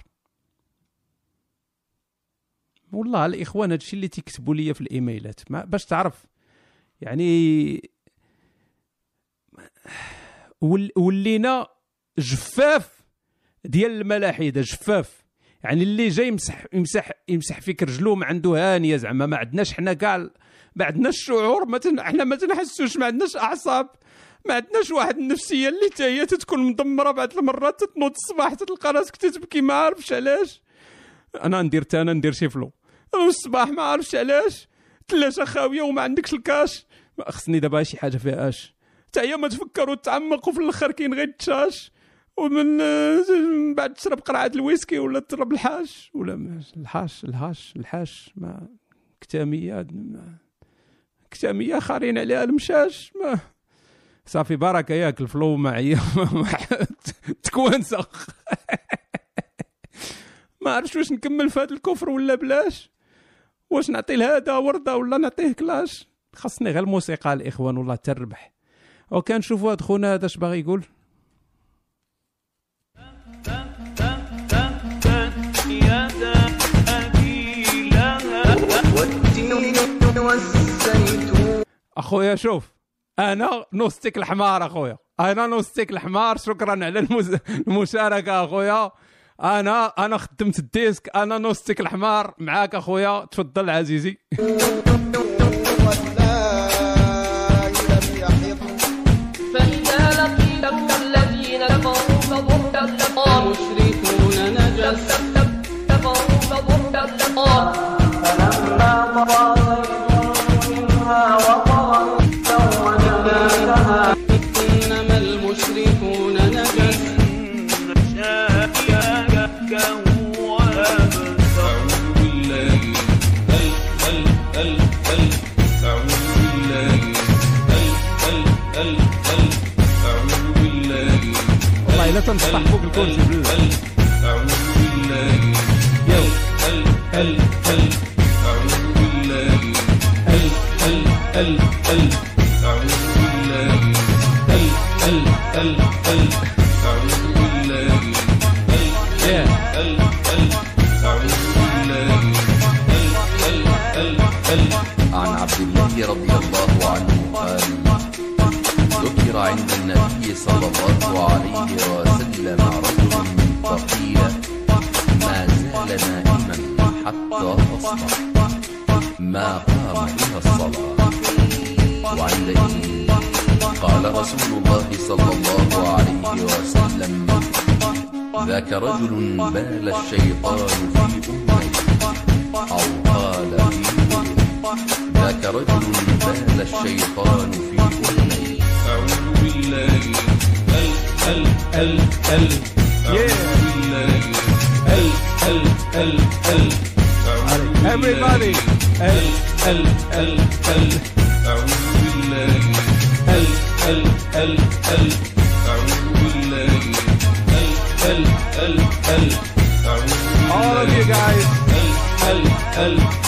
والله الإخوان هادشي اللي تيكتبوا لي في الإيميلات ما باش تعرف. يعني ول- ولينا جفاف ديال الملاحدة جفاف. يعني اللي جاي يمسح يمسح يمسح فيك رجلو ما عنده هانية زعما ما عندناش حنا كاع ما عندناش شعور ما. حنا ما تنحسوش ما عندناش أعصاب. ما عندناش واحد النفسية اللي تا هي تتكون مدمرة بعض المرات تتنوض الصباح تلقى راسك تتبكي ما عارفش علاش. أنا ندير تا أنا ندير شي flow الصباح ما عارفش علاش. ثلاجه خاويه وما عندكش الكاش. خصني دابا شي حاجة فيها أش. حتى هي ما تفكر وتعمق وفي الأخر كاين غير التشاش. ومن من بعد تشرب قرعة الويسكي ولا تشرب الحاش. ولا الحاش الهاش الحاش. ما كتامية كتامية خارين عليها المشاش. ما. صافي بركه ياك ال flow معايا [LAUGHS] تكوانسخ [LAUGHS] ما عرفتش واش نكمل في هذا الكفر ولا بلاش. واش نعطي لهذا وردة ولا نعطيه كلاش؟ خاصني غير الموسيقى الإخوان والله تربح. أوكي نشوفوا هاد خونا هذا اش باغي يقول. [LAUGHS] أخويا شوف. أنا نوستيك الحمار أخويا. أنا نوستيك الحمار شكرا على المز... المشاركة أخويا. أنا أنا خدمت ال disque. أنا نوستيك الحمار معاك أخويا. تفضل عزيزي. مشركون لا تنصح فوق الكون جبل أعوذ بالله يو هل هل هل أعوذ بالله هل هل هل هل أعوذ بالله هل هل هل هل رسول الله صلى الله عليه وسلم ذاك رجل بال الشيطان في أمه أو قال في ذاك رجل بال الشيطان في أذنه أعوذ بالله ال ال ال ال ال ال ال everybody ال ال ال ال أعوذ بالله أل أل أل. أعوذ بالله أل أل أل أل. all of you guys أل أل أل.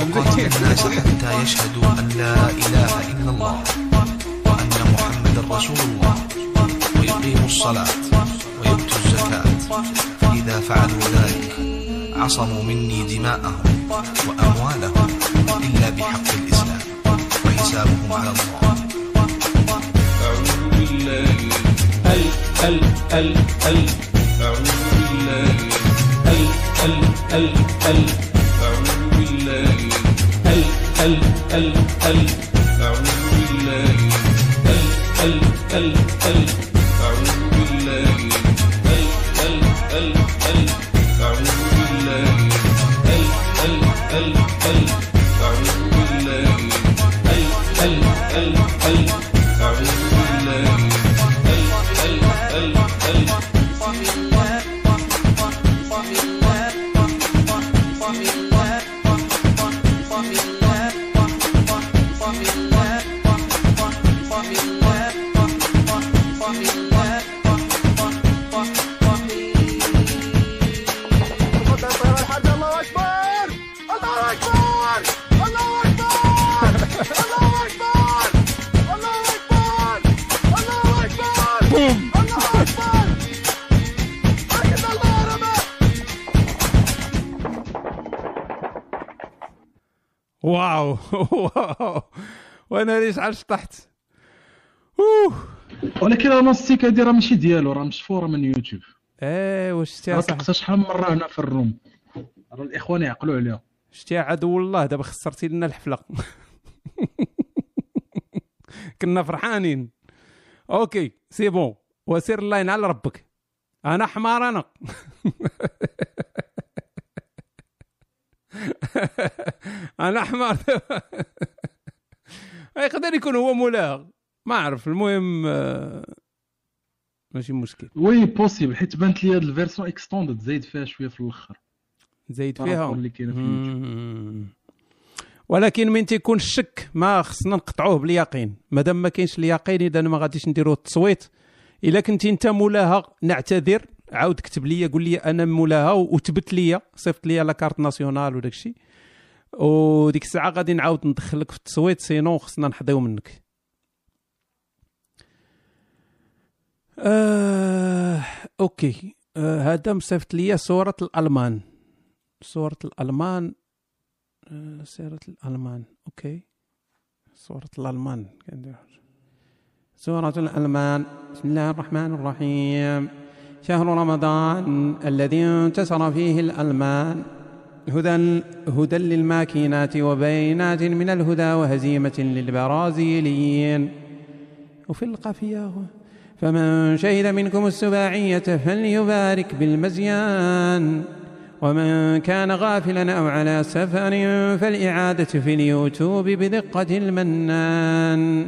أقاتل الناس حتى يشهدوا أن لا إله إلا الله وأن محمدا رسول الله. ويقيموا الصلاة ويؤتوا الزكاة. فإذا فعلوا ذلك عصموا مني دماءهم وأموالهم إلا بحق الإسلام وحسابهم على الله. أعوذ بالله ال ال ال ال عاد شطحت أوه. ولكن راه نوستيك هادي راه ماشي ديالو راه مشفوره من يوتيوب. إيه واش شتيها راه صح شحال من مره هنا في الروم. راه الإخوان يعقلوا عليها. شتيها عدو الله دابا خسرتي لنا الحفلة. [LAUGHS] كنا فرحانين. أوكي c'est bon. وسير الله ينعل ربك. أنا حمار أنا. [LAUGHS] أنا حمار. [LAUGHS] يقدر يكون هو مولاها ما أعرف المهم آه، ماشي مشكل. oui possible حيت بانت لي هاد ال version extended زايد فيها شوية في الأخر. زايد فيها؟ اللي كاينة في اليوتيوب. ولكن من تيكون الشك ما خصنا نقطعوه باليقين. مادام ما كاينش اليقين إذا ما غاديش نديروا التصويت. إلا كنتي أنت مولاها نعتذر. عاود كتب لي قول لي أنا مولاها وثبت لي صيفط لي la carte nationale وداك الشيء وديك الساعة غادي نعاود ندخلك في التصويت sinon خصنا نحضيو منك. آه، أوكي. آه، مصيفط لي صورة الألمان. صورة الألمان. آه، سيرة الألمان. أوكي. صورة الألمان. سورة الألمان. بسم الله الرحمن الرحيم. شهر رمضان الذي انتصر فيه الألمان. هدى هدى للماكينات وبينات من الهدى وهزيمة للبرازيليين. وفي القافية فمن شهد منكم السباعية فليبارك بالمزيان. ومن كان غافلا أو على سفر فالإعادة في اليوتيوب بدقة المنان.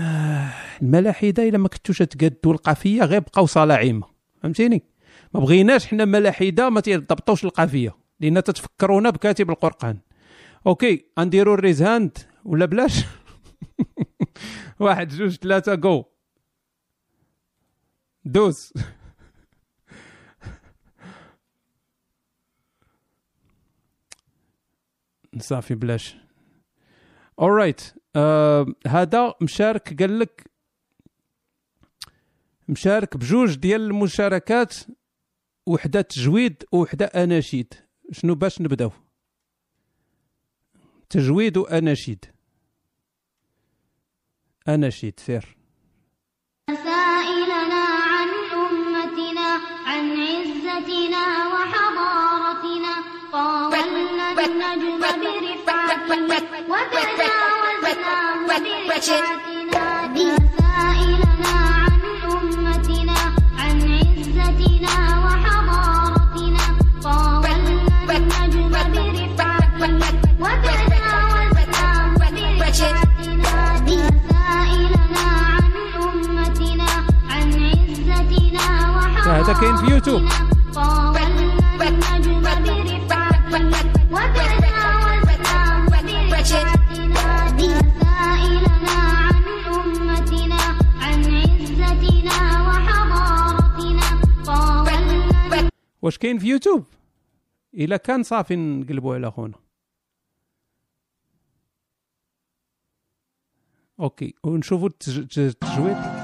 آه، الملاحدة إلا ما كنتوش تقادوا القافية غير بقاو صلاعيمة فهمتيني؟ ما بغيناش حنا ملاحدة ما تضبطوش القافية لأن تتفكرونا بكاتب القرآن. أوكي غنديروا ال raise hand ولا بلاش؟ [LAUGHS] واحد جوج ثلاثة je dose. صافي بلاش. alright آه هذا مشارك قال لك مشارك بجوج ديال المشاركات. وحدة تجويد وحدة أناشيد. شنو باش نبداو؟ تجويد وأناشيد. أناشيد سير سائلنا عن أمتنا عن عزتنا وحضارتنا. طاولنا النجم برفعته وتجاوزناه برفعتنا سائلنا عن عزتنا وحضارتنا طاولنا واش كاين في يوتيوب؟ إلا كان صافي نقلبوا على خونا. أوكي ونشوفوا التج- التج- التجويد.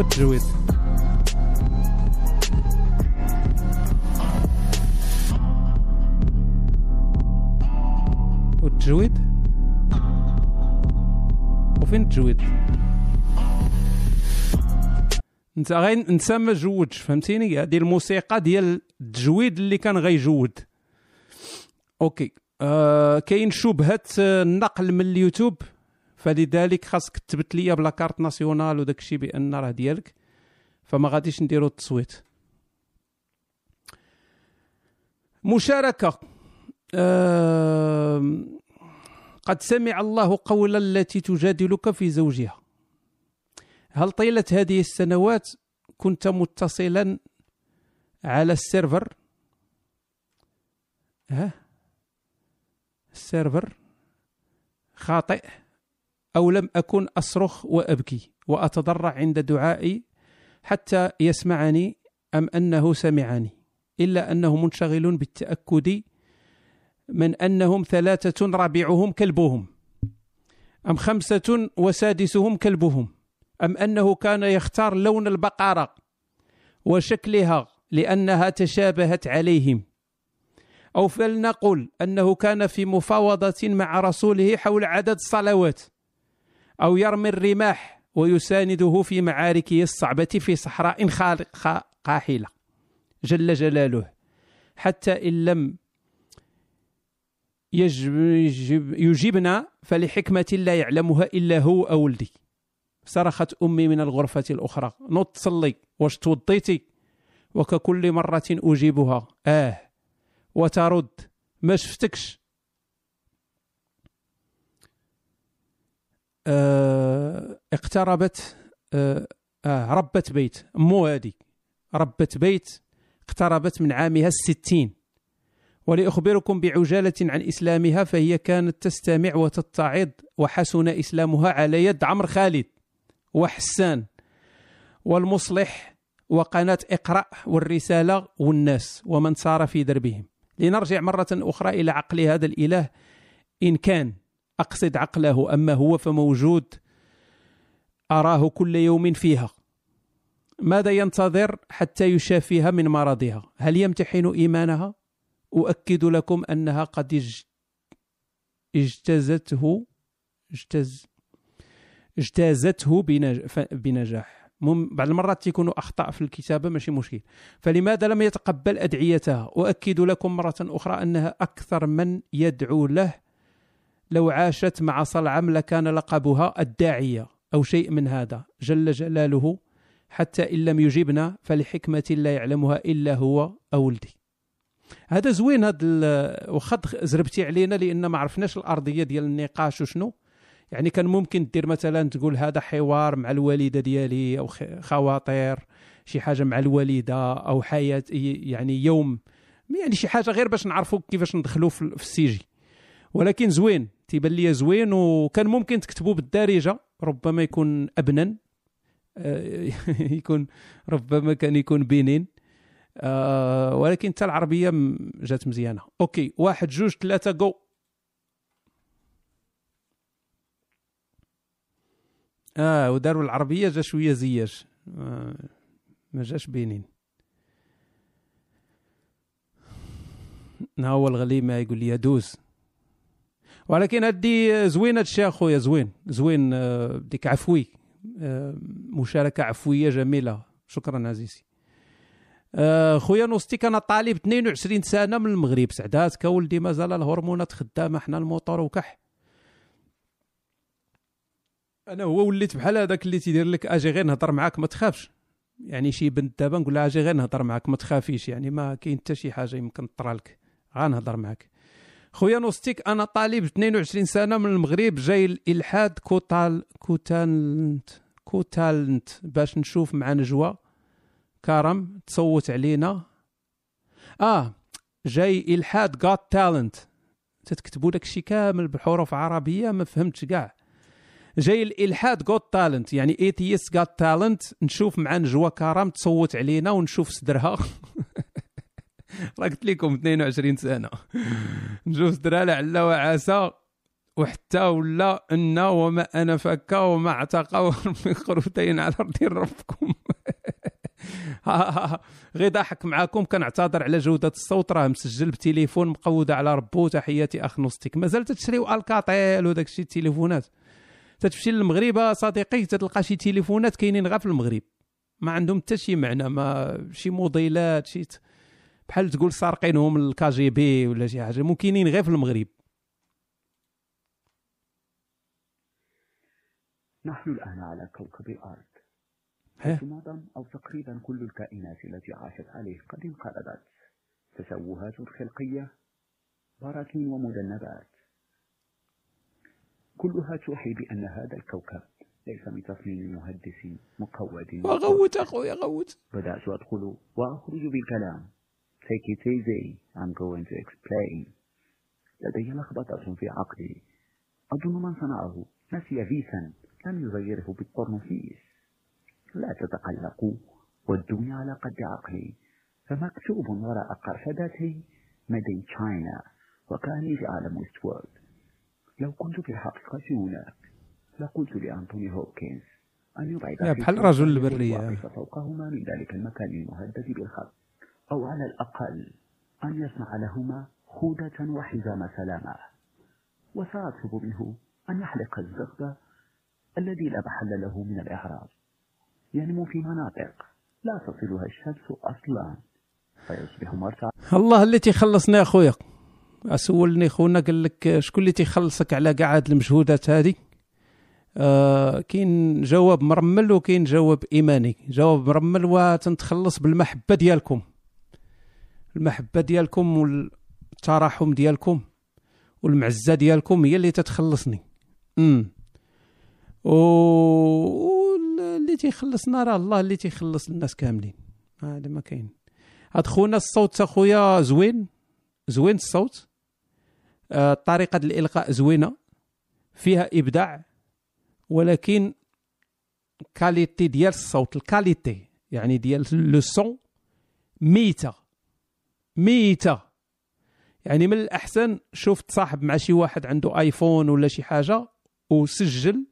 هو التجويد والتجويد وفين التجويد انت غير انت ما جودش فهمتيني؟ هذه الموسيقى ديال التجويد اللي كان غيجود أوكي. آه كاين شبهة آه، النقل من اليوتيوب؟ فلذلك خاصك تثبت ليا بلا كارت ناسيونال وداك الشيء بأن راه ديالك فما غاديش نديرو التصويت. مشاركة. آه قد سمع الله قول التي تجادلك في زوجها. هل طيلة هذه السنوات كنت متصلا على السيرفر؟ ها؟ السيرفر؟ خاطئ. أو لم أكن أصرخ وأبكي وأتضرع عند دعائي حتى يسمعني أم أنه سمعني إلا أنه منشغل بالتأكد من أنهم ثلاثة رابعهم كلبهم أم خمسة وسادسهم كلبهم أم أنه كان يختار لون البقرة وشكلها لأنها تشابهت عليهم. أو فلنقل أنه كان في مفاوضة مع رسوله حول عدد الصلوات. أو يرمي الرماح ويسانده في معاركه الصعبة في صحراء خالق قاحلة. جل جلاله. حتى إن لم يجب يجب يجيبنا فلحكمة لا يعلمها إلا هو أو ولدي. صرخت أمي من الغرفة الأخرى. نوض تصلي واش توضيتي وككل مرة أجيبها. آه. وترد. ما شفتكش. اقتربت آه آه ربة بيت. مو هذه. ربة بيت اقتربت من عامها الستين. ولأخبركم بعجالة عن إسلامها فهي كانت تستمع وتتعظ وحسن إسلامها على يد عمرو خالد وحسان. والمصلح وقناة اقرأ والرسالة والناس ومن سار في دربهم. لنرجع مرة أخرى إلى عقل هذا الإله إن كان أقصد عقله أما هو فموجود أراه كل يوم فيها؟ ماذا ينتظر حتى يشافيها من مرضها؟ هل يمتحن إيمانها؟ أؤكد لكم أنها قد اجتزته اجتز اجتازته بنجاح. بعض المرات تكون اخطاء في الكتابة ماشي مشكل. فلماذا لم يتقبل أدعيتها؟ أؤكد لكم مرة أخرى أنها أكثر من يدعو له لو عاشت مع صلعم لكان لقبها الداعية أو شيء من هذا جل جلاله حتى إن لم يجبنا فلحكمة لا يعلمها إلا هو أو ولدي. هذا زوين هذا وخد زربتي علينا لأن ما عرفناش الأرضية ديال النقاش وشنو. يعني كان ممكن دير مثلا تقول هذا حوار مع الوالدة ديالي أو خواطر شي حاجة مع الوالدة أو حياة يعني يوم يعني شي حاجة غير باش نعرفوا كيفاش ندخلوا في السيجي ولكن زوين تيبان لي زوين وكان ممكن تكتبوا بالدارجة ربما يكون ابنن آه، [LAUGHS] يكون ربما كان يكون بنين. آه، ولكن حتى العربية جات مزيانة. أوكي واحد جوج ثلاثة جو آه وداروا العربية جا شوية زياش. آه ما جاش بينين هو الغلي ما يقول لي دوز. ولكن هدي زوين هادشي أخويا زوين زوين آه، ديك عفوي آه، مشاركة عفوية جميلة. شكرا عزيزي. آه، خويا نوستيك أنا طالب 22 سنة من المغرب. سعداتك ولدي مازال الهرمونات خدامة حنا الموتور وكح. أنا هو وليت بحال هذاك اللي تيدير لك آجي غير نهضر معاك ما تخافش. يعني شي بنت دابا نقول لها آجي غير نهضر معاك ما تخافيش. يعني ما كاين حتى شي حاجة يمكن طرا لك غنهضر معاك. خويا نوستيك أنا طالب 22 سنة من المغرب جاي الالحاد got tal- got talent got talent باش نشوف مع نجوى. كرم تصوت علينا. آه جاي إلحاد got talent تتكتبوا داك الشيء كامل بحروف عربية ما فهمتش كاع. جاي الالحاد got talent يعني it's got talent نشوف مع نجوى كرم تصوت علينا ونشوف صدرها. [LAUGHS] راه قلت لكم 22 سنة. نشوف صدرها لعل وعسى وحتى ولا ان وما أنا فكا وما اعتقى من خروتين على أرض ربكم. [LAUGHS] غير ضحك معاكم كنعتذر على جودة الصوت راه مسجل بتليفون مقودة على ربو تحياتي أخ نوستيك. مازال تشريو الكاتيل وداك الشيء التليفونات. تتمشي للمغرب صديقي تتلقى شي تليفونات كاينين غير في المغرب. ما عندهم حتى شي معنى ما شي موديلات شي ت- بحال تقول سارقينهم الكا جي بي ولا شي حاجة ممكنين غير في المغرب. نحن الآن على كوكب الأرض؟ حيث معظم أو تقريبا كل الكائنات التي عاشت عليه قد انقرضت تشوهات خلقية براكين ومذنبات كلها توحي بأن هذا الكوكب ليس من تصميم مهندس مقود. غوت اخويا غوت. بدأت أدخل وأخرج بالكلام. Take it easy I'm going to explain لدي لخبطة في عقلي. أظن من صنعه. نسي فيسا لم يغيره بالطرنفيس لا تتقلقوا ودوني على قد عقلي. فمكتوب وراء قرفدتي مدين تشاينا. وكاني في عالم ويست وورلد لو كنت في الحقيقة هناك لقلت لأنتوني هوبكنز أن يبعد بحال رجل البرية. فوقهما من ذلك المكان المهدد بالخط أو على الأقل أن يصنع لهما خوذة وحزام سلامة وسأطلب منه أن يحلق الزغد الذي لا محل له من الإعراب. ينمو في مناطق لا تصلها الشمس أصلا. فيصبح مرتعا الله اللي تيخلصنا اخويا سولني خونا قال لك شكون اللي تيخلصك على كاع هاد المجهودات هذه؟ آه كاين جواب مرمل وكاين جواب إيماني. جواب مرمل وتنتخلص بالمحبة ديالكم. المحبة ديالكم والتراحم ديالكم والمعزة ديالكم هي اللي تتخلصني. أمم. و واللي تيخلصنا راه الله اللي تيخلص الناس كاملين. هذا ما كاين. هاد خونا الصوت أخويا زوين زوين الصوت. آه، طريقة الإلقاء زوينة فيها إبداع ولكن qualité ديال الصوت ال qualité يعني ديال le son ميتة. ميتة. يعني من الأحسن شوف تصاحب مع شي واحد عنده آيفون ولا شي حاجة وسجل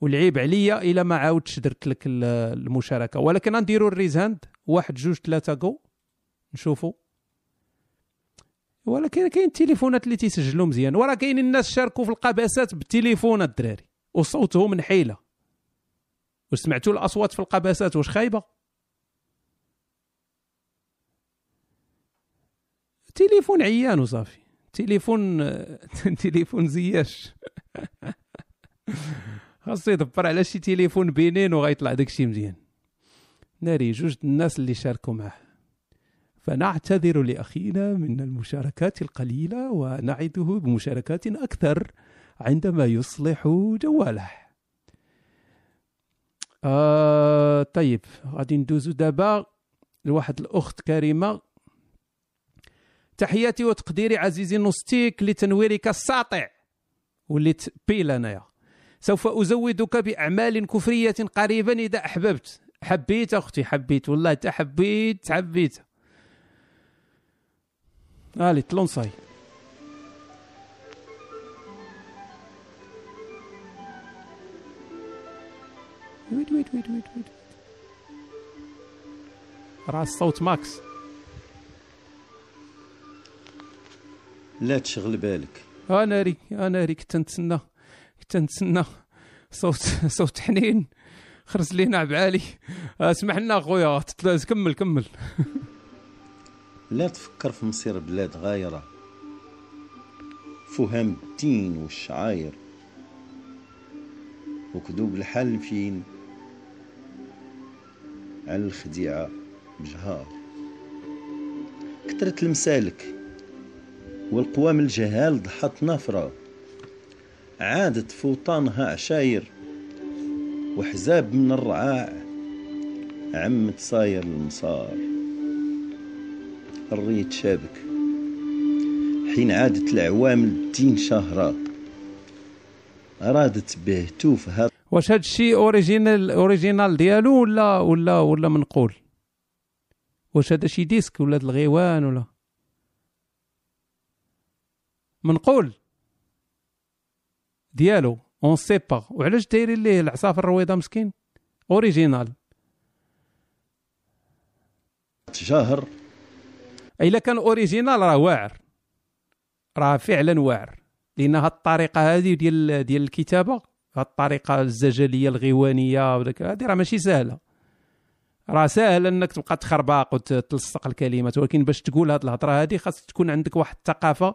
والعيب عليا إلا ما عاودتش درت لك ال- المشاركة. ولكن نديرو ال raise hand واحد جوج ثلاثة جو نشوفوا ولكن كاين التليفونات اللي تيسجلوا مزيان. وراه كاين الناس شاركوا في القباسات بالتليفونات الدراري. وصوتهم نحيله وسمعتوا الأصوات في القباسات واش خايبة؟ تليفون عيان وصافي. تليفون [LAUGHS] تليفون زياش. خاصو يدبر على شي تليفون بنين وغيطلع داكشي مزيان. ناري جوج الناس اللي شاركوا معه فنعتذر لأخينا من المشاركات القليلة ونعده بمشاركات أكثر عندما يصلح جواله. آه طيب غادي ندوزو دابا لواحد الأخت كريمة. تحياتي وتقديري عزيزي نوستيك لتنويرك الساطع. وليت بيل أنايا. سوف أزودك بأعمال كفرية قريبا إذا أحببت. حبيت أختي حبيت. والله تا حبيت حبيت. آلي تلونصاي ويت ويت ويت ويت ويت. راه الصوت ماكس. لا تشغل بالك. أنا ري أنا ري كنت نتسنى كنت نتسنى. صوت [LAUGHS] صوت حنين. خرج لينا بعالي. اسمح لنا أخويا تتلاز كمل كمل. [LAUGHS] لا تفكر في مصير بلاد غايرة. فهم الدين والشعاير وكذوب الحال فين؟ على الخديعة بجهار. كثرة المسالك. والقوام الجهال ضحت نافرة عادت فوطانها عشاير وحزاب من الرعاع. عمت صاير المصار. الريت شابك. حين عادت العوام الدين شهرة. أرادت به توف هذا واش هاد الشيء اوريجينال اوريجينال ديالو ولا ولا ولا منقول؟ واش هذا شي ديسك ولا الغيوان ولا؟ منقول. ديالو on sait pas وعلاش دايرين ليه العصافر الرويضة مسكين؟ original تجاهر. إلا كان original راه واعر. راه فعلا واعر. لأن هاد الطريقة هذه ديال ديال الكتابة هاد الطريقة الزجليه الغيوانية وداك هذه راه ماشي سهلة. راه ساهل إنك تبقى تخرباق وتلصق الكلمات ولكن باش تقول هاد الهضرة هذه خاص تكون عندك واحد الثقافة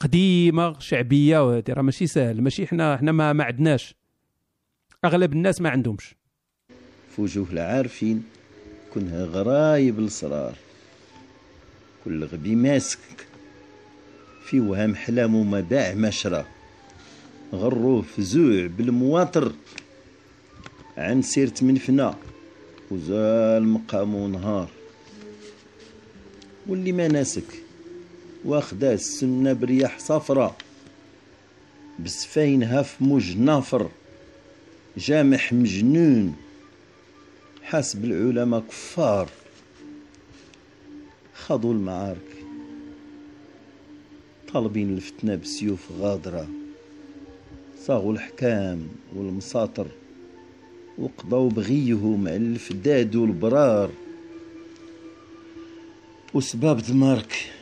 قديمة شعبية وهذه راه ماشي ساهل. ماشي حنا حنا ما, ما عندناش. أغلب الناس ما عندهمش. في وجوه العارفين كونها غرايب الاسرار كل غبي ماسك. في وهم حلام وما باع ما شرى غروه فزوع بالمواطر. عن سيرة من فنا وزال مقام ونهار. واللي ما ناسك واخدا السنة برياح صفرة. بسفاينها في موج نافر. جامح مجنون. حسب العلماء كفار. خاضوا المعارك. طالبين الفتنة بسيوف غاضرة صاغوا الحكام والمساطر. وقضوا بغيه مع الفداد والبرار. وسباب دمارك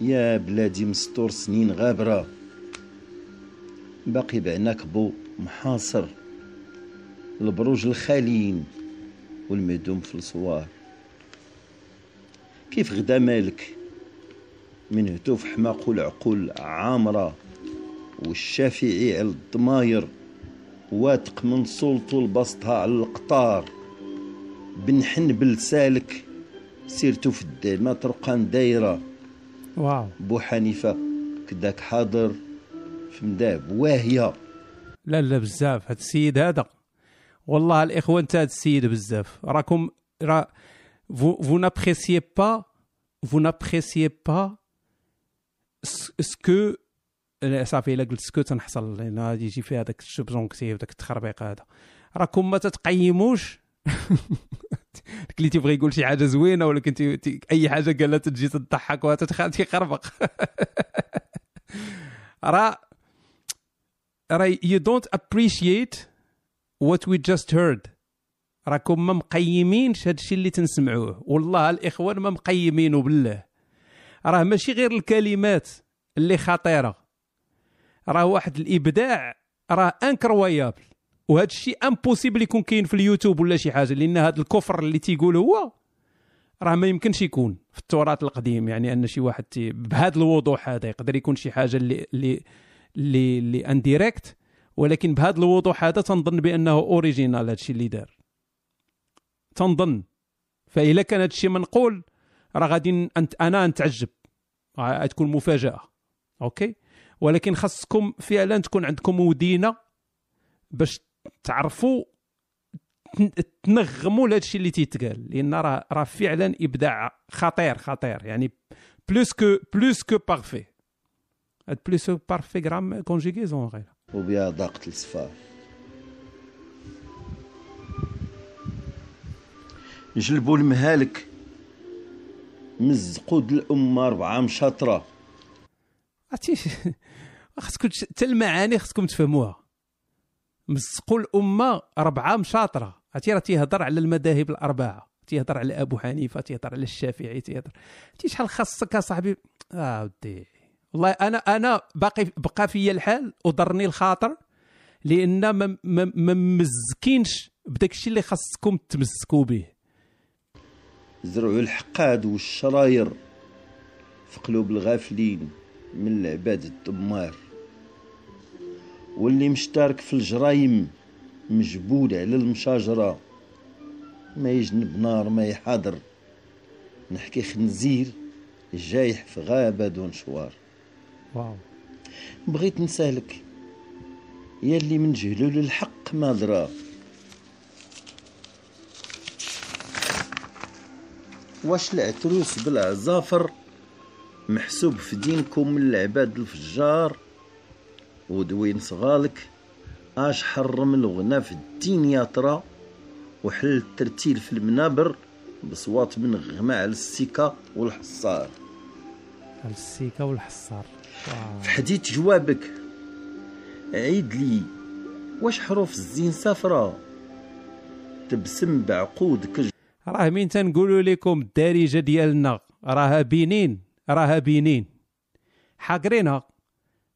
يا بلادي مسطور سنين غابرة. باقي بعناك بو محاصر. البروج الخاليين والمدوم في الصوار. كيف غدا مالك؟ من هتوف حماق العقول عامرة. والشافعي على الضماير. واتق من سلطو البسطها على القطار. بن حنبل سالك سيرتو في الدالمة طرقان دايرة واو. بو حنيفة كداك حاضر في مداب. واهية لا لا بزاف. هاد السيد هذا. والله الإخوة انت هاد السيد بزاف. راكم را vous, vous n'appréciez pas vous n'appréciez pas ce ce que لا، صافي إلا قلت سكو تنحصل لأن غادي يجي فيها داك الشبجونكتيف داك التخربيق هذا. راكم ما تتقيموش؟ [LAUGHS] [LAUGHS] اللي تيبغي يقول شي حاجة زوينة ولكن تي... تي... أي حاجة قالها تجي تضحك وتتخربق [LAUGHS] [LAUGHS] راه راه you don't appreciate what we just heard. راكم ما مقيمينش هذا الشيء اللي تنسمعوه. والله الإخوان ما مقيمينه بالله. راه ماشي غير الكلمات اللي خطيرة. راه واحد الإبداع راه incroyable وهذا الشيء impossible يكون كاين في اليوتيوب ولا شي حاجة لأن هذا الكفر اللي تيقول هو راه ما يمكنش يكون في التراث القديم يعني أن شي واحد بهذا الوضوح هذا يقدر يكون شي حاجة اللي اللي اللي, اللي indirect ولكن بهذا الوضوح هذا تنظن بأنه original هذا الشيء اللي دار. تنظن. فإلا كان هذا الشيء منقول راه غادي أنت أنا نتعجب. تكون مفاجأة. okay؟ ولكن خاصكم فعلا تكون عندكم ودينة باش تعرفوا تن- تنغموا لهذا الشيء اللي تيتقال لأن راه راه فعلا إبداع خطير خطير. يعني plus que plus-que-parfait هاد plus-que-parfait grammaire conjugaison غير. وبها ضاقة الصفار جلبوا المهالك. مزقود الأمة أربعة مشاطرة. عرفتي؟ [LAUGHS] خاصكم حتى المعاني خاصكم تفهموها. مسقوا الامه اربعه مشاطرة. عرفتي راه تيهضر على المذاهب الأربعة. تيهضر على أبو حنيفة تيهضر على الشافعي تيهضر. عرفتي شحال خاصك اصاحبي آه والله أنا أنا باقي بقى فيا الحال وضرني الخاطر لأن ما ما ما مزكينش بداك الشيء اللي خاصكم تمسكوا به. زرعوا الحقاد والشراير في قلوب الغافلين من العباد الدمار. واللي مشترك في الجرايم مجبود على المشاجرة. ما يجنب نار ما يحاضر. نحكي خنزير جايح في غابة دون شوار. واو. بغيت نسالك يا اللي من جهلو للحق ما درا واش العتروس بالعزافر محسوب في دينكم من العباد الفجار؟ ودوين صغالك آش حرم الغنى في الدين يا ترى وحل الترتيل في المنابر بصوات من غماء على السكة والحصار. السيكه والحصار. في حديث جوابك عيد لي واش حروف الزين صفرة تبسم بعقودك. راه مين تنقولوا لكم الدارجة ديالنا راها بينين راها بينين حاقرينها.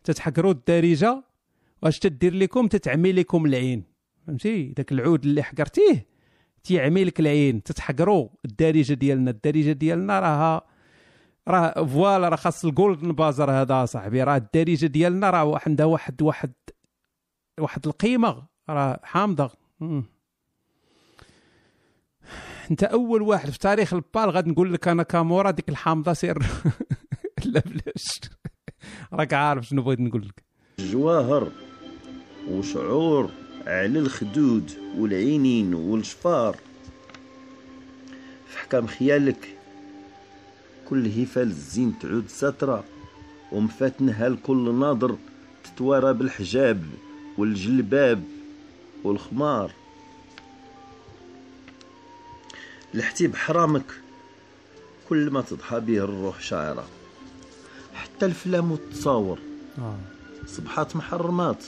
تتحقروا الدارجة واش تدير لكم؟ تتعمي لكم العين. فهمتي؟ داك العود اللي حقرتيه تيعمي لك العين. تتحقروا الدارجة ديالنا. الدارجة ديالنا راها راه voilà راه خاص ال golden buzzer هذا صاحبي. راه الدارجة ديالنا راه عندها واحد واحد واحد القيمة. راه حامضة. انت أول واحد في تاريخ البال غادي نقول لك أنا كامورا ديك الحامضة سير [LAUGHS] لا بلاش. راك عارف شنو بغيت نقول لك. جواهر وشعور على الخدود والعينين والشفار. في حكام خيالك كل هفال الزين تعود ساترة ومفاتنها لكل ناظر تتوارى بالحجاب والجلباب والخمار. لحتي بحرامك كل ما تضحى به الروح شاعرة. حتى الفلام والتصاور آه. صبحات محرمات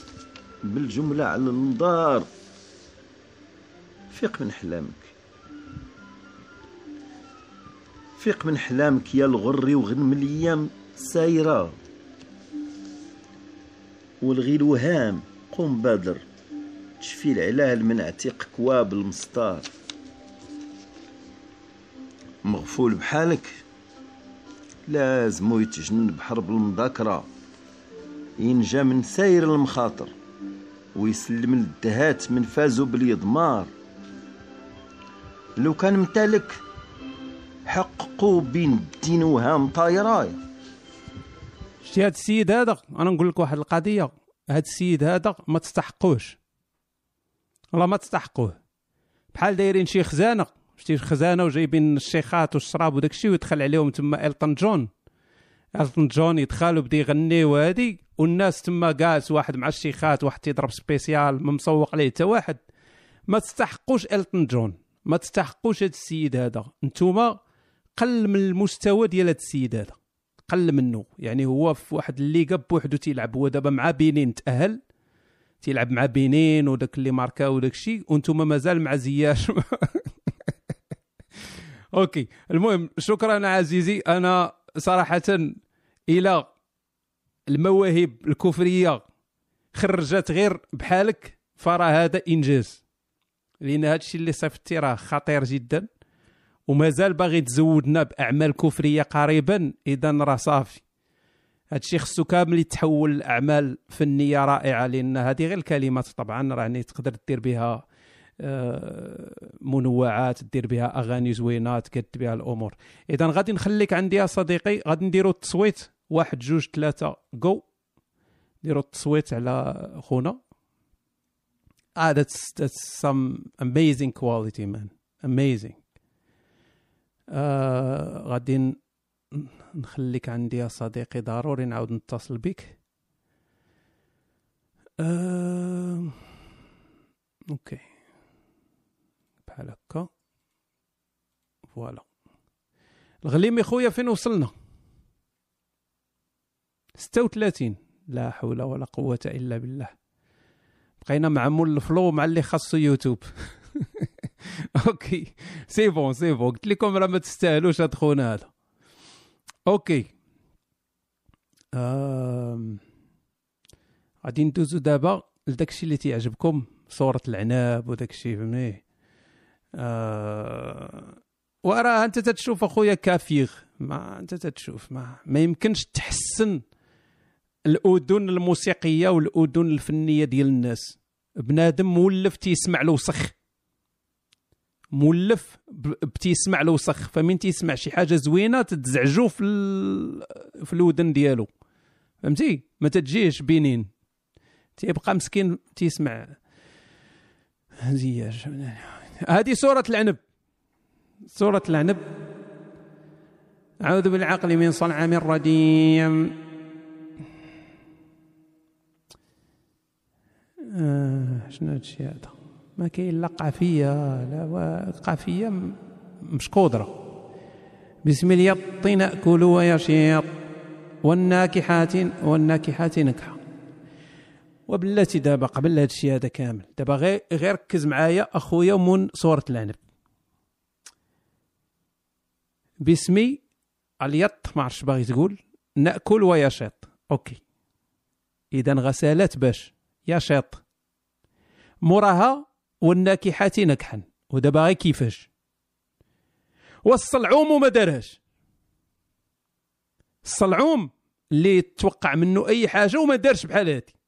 بالجملة على النضار فيق من حلامك. فيق من حلامك يا الغري وغنم الأيام سايرة. والغي الوهام قوم بادر. تشفي العلال من عتيق كواب المسطار. مغفول بحالك؟ لازم يتجنن بحرب المذاكرة. ينجا من ساير المخاطر ويسلم الدهات من فازوا باليضمار لو كان متالك حققوا بين الدين وهام طايراي. شتي هاد السيد هذا؟ أنا نقول لك واحد القضية. هاد السيد هذا ما تستحقوش. والله ما تستحقوه. بحال دايرين شي خزانة. شتي خزانة وجايبين الشيخات والشراب وداك الشيء ويدخل عليهم تما إلتون جون. إلتون جون يدخل وبدا يغني وهادي والناس تما جالس واحد مع الشيخات واحد تيضرب spéciale ما مسوق عليه حتى واحد. ما تستحقوش إلتون جون. ما تستحقوش هاد السيد هذا. نتوما قل من المستوى ديال هاد السيد هذا. قل منه يعني هو في واحد الليغا بوحدو تيلعب. هو دابا مع بينين تأهل. تيلعب مع بينين وداك اللي ماركا وداك الشيء. وأنتم مازال مع زياش. [LAUGHS] okay. المهم شكرا عزيزي. أنا صراحة إلى المواهب الكفرية خرجت غير بحالك فراه هذا إنجاز. لأن هذا الشيء اللي صيفطتي راه خطير جدا ومازال باغي تزودنا بأعمال كفرية قريبا. اذا راه صافي. هادشي خصو كامل يتحول لأعمال فنية رائعة لأن هذه غير الكلمات طبعا راني تقدر دير بها منوعات دير بها أغاني زوينات كدير بها الأمور. اذا غادي نخليك عندي يا صديقي غادي نديرو التصويت. واحد جوج ثلاثة جو نديرو التصويت على خونا. Ah that's that's some amazing quality man. Amazing. آه غادي نخليك عندي يا صديقي ضروري نعاود نتصل بك. آه OK. بحال هكا voilà الغليمي خويا فين وصلنا؟ 36 لا حول ولا قوة إلا بالله. بقينا مع مول ال flou مع اللي خاصو يوتيوب. [LAUGHS] OK. c'est bon c'est bon. قلت لكم راه ما تستاهلوش هاد خونا هذا. OK. غادي ندوزو دابا لداكشي اللي تيعجبكم. صورة العناب وداكشي فهمتي وراه أنت تتشوف أخويا كافيغ. ما أنت تتشوف ما, ما يمكنش تحسن الأذن الموسيقية والأذن الفنية ديال الناس. بنادم مولف تيسمع الوسخ مولف ب- بتيسمع الوسخ فمن تيسمع؟ شي حاجة زوينة تتزعجو في ال... في الودن ديالو. فهمتي؟ ما تجيش بينين. تيبقى مسكين تيسمع. زياج هذه سورة العنب. سورة العنب. أعوذ بالعقل من صنعم الرجيم آه شنو هادشي هذا؟ ما كاين لا قافية لا قافية مش قدرة بسم اليط نأكل ويشيط والناكحات والناكحات نكحة. وبلاتي دابا قبل هذا الشيء هذا كامل. دابا غير غير ركز معايا أخويا من سوره العنب. باسمي اليط ما عرفتش باغي تقول. نأكل ويشيط أوكي. اذا غسالات باش. يشيط موراها والناكحات نكحا ودابا غير كيفاش؟ والصلعوم وما دارهاش. الصلعوم اللي توقع منه أي حاجة وما دارش بحال هادي.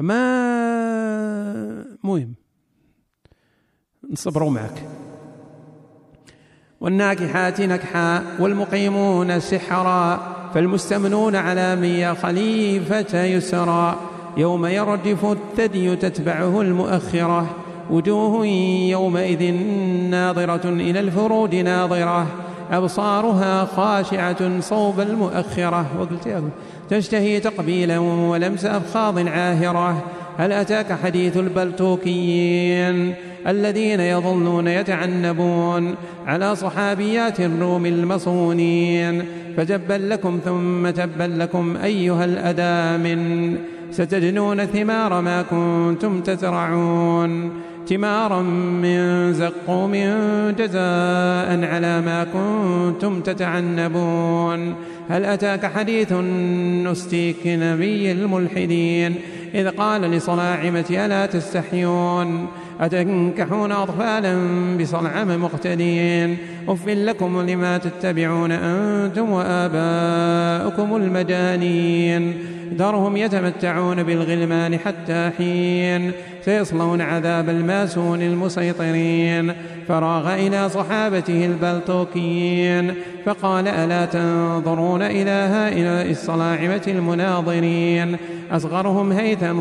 فما مهم. نصبروا معك. والناكحات نكحا والمقيمون سحرا فالمستمنون على من خليفة يسرا. يوم يرجف الثدي تتبعه المؤخرة. وجوه يومئذ ناظرة إلى الفروج ناظرة. أبصارها خاشعة صوب المؤخرة. وقلت تشتهي تقبيلا ولمس أفخاذ عاهرة. هل أتاك حديث البلتوكيين الذين يظنون يتعنبون على صحابيات الروم المصونين؟ فجبا لكم ثم تبا لكم أيها الأدامن ستجنون ثمار ما كنتم تزرعون. ثمارا من زقوم جزاء على ما كنتم تتعنبون. هل أتاك حديث النستيك نبي الملحدين إذ قال لصلاعمة ألا تستحيون أتنكحون أطفالا بصنعم مقتدين؟ أف لكم لما تتبعون أنتم وآباؤكم المجانين. ذرهم يتمتعون بالغلمان حتى حين سيصلون عذاب الماسون المسيطرين. فراغ إلى صحابته البلتوكيين فقال ألا تنظرون إلى هؤلاء الصلاعمة المناظرين؟ أصغرهم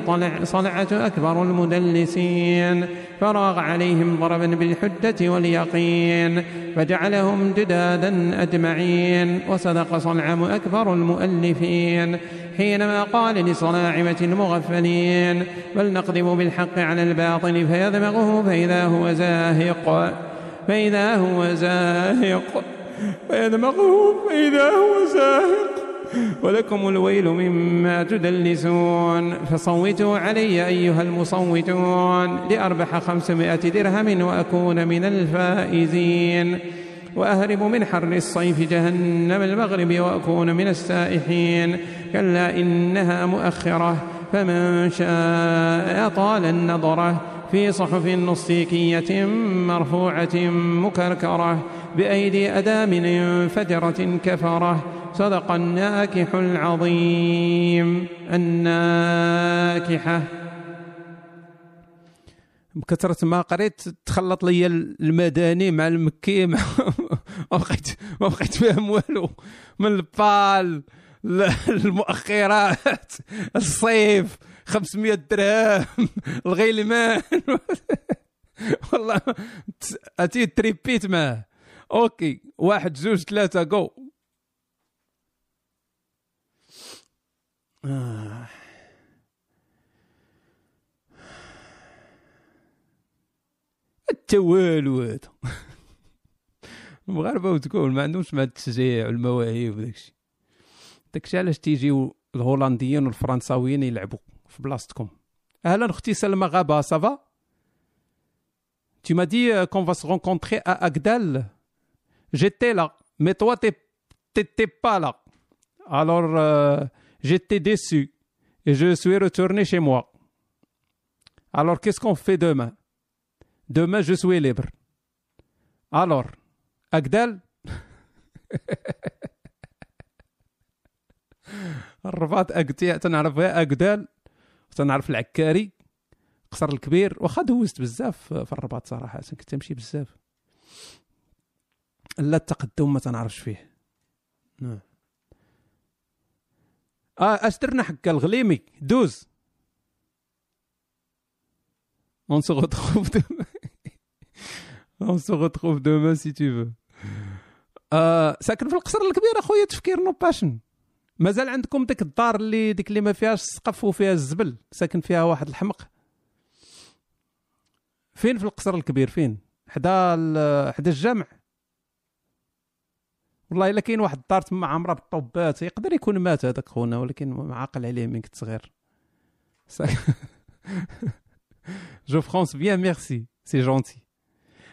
طلع صلعة أكبر المدلسين. فراغ عليهم ضربا بالحجة واليقين فجعلهم جدادا أجمعين وصدق صنعم أكبر المؤلفين. حينما قال لصناعمة المغفلين بل نقذف بالحق على الباطل فيدمغه فإذا هو زاهق. فإذا هو زاهق فيدمغه فإذا هو زاهق. ولكم الويل مما تدلسون. فصوتوا علي أيها المصوتون لأربح خمسمائة درهم وأكون من الفائزين. وأهرب من حر الصيف جهنم المغرب وأكون من السائحين. كلا إنها مؤخرة فمن شاء طال النظرة. في صحف نصيكية مرفوعة مكركرة بأيدي أدام فجرة كفرة. صدق الناكح العظيم. الناكحة. بكثرة ما قريت تخلط لي المدني مع المكي مع [LAUGHS] ما بقيت ما بقيت فاهم والو. من البال المؤخرات الصيف 500 درهم الغيلمان [LAUGHS] والله أتي تريبيت معاه أوكي واحد جوج ثلاثة جو. آه. حتى والو هذا المغاربه وتقول ما عندهمش مع التشجيع والمواهب وداكشي داكشي علاش تيجيو الهولنديين والفرنساويين يلعبوا في بلاصتكم أهلا أختي سلمى غابه سافا Tu m'as dit euh, qu'on va se rencontrer à Agdal. J'étais là, mais toi, t'étais pas là. Alors, euh, j'étais déçu et je suis retourné chez moi. Alors, qu'est-ce qu'on fait demain? Demain, je suis libre. Alors, Agdal الرباط أقتيع تنعرف غير أقدال وتنعرف العكاري قصر الكبير واخا دوزت بزاف في الرباط صراحة كنت تمشي بزاف لا التقدم ما تنعرفش فيه نعم آه اش درنا حكا الغليمي دوز. On se retrouve demain. [LAUGHS] On se retrouve demain si tu veux. آه ساكن في القصر الكبير أخويا تفكير نو باشن مازال عندكم ديك الدار اللي ديك اللي ما فيهاش السقف وفيها الزبل ساكن فيها واحد الحمق؟ فين في القصر الكبير؟ فين؟ حدا حدا الجامع؟ والله إلا كاين واحد الدار تما عامره بالطوبات يقدر يكون مات هذاك خونا ولكن ما عاقل عليه من كنت صغير. je français bien merci c'est gentil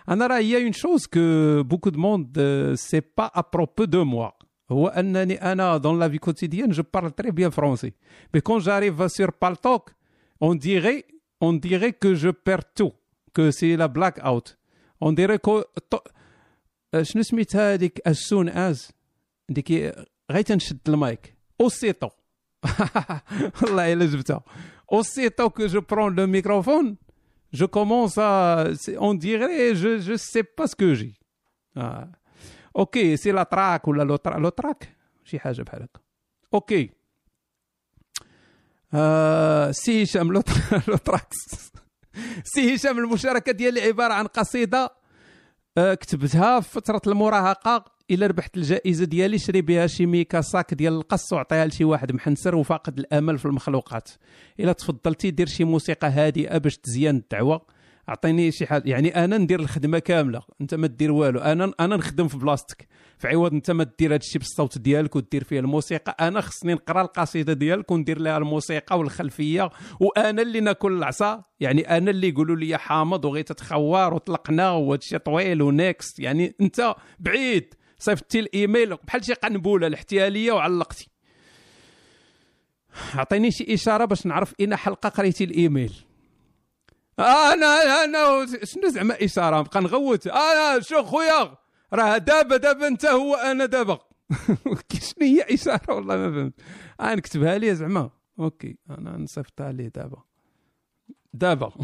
أنا راه هي une chose que beaucoup de monde sait pas à propos de moi هو أنني أنا dans la vie quotidienne je parle très bien français mais quand j'arrive sur Paltalk on dirait que je perds tout que c'est la black out. On dirait que ط- شنو سميتها هذيك؟ Soon as. ديك غير تنشد ال mic. aussitôt [LAUGHS] والله إلا جبتها. le microphone. Je commence à c'est- on dirait je je sais pas ce que j'ai. آه. OK c'est la trac ولا le le trac شي حاجة بحال هكا. OK آه سي هشام le tra- le trac سي هشام المشاركة ديالي عبارة عن قصيدة كتبتها في فترة المراهقة الا ربحت الجائزة ديالي شري بها شي ميكا sac ديال القص وعطيها لشي واحد محنسر وفاقد الأمل في المخلوقات. إلا تفضلتي دير شي موسيقى هادئة باش تزيان الدعوة. أعطيني شي حاجة. يعني أنا ندير الخدمة كاملة أنت ما دير والو. أنا أنا نخدم في بلاصتك في عوض أنت ما دير هذا الشيء بالصوت ديالك ودير فيه الموسيقى. أنا خصني نقرأ القصيدة ديالك وندير لها الموسيقى والخلفية. وأنا اللي ناكل العصا. يعني أنا اللي يقولوا لي حامض وغي تتخوار وطلقنا وهذا الشيء طويل و next. يعني أنت بعيد. صيفطتي الإيميل بحال شي قنبوله لحتيها ليا وعلقتي. أعطيني شي إشارة باش نعرف اين حلقة قريتي الإيميل. أنا أنا شنو زعما اشاره نبقى نغوت. أنا شو خويا؟ راه دابا دابا أنت هو أنا دابا. [LAUGHS] شنو هي اشاره والله ما فهمت. آه نكتبها لي زعما. OK. أنا نصيفطها ليه دابا. دابا. [LAUGHS]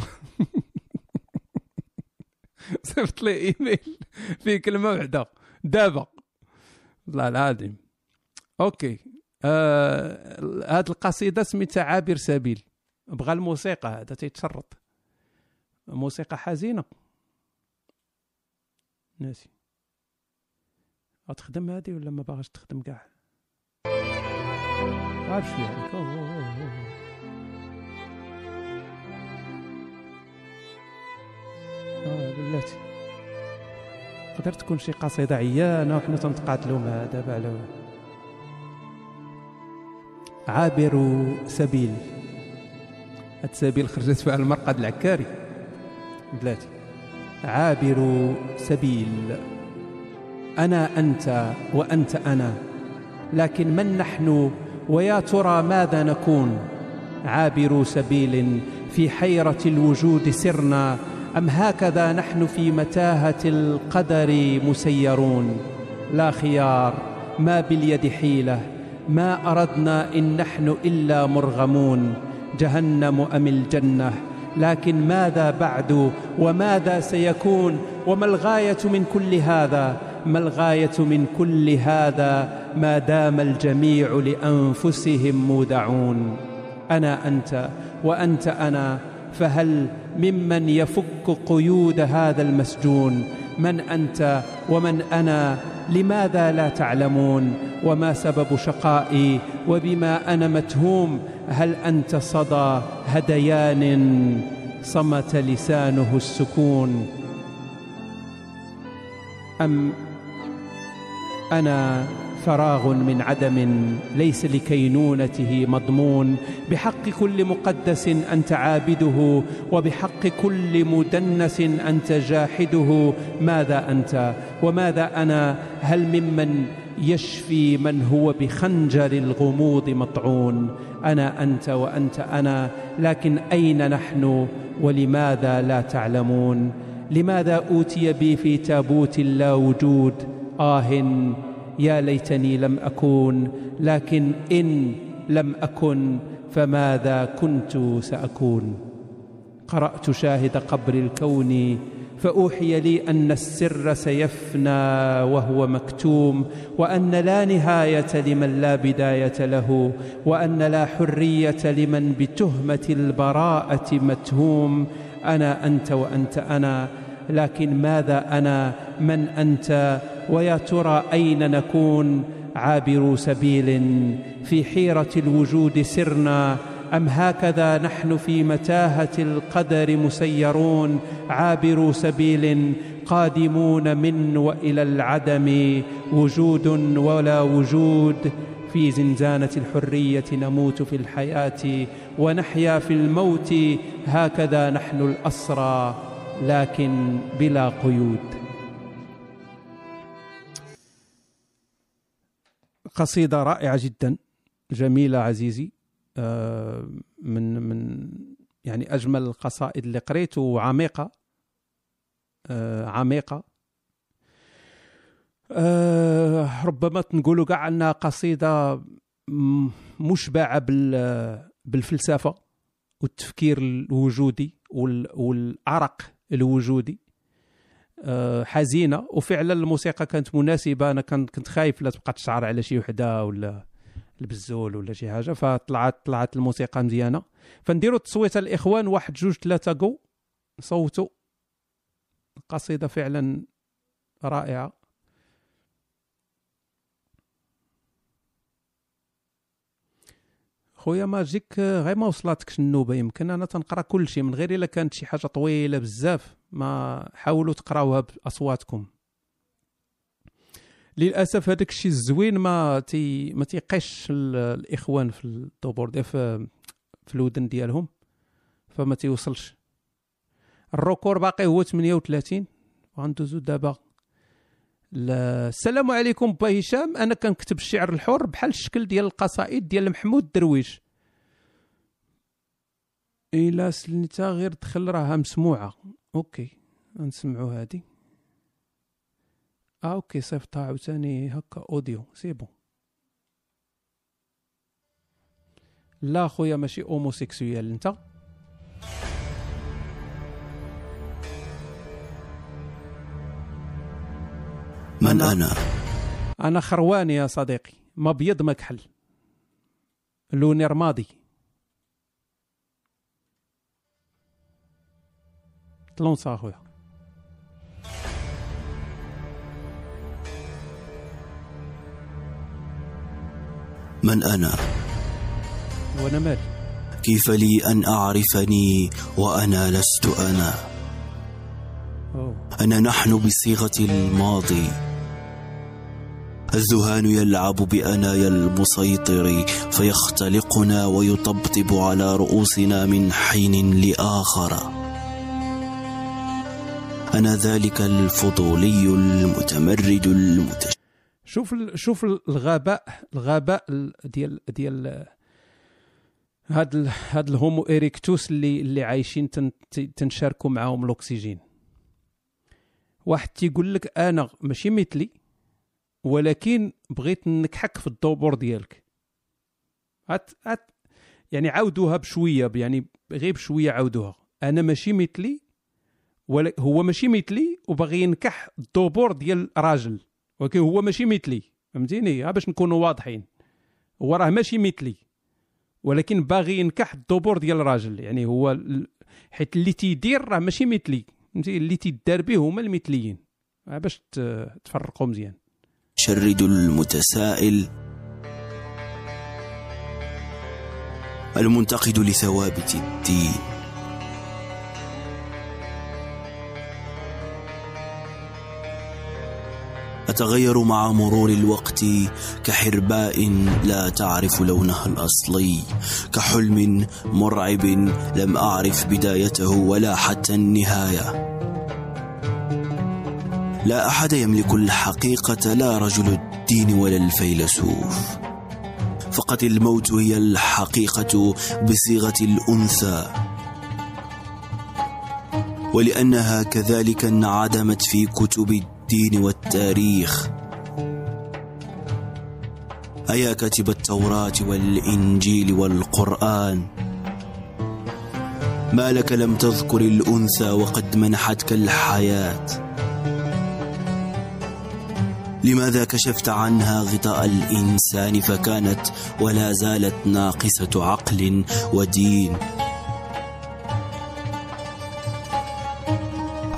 صيفط لي إيميل فيه كلمه وحده دابا. والله العظيم. OK. آه القصيدة سميتها عابر سبيل. بغى الموسيقى هذا تيتشرط. موسيقى حزينة. ناسي. غتخدم هادي ولا ما باغاش تخدم كاع؟ عارف أوه، أوه. آه بلاتي. تقدر تكون شي قصيدة عيانة وحنا تنتقاتلوا معها دابا على عابر سبيل. هاد سبيل خرجت فيها المرقد العكاري. بلاتي. عابر سبيل. أنا أنت وأنت أنا. لكن من نحن ويا ترى ماذا نكون؟ عابر سبيل في حيرة الوجود سرنا. أم هكذا نحن في متاهة القدر مسيرون؟ لا خيار ما باليد حيلة. ما أردنا إن نحن إلا مرغمون. جهنم أم الجنة؟ لكن ماذا بعد وماذا سيكون وما الغاية من كل هذا؟ ما الغاية من كل هذا ما دام الجميع لأنفسهم مودعون؟ أنا أنت وأنت أنا فهل ممن يفك قيود هذا المسجون؟ من أنت ومن أنا؟ لماذا لا تعلمون؟ وما سبب شقائي؟ وبما أنا متهوم؟ هل أنت صدى هديان صمت لسانه السكون؟ أم أنا فراغ من عدم ليس لكينونته مضمون؟ بحق كل مقدس أنت عابده وبحق كل مدنس أنت جاحده. ماذا أنت؟ وماذا أنا؟ هل ممن يشفي من هو بخنجر الغموض مطعون. أنا أنت وأنت أنا لكن أين نحن ولماذا لا تعلمون؟ لماذا أوتي بي في تابوت لا وجود؟ آه يا ليتني لم أكون لكن إن لم أكن فماذا كنت سأكون؟ قرأت شاهد قبر الكون فأوحي لي أن السر سيفنى وهو مكتوم وأن لا نهاية لمن لا بداية له وأن لا حرية لمن بتهمة البراءة متهوم. أنا أنت وأنت أنا لكن ماذا أنا؟ من أنت؟ ويا ترى أين نكون؟ عابر سبيل في حيرة الوجود سرنا. أم هكذا نحن في متاهة القدر مسيرون؟ عابر سبيل قادمون من وإلى العدم وجود ولا وجود. في زنزانة الحرية نموت في الحياة ونحيا في الموت. هكذا نحن الأسرى لكن بلا قيود. قصيدة رائعة جدا جميلة عزيزي. من من يعني أجمل القصائد اللي قريت وعميقة آه عميقة. آه ربما نقولوا كاع أنها قصيدة مشبعة بال بالفلسفة والتفكير الوجودي وال- والعرق الوجودي. آه، حزينة. وفعلا الموسيقى كانت مناسبة. أنا كنت خايف لا تبقى تشعر على شي وحدة ولا البزول ولا شي حاجة فطلعت طلعت الموسيقى مزيانة. فنديروا تصويت الإخوان واحد جوج ثلاثة جو صوتوا قصيدة فعلا رائعة. خويا ماجيك غير ما وصلتكش النوبة يمكن أنا تنقرأ كل شيء من غير إلا كانت شي حاجة طويلة بزاف ما حاولوا تقراوها بأصواتكم. للأسف هذاك الشيء الزوين ما تي ما تيقيش ال- الإخوان في الدوبور دي في, في الودن ديالهم فما تيوصلش. الركور باقي هو 38 غندوزو دابا. لا- السلام عليكم با هشام. أنا كنكتب الشعر الحر بحال الشكل ديال القصائد ديال محمود درويش. إلا سلنتا غير دخل راها مسموعة. OK نسمعوا هادي. آه OK صيفطها عاوتاني هكا audio. c'est bon لا خويا ماشي homosexuel. أنت؟ من أنا؟ أنا خرواني يا صديقي. ما بيض ما كحل لوني رمادي طلونسا أخويا. من أنا؟ وأنا مالي كيف لي أن أعرفني وأنا لست أنا؟ أوه. أنا نحن بصيغة الماضي. الذهان يلعب بأنايا المسيطر فيختلقنا ويطبطب على رؤوسنا من حين لآخر. أنا ذلك الفضولي المتمرد المتش شوف. شوف ال- الغباء الغباء ال- ديال ديال هاد ال... هاد الهومو إريكتوس اللي اللي عايشين تن... تنشاركوا معاهم الأكسجين. واحد تيقول لك أنا ماشي مثلي ولكن بغيت نكحك في الدوبور ديالك. هات هات يعني عاودوها بشوية يعني غير بشوية عاودوها. أنا ماشي مثلي هو ماشي مثلي وباغي ينكح الدوبور ديال راجل ولكن هو ماشي مثلي فهمتيني؟ ها باش نكونوا واضحين. هو راه ماشي مثلي ولكن باغي ينكح الدبور ديال الراجل. يعني هو حيت اللي تيدير راه ماشي مثلي فهمتي اللي تيدار به هما المثليين. باش تفرقوا مزيان. شرد المتسائل المنتقد لثوابت الدين. أتغير مع مرور الوقت؟ كحرباء لا تعرف لونها الأصلي. كحلم مرعب لم أعرف بدايته ولا حتى النهاية. لا أحد يملك الحقيقة لا رجل الدين ولا الفيلسوف. فقط الموت هي الحقيقة بصيغة الأنثى. ولأنها كذلك انعدمت في كتب الدين والتاريخ. أيا كاتب التوراة والإنجيل والقرآن. ما لك لم تذكر الأنثى وقد منحتك الحياة. لماذا كشفت عنها غطاء الإنسان فكانت ولا زالت ناقصة عقل ودين؟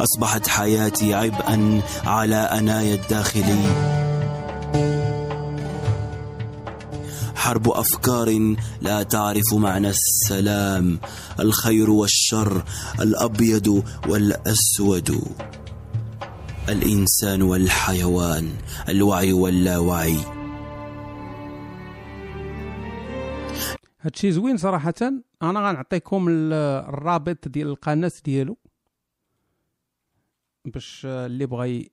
أصبحت حياتي عبئا على أنايا الداخلي. حرب أفكار لا تعرف معنى السلام الخير والشر الأبيض والأسود. الإنسان والحيوان الوعي واللاوعي. هادشي زوين صراحة. أنا غنعطيكم ال- الرابط ديال القناة ديالو. باش اللي بغى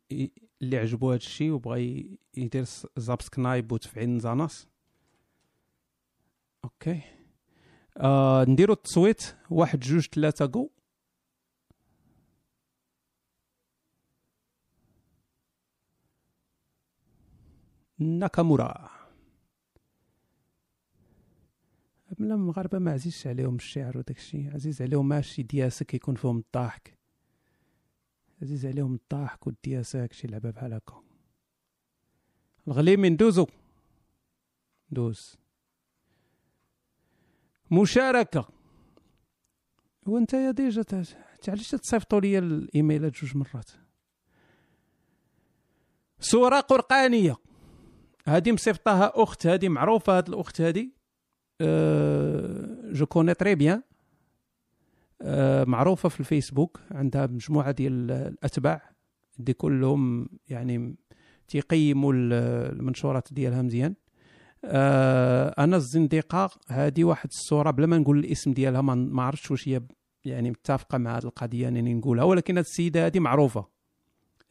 اللي عجبو هادشي وبغى ي- يدير subscribe وتفعيل الزناس OK. آه نديرو التصويت. واحد جوج ثلاثة جو. ناكامورا. بلا المغاربه ما عزيزش عليهم الشعر وداك الشيء عزيز عليهم ما شي دياسة كيكون فيهم الضحك. عزيز عليهم الضحك والدياسه هادشي لعبة بحال هكا. الغليمي ندوزو دوز. مشاركة. هو انت يا ديجا علاش تصيفطوا لي الايميلات جوج مرات. سوره قرآنيه هذه مصيفطاها أخت هذه معروفة هذه الأخت هذه جو كوني تري بيان معروفة في الفيسبوك عندها مجموعة ديال الأتباع دي كلهم يعني تيقيموا ال- المنشورات ديالها مزيان. آه، أنا الزنديقة هذه واحد الصورة بلا ما نقول الاسم ديالها ما عرفتش واش هي يعني متفقة مع هذه القضية انني نقولها ولكن هذه السيدة هذه معروفة.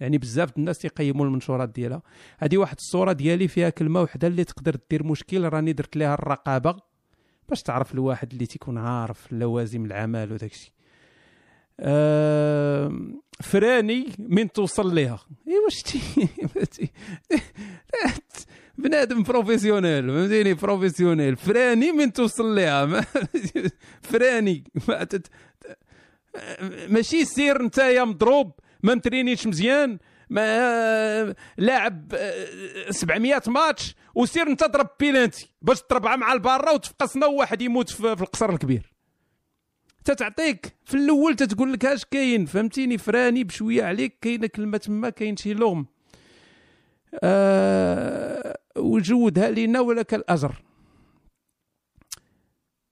يعني بزاف الناس تيقيموا المنشورات ديالها. هذه واحد الصورة ديالي فيها كلمة وحدة اللي تقدر دير مشكل راني درت لها الرقابة. باش تعرف الواحد اللي تيكون عارف لوازم العمل وداك الشيء. آه فراني من توصل ليها. ايوا شتي [LAUGHS] بنادم professionnel فهمتيني؟ professionnel. فراني من توصل ليها. [LAUGHS] فراني. [LAUGHS] ماشي سير نتايا مضروب ما مترينيش مزيان. ما لاعب آه، 700 ماتش وسير انت ضرب بيلانتي باش تربعها مع البارا وتفقسنا وواحد يموت في القصر الكبير. تتعطيك في الأول تتقول لك اش كاين؟ فهمتيني؟ فراني بشوية عليك كاينة كلمة تما كاين شي لغم آه وجودها لنا ولك الأجر.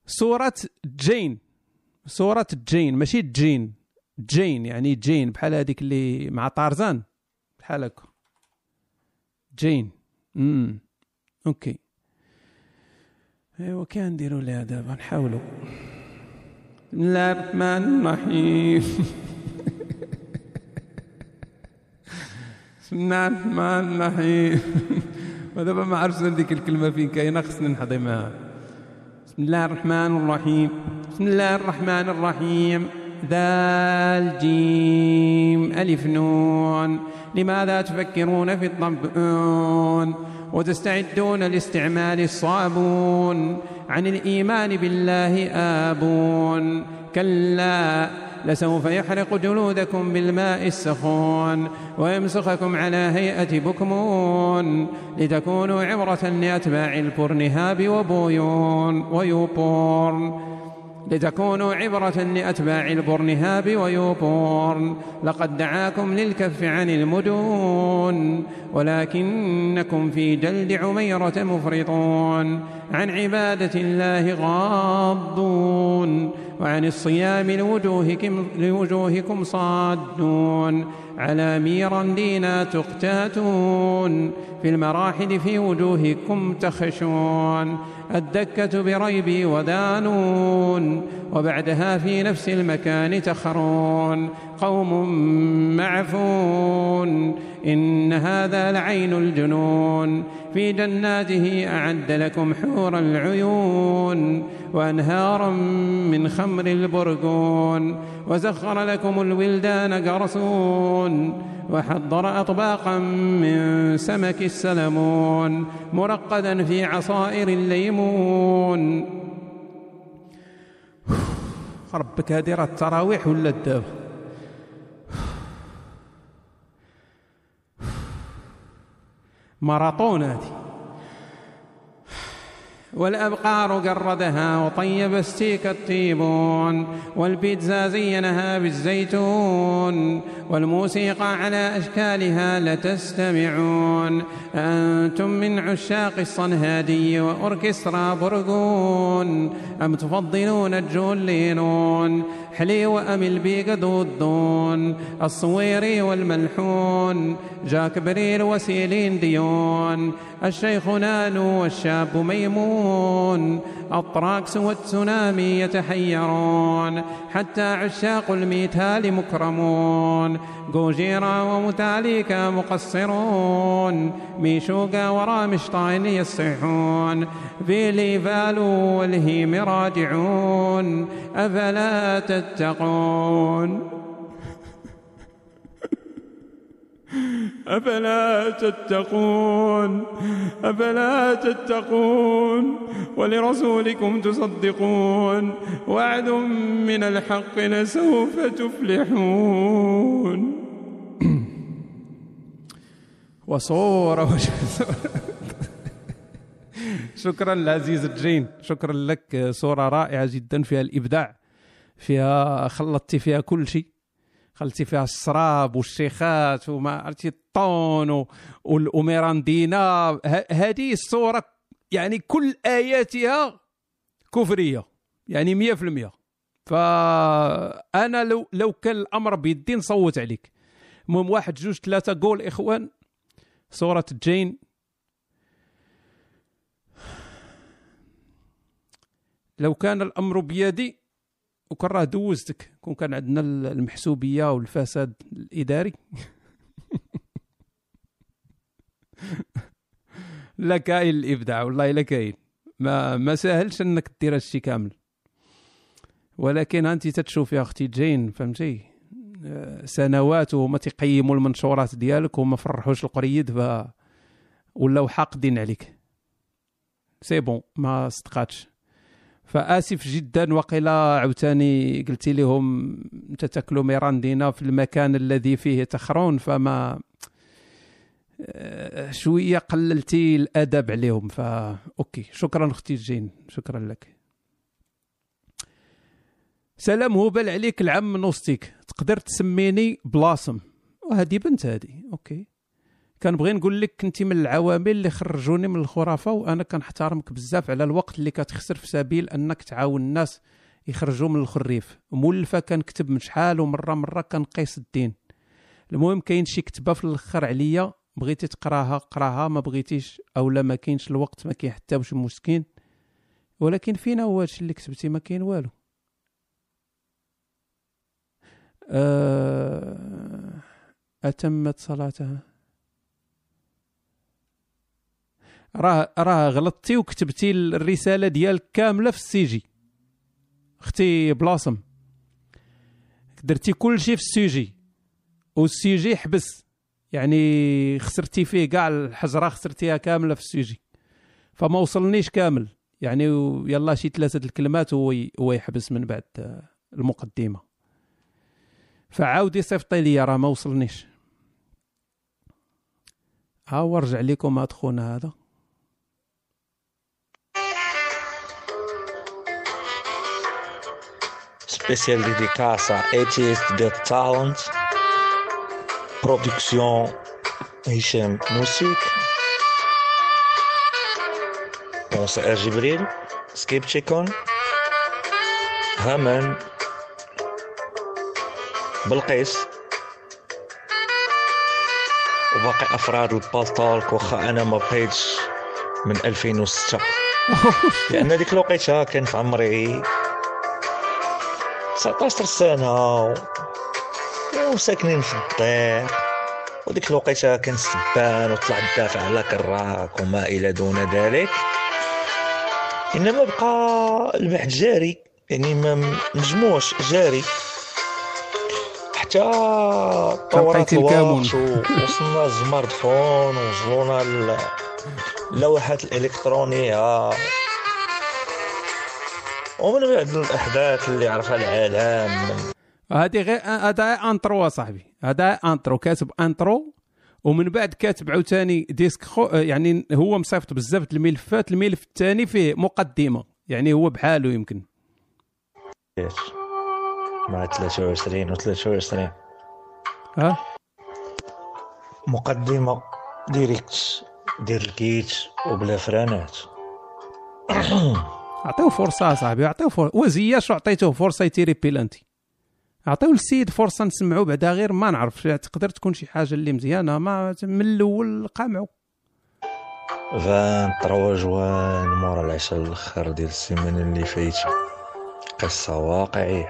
سورة جين. سورة جين ماشي جين. جين يعني جين بحال هذيك اللي مع طارزان. بحال هكا جين. امم OK. ايوا كان نديرو ليها دابا نحاولوا بسم الله الرحمن الرحيم [LAUGHS] بسم الله الرحمن الرحيم [LAUGHS] ودابا ما عرفتش هذيك الكلمة فين كاينة خصني نحضي معاها. بسم الله الرحمن الرحيم. بسم الله الرحمن الرحيم. ذا الجيم. ألف نون. لماذا تفكرون في الطبعون وتستعدون لاستعمال الصابون عن الإيمان بالله آبون؟ كلا لسوف يحرق جلودكم بالماء السخون ويمسخكم على هيئة بكمون لتكونوا عبرة لأتباع البرنهاب وبويون ويوبورن لتكونوا عبرة لأتباع البرنهاب ويوبورن. لقد دعاكم للكف عن المدون ولكنكم في جلد عميرة مفرطون. عن عبادة الله غاضون وعن الصيام لوجوهكم, لوجوهكم صادون. على دينا تقتاتون في المراحل في وجوهكم تخشون. الدكة بريبي ودانون وبعدها في نفس المكان تخرون. قوم معفون إن هذا لعين الجنون. في جناته أعد لكم حور العيون وأنهارا من خمر البرقون. وسخر لكم الولدان قرصون وحضر أطباقا من سمك السلمون مرقدا في عصائر الليمون. ربك هذه التراويح ولا الدابا ماراطون هذه. والأبقار قردها وطيب الستيك الطيبون والبيتزا زينها بالزيتون والموسيقى على أشكالها لتستمعون. أنتم من عشاق الصنهادي وأوركسترا برقون أم تفضلون الجولينون؟ حلي وأمل بيق ضدون الصويري والملحون جاك برير وسيلين ديون الشيخ نانو والشاب ميمون. الطراكس والتسونامي يتحيرون حتى عشاق ال metal مكرمون. Gojira و Metallica مقصرون Meshuggah و Rammstein يصيحون. Ville Valo وال HIM راجعون أفلا تتقون. أفلا تتقون؟ أفلا تتقون؟ ولرسولكم تصدقون؟ وعد من الحق لسوف تفلحون. [CLEARS THROAT] وصورة [LAUGHS] شكرا لعزيز الجين. شكرا لك. صورة رائعة جدا فيها الإبداع فيها خلطتي فيها كل شيء. خلتي فيها الشراب والشيخات وما عرفتي الطون و- وال- وميراندينا ه- هذه الصورة يعني كل آياتها كفرية يعني مية في المية. فأنا لو لو كان الأمر بيدي نصوت عليك. المهم واحد جوج ثلاثة جول إخوان. صورة جين. لو كان الأمر بيدي وكان راه دوزتك كون كان عندنا المحسوبية والفساد الإداري. [LAUGHS] لا كاين الإبداع والله لا كاين. ما ما ساهلش إنك دير هادشي كامل. ولكن أنت تتشوف يا أختي جين فهمتي؟ آه، سنوات وهما تيقيموا المنشورات ديالك وما فرحوش القريد ف ولاو حاقدين عليك. c'est bon ما صدقاتش. فآسف جدا. وقيلا عاوتاني قلتي لهم أنت تأكلوا ميراندينا في المكان الذي فيه تخرون فما آه، شوية قللتي الأدب عليهم. فا OK. شكرا أختي جين. شكرا لك. سلام هبل عليك العم نوستيك تقدر تسميني بلاسم. وهذه بنت هذه. OK. كنبغي نقول لك انت من العوامل اللي خرجوني من الخرافة وأنا كنحترمك بزاف على الوقت اللي كتخسر في سبيل أنك تعاون الناس يخرجوا من الخرافة. مولفة كنكتب من شحال ومرة مرة كنقيس الدين. المهم كاين شي كتبة في الأخر عليا بغيتي تقراها قراها ما بغيتيش أو لا ما كاينش الوقت ما كاين حتى واش مسكين. ولكن فينا هو هادشي اللي كتبتي ما كاين والو. آه، أتمت صلاتها. راه راه غلطتي وكتبتي الرسالة ديالك كاملة في ال sujet. أختي بلاصم. درتي كل شيء في السي جي. والسي جي حبس. يعني خسرتي فيه كاع الهضرة خسرتيها كاملة في ال sujet. فما وصلنيش كامل. يعني يلا شي ثلاثة الكلمات هو هو يحبس من بعد آه، المقدمة. فعاودي صيفطي لي راه ما وصلنيش. ها هو رجع لكم هاد خونا هذا. Spécial dédicace à ATS de Talent, production Musique, موسى آل جبريل سكيب تشيكون هامان بلقيس وباقي افراد البالطالك واخا أنا ما بقيتش من 2006 لأن ديك الوقيته كان في عمري 19 سنة. و... وساكنين في الدير وديك الوقيتة كان سبان وطلع الدافع على كراك وما إلى دون ذلك. إنما بقى البحث جاري. يعني ما مجموعش جاري. حتى طورات الكامون. الوقت وصلنا السمارت فون وصلونا اللوحات الإلكترونية. ومن بعد الأحداث اللي عرفها العالم. هذه غير هذا intro اصاحبي هذا intro كاتب intro ومن بعد كاتب عاوتاني discours يعني هو مصيفط بزاف د الملفات. الملف الثاني فيه مقدمة يعني هو بحاله يمكن. مع 23 و 23 ها؟ مقدمة direct direct وبلا فرانات. [CLEARS THROAT] عطيو فرصة أصاحبي عطيو فرصه وزياش عطيتوه فرصة يتيري بيلانتي. عطيو للسيد فرصة نسمعوا بعدا غير ما نعرف تقدر تكون شي حاجة اللي مزيانة ما من الأول قامعوا 23 جوان مورا العشاء الآخر ديال السيمانه اللي فايته قصة واقعية.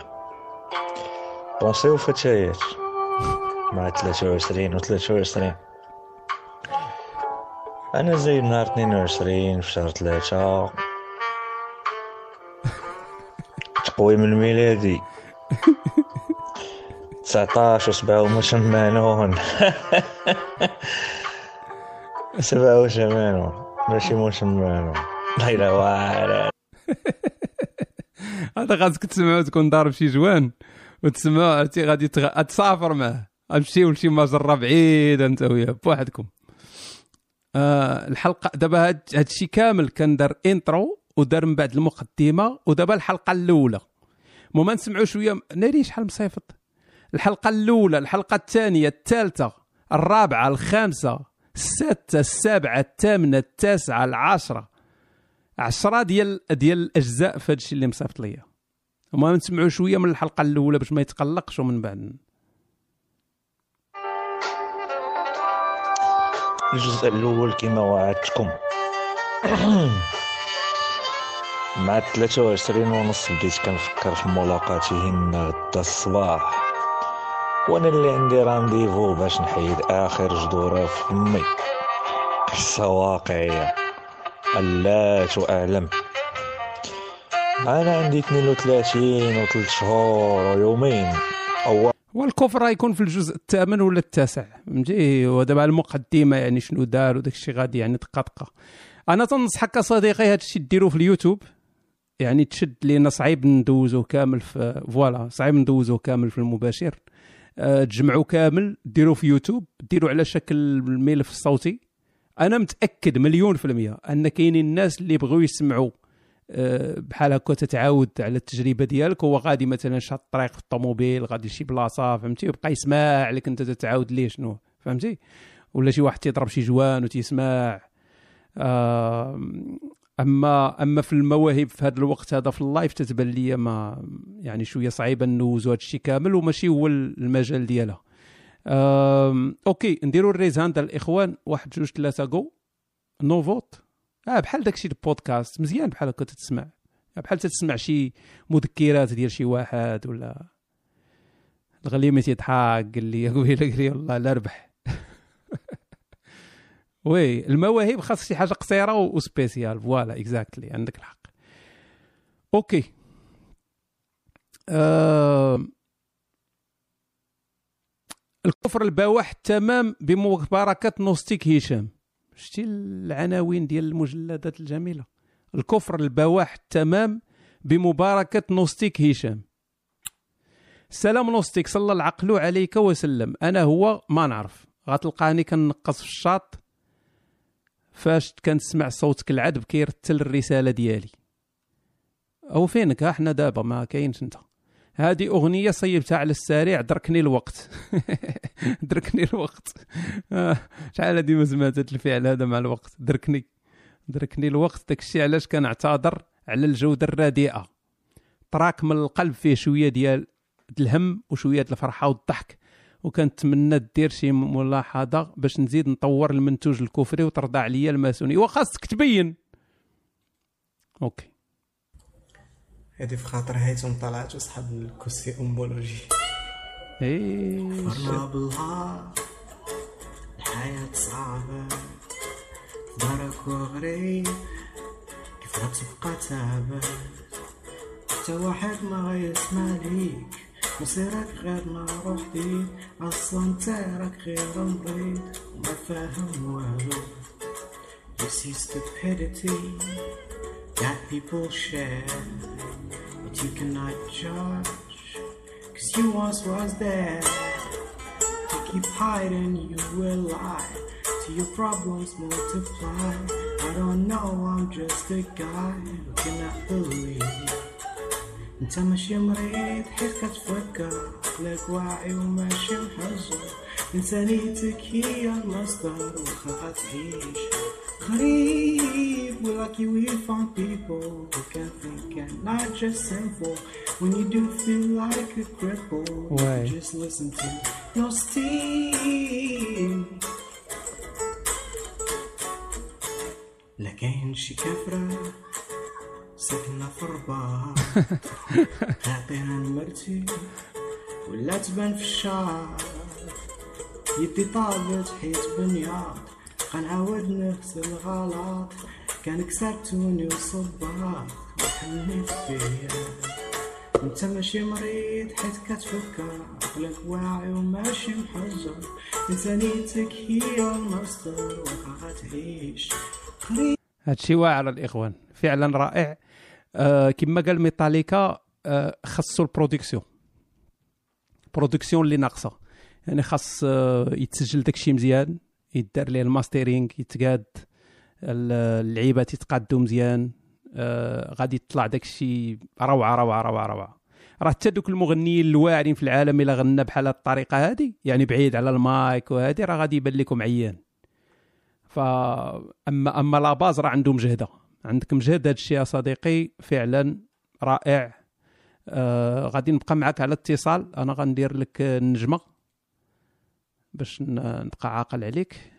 بونسيو فتيات مع 23 و 23 أنا زايد نهار 22 في شهر 3 تقويم الميلادي 19 وسبعة وثمانون سبعة وثمانون ماشي وثمانون لا إله واعر [LAUGHS] هذا خاصك تسمعو تكون ضارب شي جوان. وتسمعو عرفتي غادي. تسافر معاه غتمشيو لشي مجره بعيده أنت وياه بوحدكم. آه الحلقة دابا هاد هادشي كامل كان دار انترو ودار من بعد المقدمة ودابا الحلقة الأولى. ما نسمعوا شوية ناري شحال مصيفط. الحلقة الأولى الحلقة الثانية الثالثة الرابعة الخامسة السادسه السابعة الثامنة التاسعة العاشره عشرة ديال ديال الأجزاء في هادشي اللي مصيفط ليا. وما نسمعوا شوية من الحلقة الأولى باش ما يتقلقش ومن بعد. الجزء الأول كما وعدتكم. [CLEARS THROAT] مع 23 ونص بديت كنفكر في ملاقاتهن غدا الصباح. وأنا اللي عندي رانديفو باش نحيد آخر جدورة في فمي. قصة واقعية. اللات اعلم أنا عندي 32 و 3 شهور ويومين أو والكفر غيكون في الجزء الثامن ولا التاسع؟ فهمتي؟ ودابا المقدمة يعني شنو دار وداك الشيء غادي يعني دقه دقه أنا تنصحك صديقي هذا الشيء ديرو في اليوتيوب. يعني تشد لأن صعيب ندوزو كامل في voilà صعيب ندوزو كامل في المباشر. أه تجمعوا كامل ديروا في يوتيوب ديروا على شكل الملف الصوتي. أنا متأكد مليون في المية أن كاينين الناس اللي بغوا يسمعوا أه بحال هكا تتعاود على التجربة ديالك. هو غادي مثلا شاد الطريق في الطوموبيل غادي لشي بلاصة فهمتي؟ وبقى يسمع لك أنت تتعاود ليه شنو فهمتي؟ ولا شي واحد تيضرب شي joint وتيسمع آه أما أما في المواهب في هذا الوقت هذا في ال live تتبان لي ما يعني شوية صعيبة ندوزو هذا الشيء كامل وماشي هو المجال ديالها. okay نديروا ال raise hand الإخوان. واحد جوج ثلاثة جو نو فوت آه بحال داكشي البودكاست. مزيان بحال هكا تتسمع. بحال تتسمع شي مذكرات ديال شي واحد ولا الغليمة تيضحك قال لي قبيله قال لي والله لا ربح. oui المواهب خاص شي حاجة قصيرة و spéciale voilà exactly عندك الحق. أوكي. آه الكفر البواح تمام بمباركة نوستيك هشام شتي العناوين ديال المجلدات الجميلة. الكفر البواح تمام بمباركة نوستيك هشام سلام نوستيك صلى العقل عليك وسلم. أنا هو ما نعرف. غتلقاني كنقص في الشاط. فاش كنسمع صوتك العذب كيرتل الرسالة ديالي. أو فينك؟ ها حنا دابا ما كاينش أنت. هذه أغنية صيبتها على السريع دركني الوقت. [LAUGHS] دركني الوقت. آه، شحال هادي ما سمعت الفعل هذا مع الوقت؟ دركني. دركني الوقت داكشي علاش كنعتذر على الجودة الرديئة. تراك من القلب فيه شوية ديال الهم وشوية الفرحة والضحك. وكنتمنى دير شي ملاحظة باش نزيد نطور المنتوج الكفري وترضى عليا الماسوني. وخاصك تبين. أوكي. هادي في خاطر هيثم طلعت وصحاب الكرسي أمبولوجي. إيه. الحياة صعبة. دارك وغريب كيف غتبقى تعبان حتى واحد ما غيسمع ليك. مصيرك غير نار وحديد اصلا تارك غير مريض وما فاهم والو You see stupidity that people share But you cannot judge Cause you once was there To keep hiding you will lie Till your problems multiply I don't know I'm just a guy who cannot believe انت ماشي مريض حيت كتفكر عقلك واعي وماشي محجر انسانيتك هي المصدر وخا غتعيش Gharib, we're lucky we found people who can think and not just sinful. When you do feel like a cripple, Why? just listen to your steam. لكن شي كفرة ساكنة في الرباط. [LAUGHS] عطيها لمرتي ولا تبان في الشعر. يدي طابت حيت بنياض قنعاود نغسل غلط كان كسبتوني وصباط. وحنيت فيا انت ماشي مريض حيت كتفكر عقلك واعي وماشي محجر انسانيتك هي المصدر. تعيش قريب. هادشي واعر الإخوان. فعلا رائع. كما قال ميتاليكا آه خاصو ال production. production اللي ناقصة. يعني خاص آه يتسجل داكشي مزيان يدار ليه ال mastering يتقاد ال- اللعيبات يتقادوا مزيان آه غادي يطلع داكشي روعة روعة روعة روعة. راه حتى دوك المغنيين الواعرين في العالم إلا غنى بحال هاد الطريقة هادي يعني بعيد على المايك وهادي راه غادي يبان لكم عيان. ف اما لا باز راه عنده مجهده عندك مجهد هذا الشيء يا صديقي فعلا رائع. آه غادي نبقى معك على اتصال أنا غندير لك النجمة باش نبقى عاقل عليك.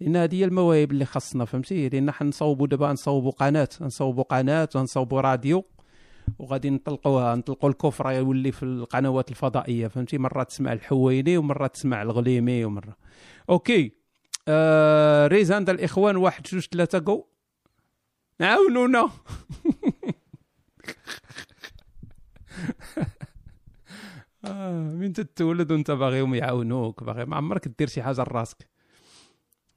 لأن هذه هي المواهب اللي خاصنا فهمتي؟ لأن حنصوبوا دابا نصوبوا قناة نصوبوا قناة ونصوبوا راديو وغادي نطلقوها نطلقوا الكفر يولي في القنوات الفضائية فهمتي؟ مرة تسمع الحويني ومرة تسمع الغليمي ومرة. okay. آه raise hand الإخوان واحد جوج ثلاثة جو. عاونونا آه من تتولد وانت باغيهم يعاونوك باغي ما عمرك دير شي حاجة لراسك.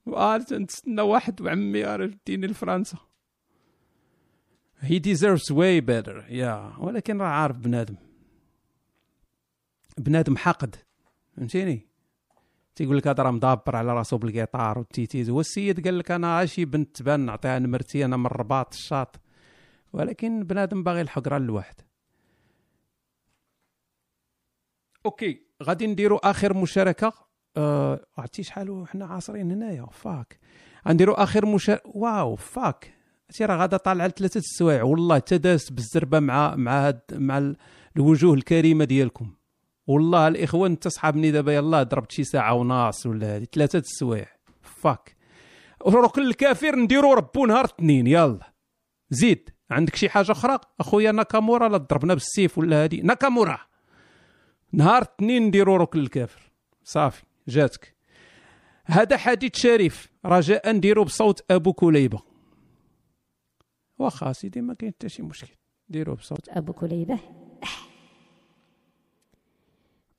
واه نتسنى واحد وعمي راه ديني لفرنسا. He deserves way better يا. ولكن راه عارف بنادم. بنادم حاقد فهمتيني؟ تيقول لك هذا راه مدبر على راسو بالقيطار و ال titties هو السيد قال لك أنا عاشي بنت تبان نعطيها نمرتي أنا من الرباط الشاط. ولكن بنادم باغي الحق راه لواحد. okay غادي نديروا آخر مشاركة. آه عرفتي شحال وحنا عاصرين هنايا؟ fuck. غنديروا آخر مشاركه واو فاك. هادشي راه غادا طالع لثلاثة السوايع. والله تداس بالزربة مع مع هاد مع ال- الوجوه الكريمة ديالكم. والله الإخوان انت صحابني دابا يلاه ضربت شي ساعة وناص ولا هادي ثلاثة السوايع. فاك ركن الكافر نديرو ربو نهار اثنين يلا. زيد عندك شي حاجة أخرى؟ أخويا ناكامورا لا ضربنا بالسيف ولا هادي. ناكامورا! نهار اثنين نديرو ركن الكافر صافي جاتك. هذا حديث شريف. رجاء نديرو بصوت أبو كليبة. واخا سيدي ما كاين حتى شي مشكل. ديرو بصوت. أبو كليبة.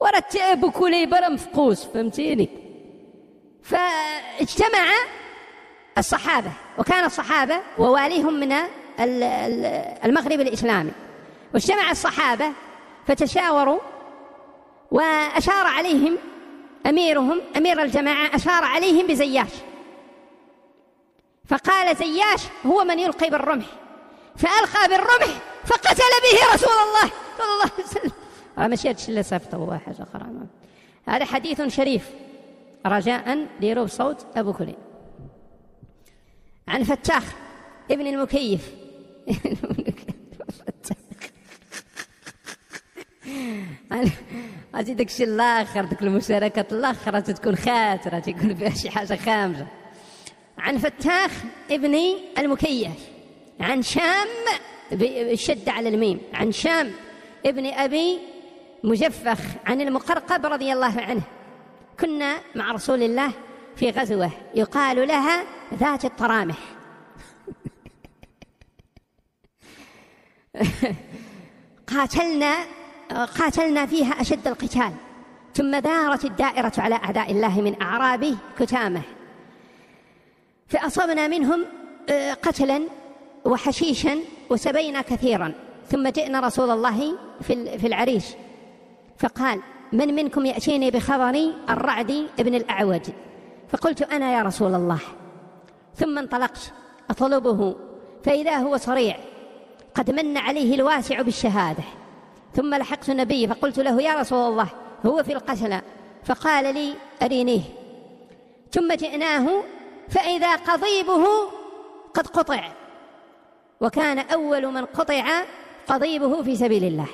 ورا تا ابو كليبه راه مفقوس فهمتيني؟ فاجتمع الصحابة وكان الصحابة وواليهم من ال- ال- المغرب الإسلامي. واجتمع الصحابة فتشاوروا وأشار عليهم أميرهم أمير الجماعة أشار عليهم بزياش. فقال زياش هو من يلقي بالرمح فألقى بالرمح فقتل به رسول الله صلى الله عليه وسلم. آه هادشي اللي صيفطه هو حاجة أخرى. ما. هذا حديث شريف رجاء ديروا بصوت أبو كليب. عن فتاخ ابن المكيف. هاتي داك الشيء الآخر ديك المشاركات الاخرى تكون خاتره تكون فيها شي حاجة خامجة. عن فتاخ ابن المكيف. عن شام بالشد على الميم. عن شام ابن أبي مجفخ عن المقرقب رضي الله عنه. كنا مع رسول الله في غزوة يقال لها ذات الطرامح. [LAUGHS] قاتلنا قاتلنا فيها أشد القتال. ثم دارت الدائرة على أعداء الله من أعراب كتامة. فأصبنا منهم آه، قتلا وحشيشا وسبينا كثيرا. ثم جئنا رسول الله في ال- في العريش. فقال من منكم يأتيني بخبر الرعد ابن الأعوج؟ فقلت أنا يا رسول الله. ثم انطلقت أطلبه فإذا هو صريع قد من عليه الواسع بالشهادة. ثم لحقت النبي فقلت له يا رسول الله هو في القتلى فقال لي أرينيه ثم جئناه فإذا قضيبه قد قطع وكان أول من قطع قضيبه في سبيل الله.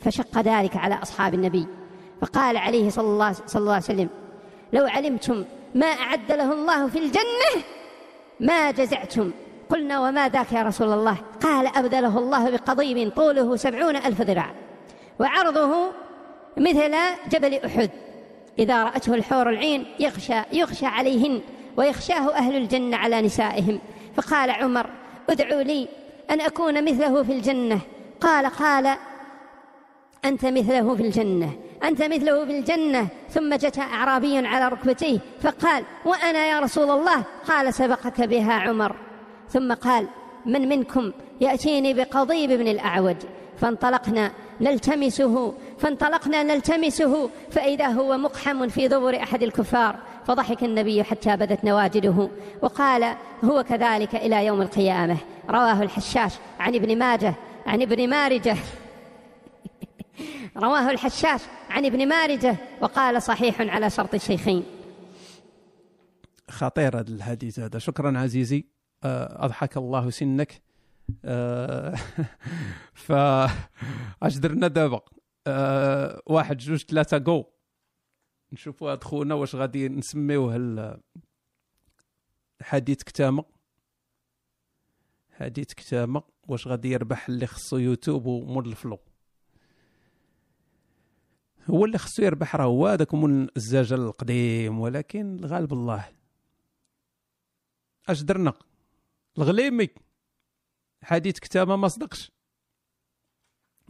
فشق ذلك على أصحاب النبي. فقال عليه صلى الله, صلى الله عليه وسلم لو علمتم ما أعد له الله في الجنة ما جزعتم. قلنا وما ذاك يا رسول الله؟ قال أبدله الله بقضيب طوله سبعون ألف ذراع وعرضه مثل جبل أحد. إذا رأته الحور العين يغشى يغشى عليهن ويخشاه أهل الجنة على نسائهم. فقال عمر ادعوا لي أن أكون مثله في الجنة. قال قال أنت مثله في الجنة أنت مثله في الجنة. ثم جت أعرابي على ركبتيه فقال وأنا يا رسول الله؟ قال سبقك بها عمر. ثم قال من منكم يأتيني بقضيب بن الأعوج؟ فانطلقنا نلتمسه فانطلقنا نلتمسه فإذا هو مقحم في ظهر أحد الكفار. فضحك النبي حتى بدت نواجده وقال هو كذلك إلى يوم القيامة. رواه الحشاش عن ابن ماجه عن ابن مارجة. رواه الحشاش عن ابن مارجه وقال صحيح على شرط الشيخين. خطير هذا الحديث هذا. شكرا عزيزي. آه، أضحك الله سنك. آه، [LAUGHS] ف اش درنا دابا آه، واحد جوج ثلاثة جو نشوفوا هاد خونا واش غادي نسميوه ال- حديث كتامة. حديث كتامة. واش غادي يربح اللي خصو يوتيوب ومول الفلو. هو اللي خصو يربح راه هو هذاك من الزجاج القديم ولكن الغالب الله. أش درنا؟ الغليمي. حديث كتابة ما صدقش.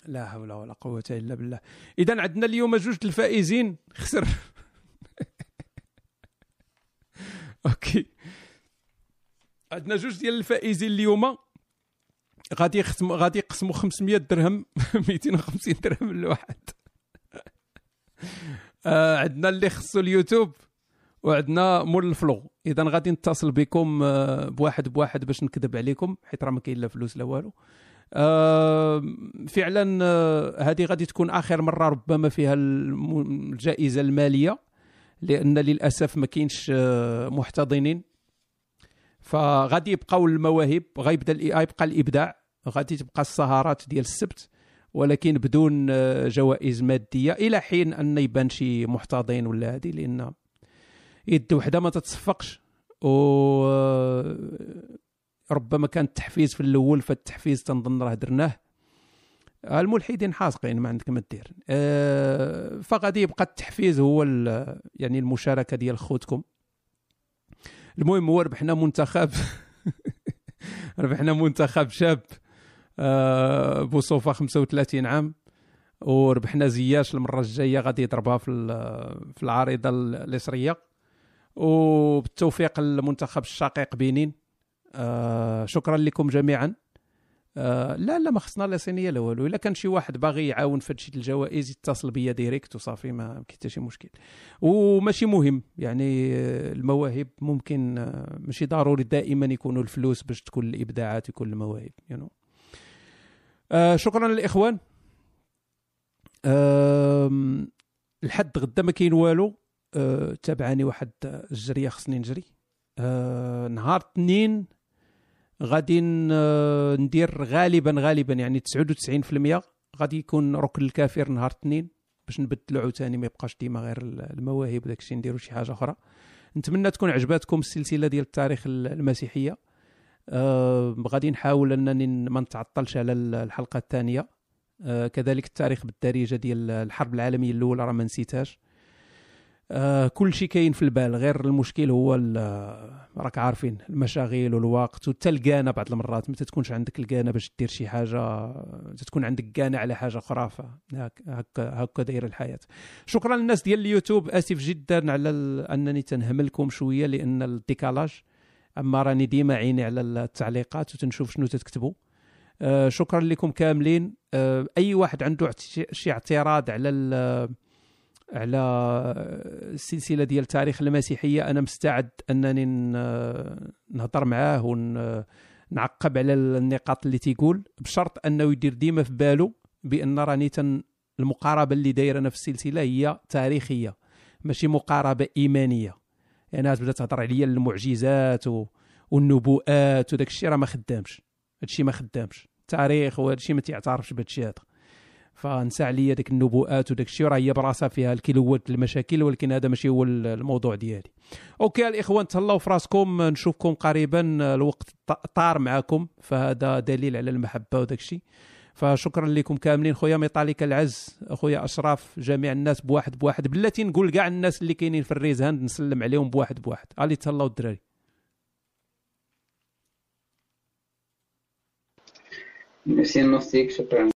لا حول ولا قوة إلا بالله. إذا عندنا اليوم جوج الفائزين. خسر. [LAUGHS] okay. عندنا جوج ديال الفائزين اليوم. غادي يختم غادي يقسموا 500 درهم. [LAUGHS] 250 درهم لواحد. آه عندنا اللي خصو اليوتيوب وعندنا مول ال flow. إذا غادي نتصل بكم آه، بواحد بواحد باش نكذب عليكم حيت راه ما كاين لا فلوس لا والو. آه، فعلا هذه غادي تكون آخر مرة ربما فيها الجائزة المالية لأن للأسف ما كاينش محتضنين. فغادي يبقاو المواهب غيبدا الإي- يبقى الإبداع. غادي تبقى السهرات ديال السبت. ولكن بدون آه، جوائز مادية. إلى حين أن يبان شي محتضن ولا هذه لأن يد وحدة ما تتصفقش. و ربما كان التحفيز في الأول فالتحفيز تنظن راه درناه. الملحدين حاسقين ما عندك ما دير. آه، فغادي يبقى التحفيز هو يعني المشاركة ديال خوتكم. المهم هو ربحنا منتخب. [LAUGHS] ربحنا منتخب شاب. آه، بوصوفة 35 عام وربحنا زياش المرة الجاية غادي يضربها في في العارضه اليسريه وبالتوفيق المنتخب الشقيق بنين. آه شكرا لكم جميعا. آه لا لا ما خصنا لا صينية لا والو. إلا كان شي واحد باغي يعاون في هادشي الجوائز يتصل بيا ديريكت وصافي ما كاين حتى شي مشكل. وماشي مهم يعني المواهب ممكن ماشي ضروري دائما يكونوا الفلوس باش تكون الإبداعات يكون المواهب you know. آه شكرا للإخوان. آم، الحد غدا ما كاين والو. آه تابعاني واحد الجريه خصني نجري. آه نهار اثنين غادي آه، ندير غالبا غالبا يعني 99% غادي يكون ركن الكافر نهار اثنين باش نبدلو عاوتاني ما يبقاش ديما غير المواهب وداك الشيء نديرو شي حاجة أخرى. نتمنى تكون عجباتكم السلسلة ديال التاريخ المسيحية. آه غادي نحاول أنني ما نتعطلش على ال- الحلقة الثانية. آه كذلك التاريخ بالدارجة ديال الحرب العالمية الأولى راه ما نسيتهاش. آه كل شيء كاين في البال غير المشكل هو راك عارفين المشاغل والوقت وحتى الكانه بعض المرات. ما تكونش عندك الكانه باش دير شي حاجة تكون عندك كانه على حاجة أخرى هكا هكا داير الحياة. شكرا للناس ديال اليوتيوب آسف جدا على أنني تنهملكم شوية لأن الديكالاج أما راني ديما عيني على التعليقات وتنشوف شنو تكتبوا. آه شكرا لكم كاملين. آه أي واحد عنده شي اعتراض على على السلسلة ديال تاريخ المسيحية أنا مستعد أنني نهضر معاه ونعقب على النقاط اللي تيقول بشرط أنه يدير ديما في باله بأن راني تن المقاربة اللي دايرة في السلسلة هي تاريخية ماشي مقاربة إيمانية. يعني ناس بدات تهضر عليا المعجزات و... والنبوءات وداك الشيء راه ما خدامش. هادشي ما خدامش. التاريخ وهذا الشيء ما تيعترفش الشيء هذا. فنسى عليا ديك النبوءات وداك الشيء راه هي براسها فيها الكيلوات المشاكل ولكن هذا ماشي هو الموضوع ديالي. أوكي الإخوان تهلاو في راسكم. نشوفكم قريبا. الوقت طار معكم فهذا دليل على المحبة وداك الشيء. فشكرا لكم كاملين. خويا ميطاليكا العز اخويا أشراف جميع الناس بواحد بواحد. بلاتي نقول كاع الناس اللي كاينين في ال raise hand نسلم عليهم بواحد بواحد. علي تهلاو الدراري. ميرسي نوستيك شكرا.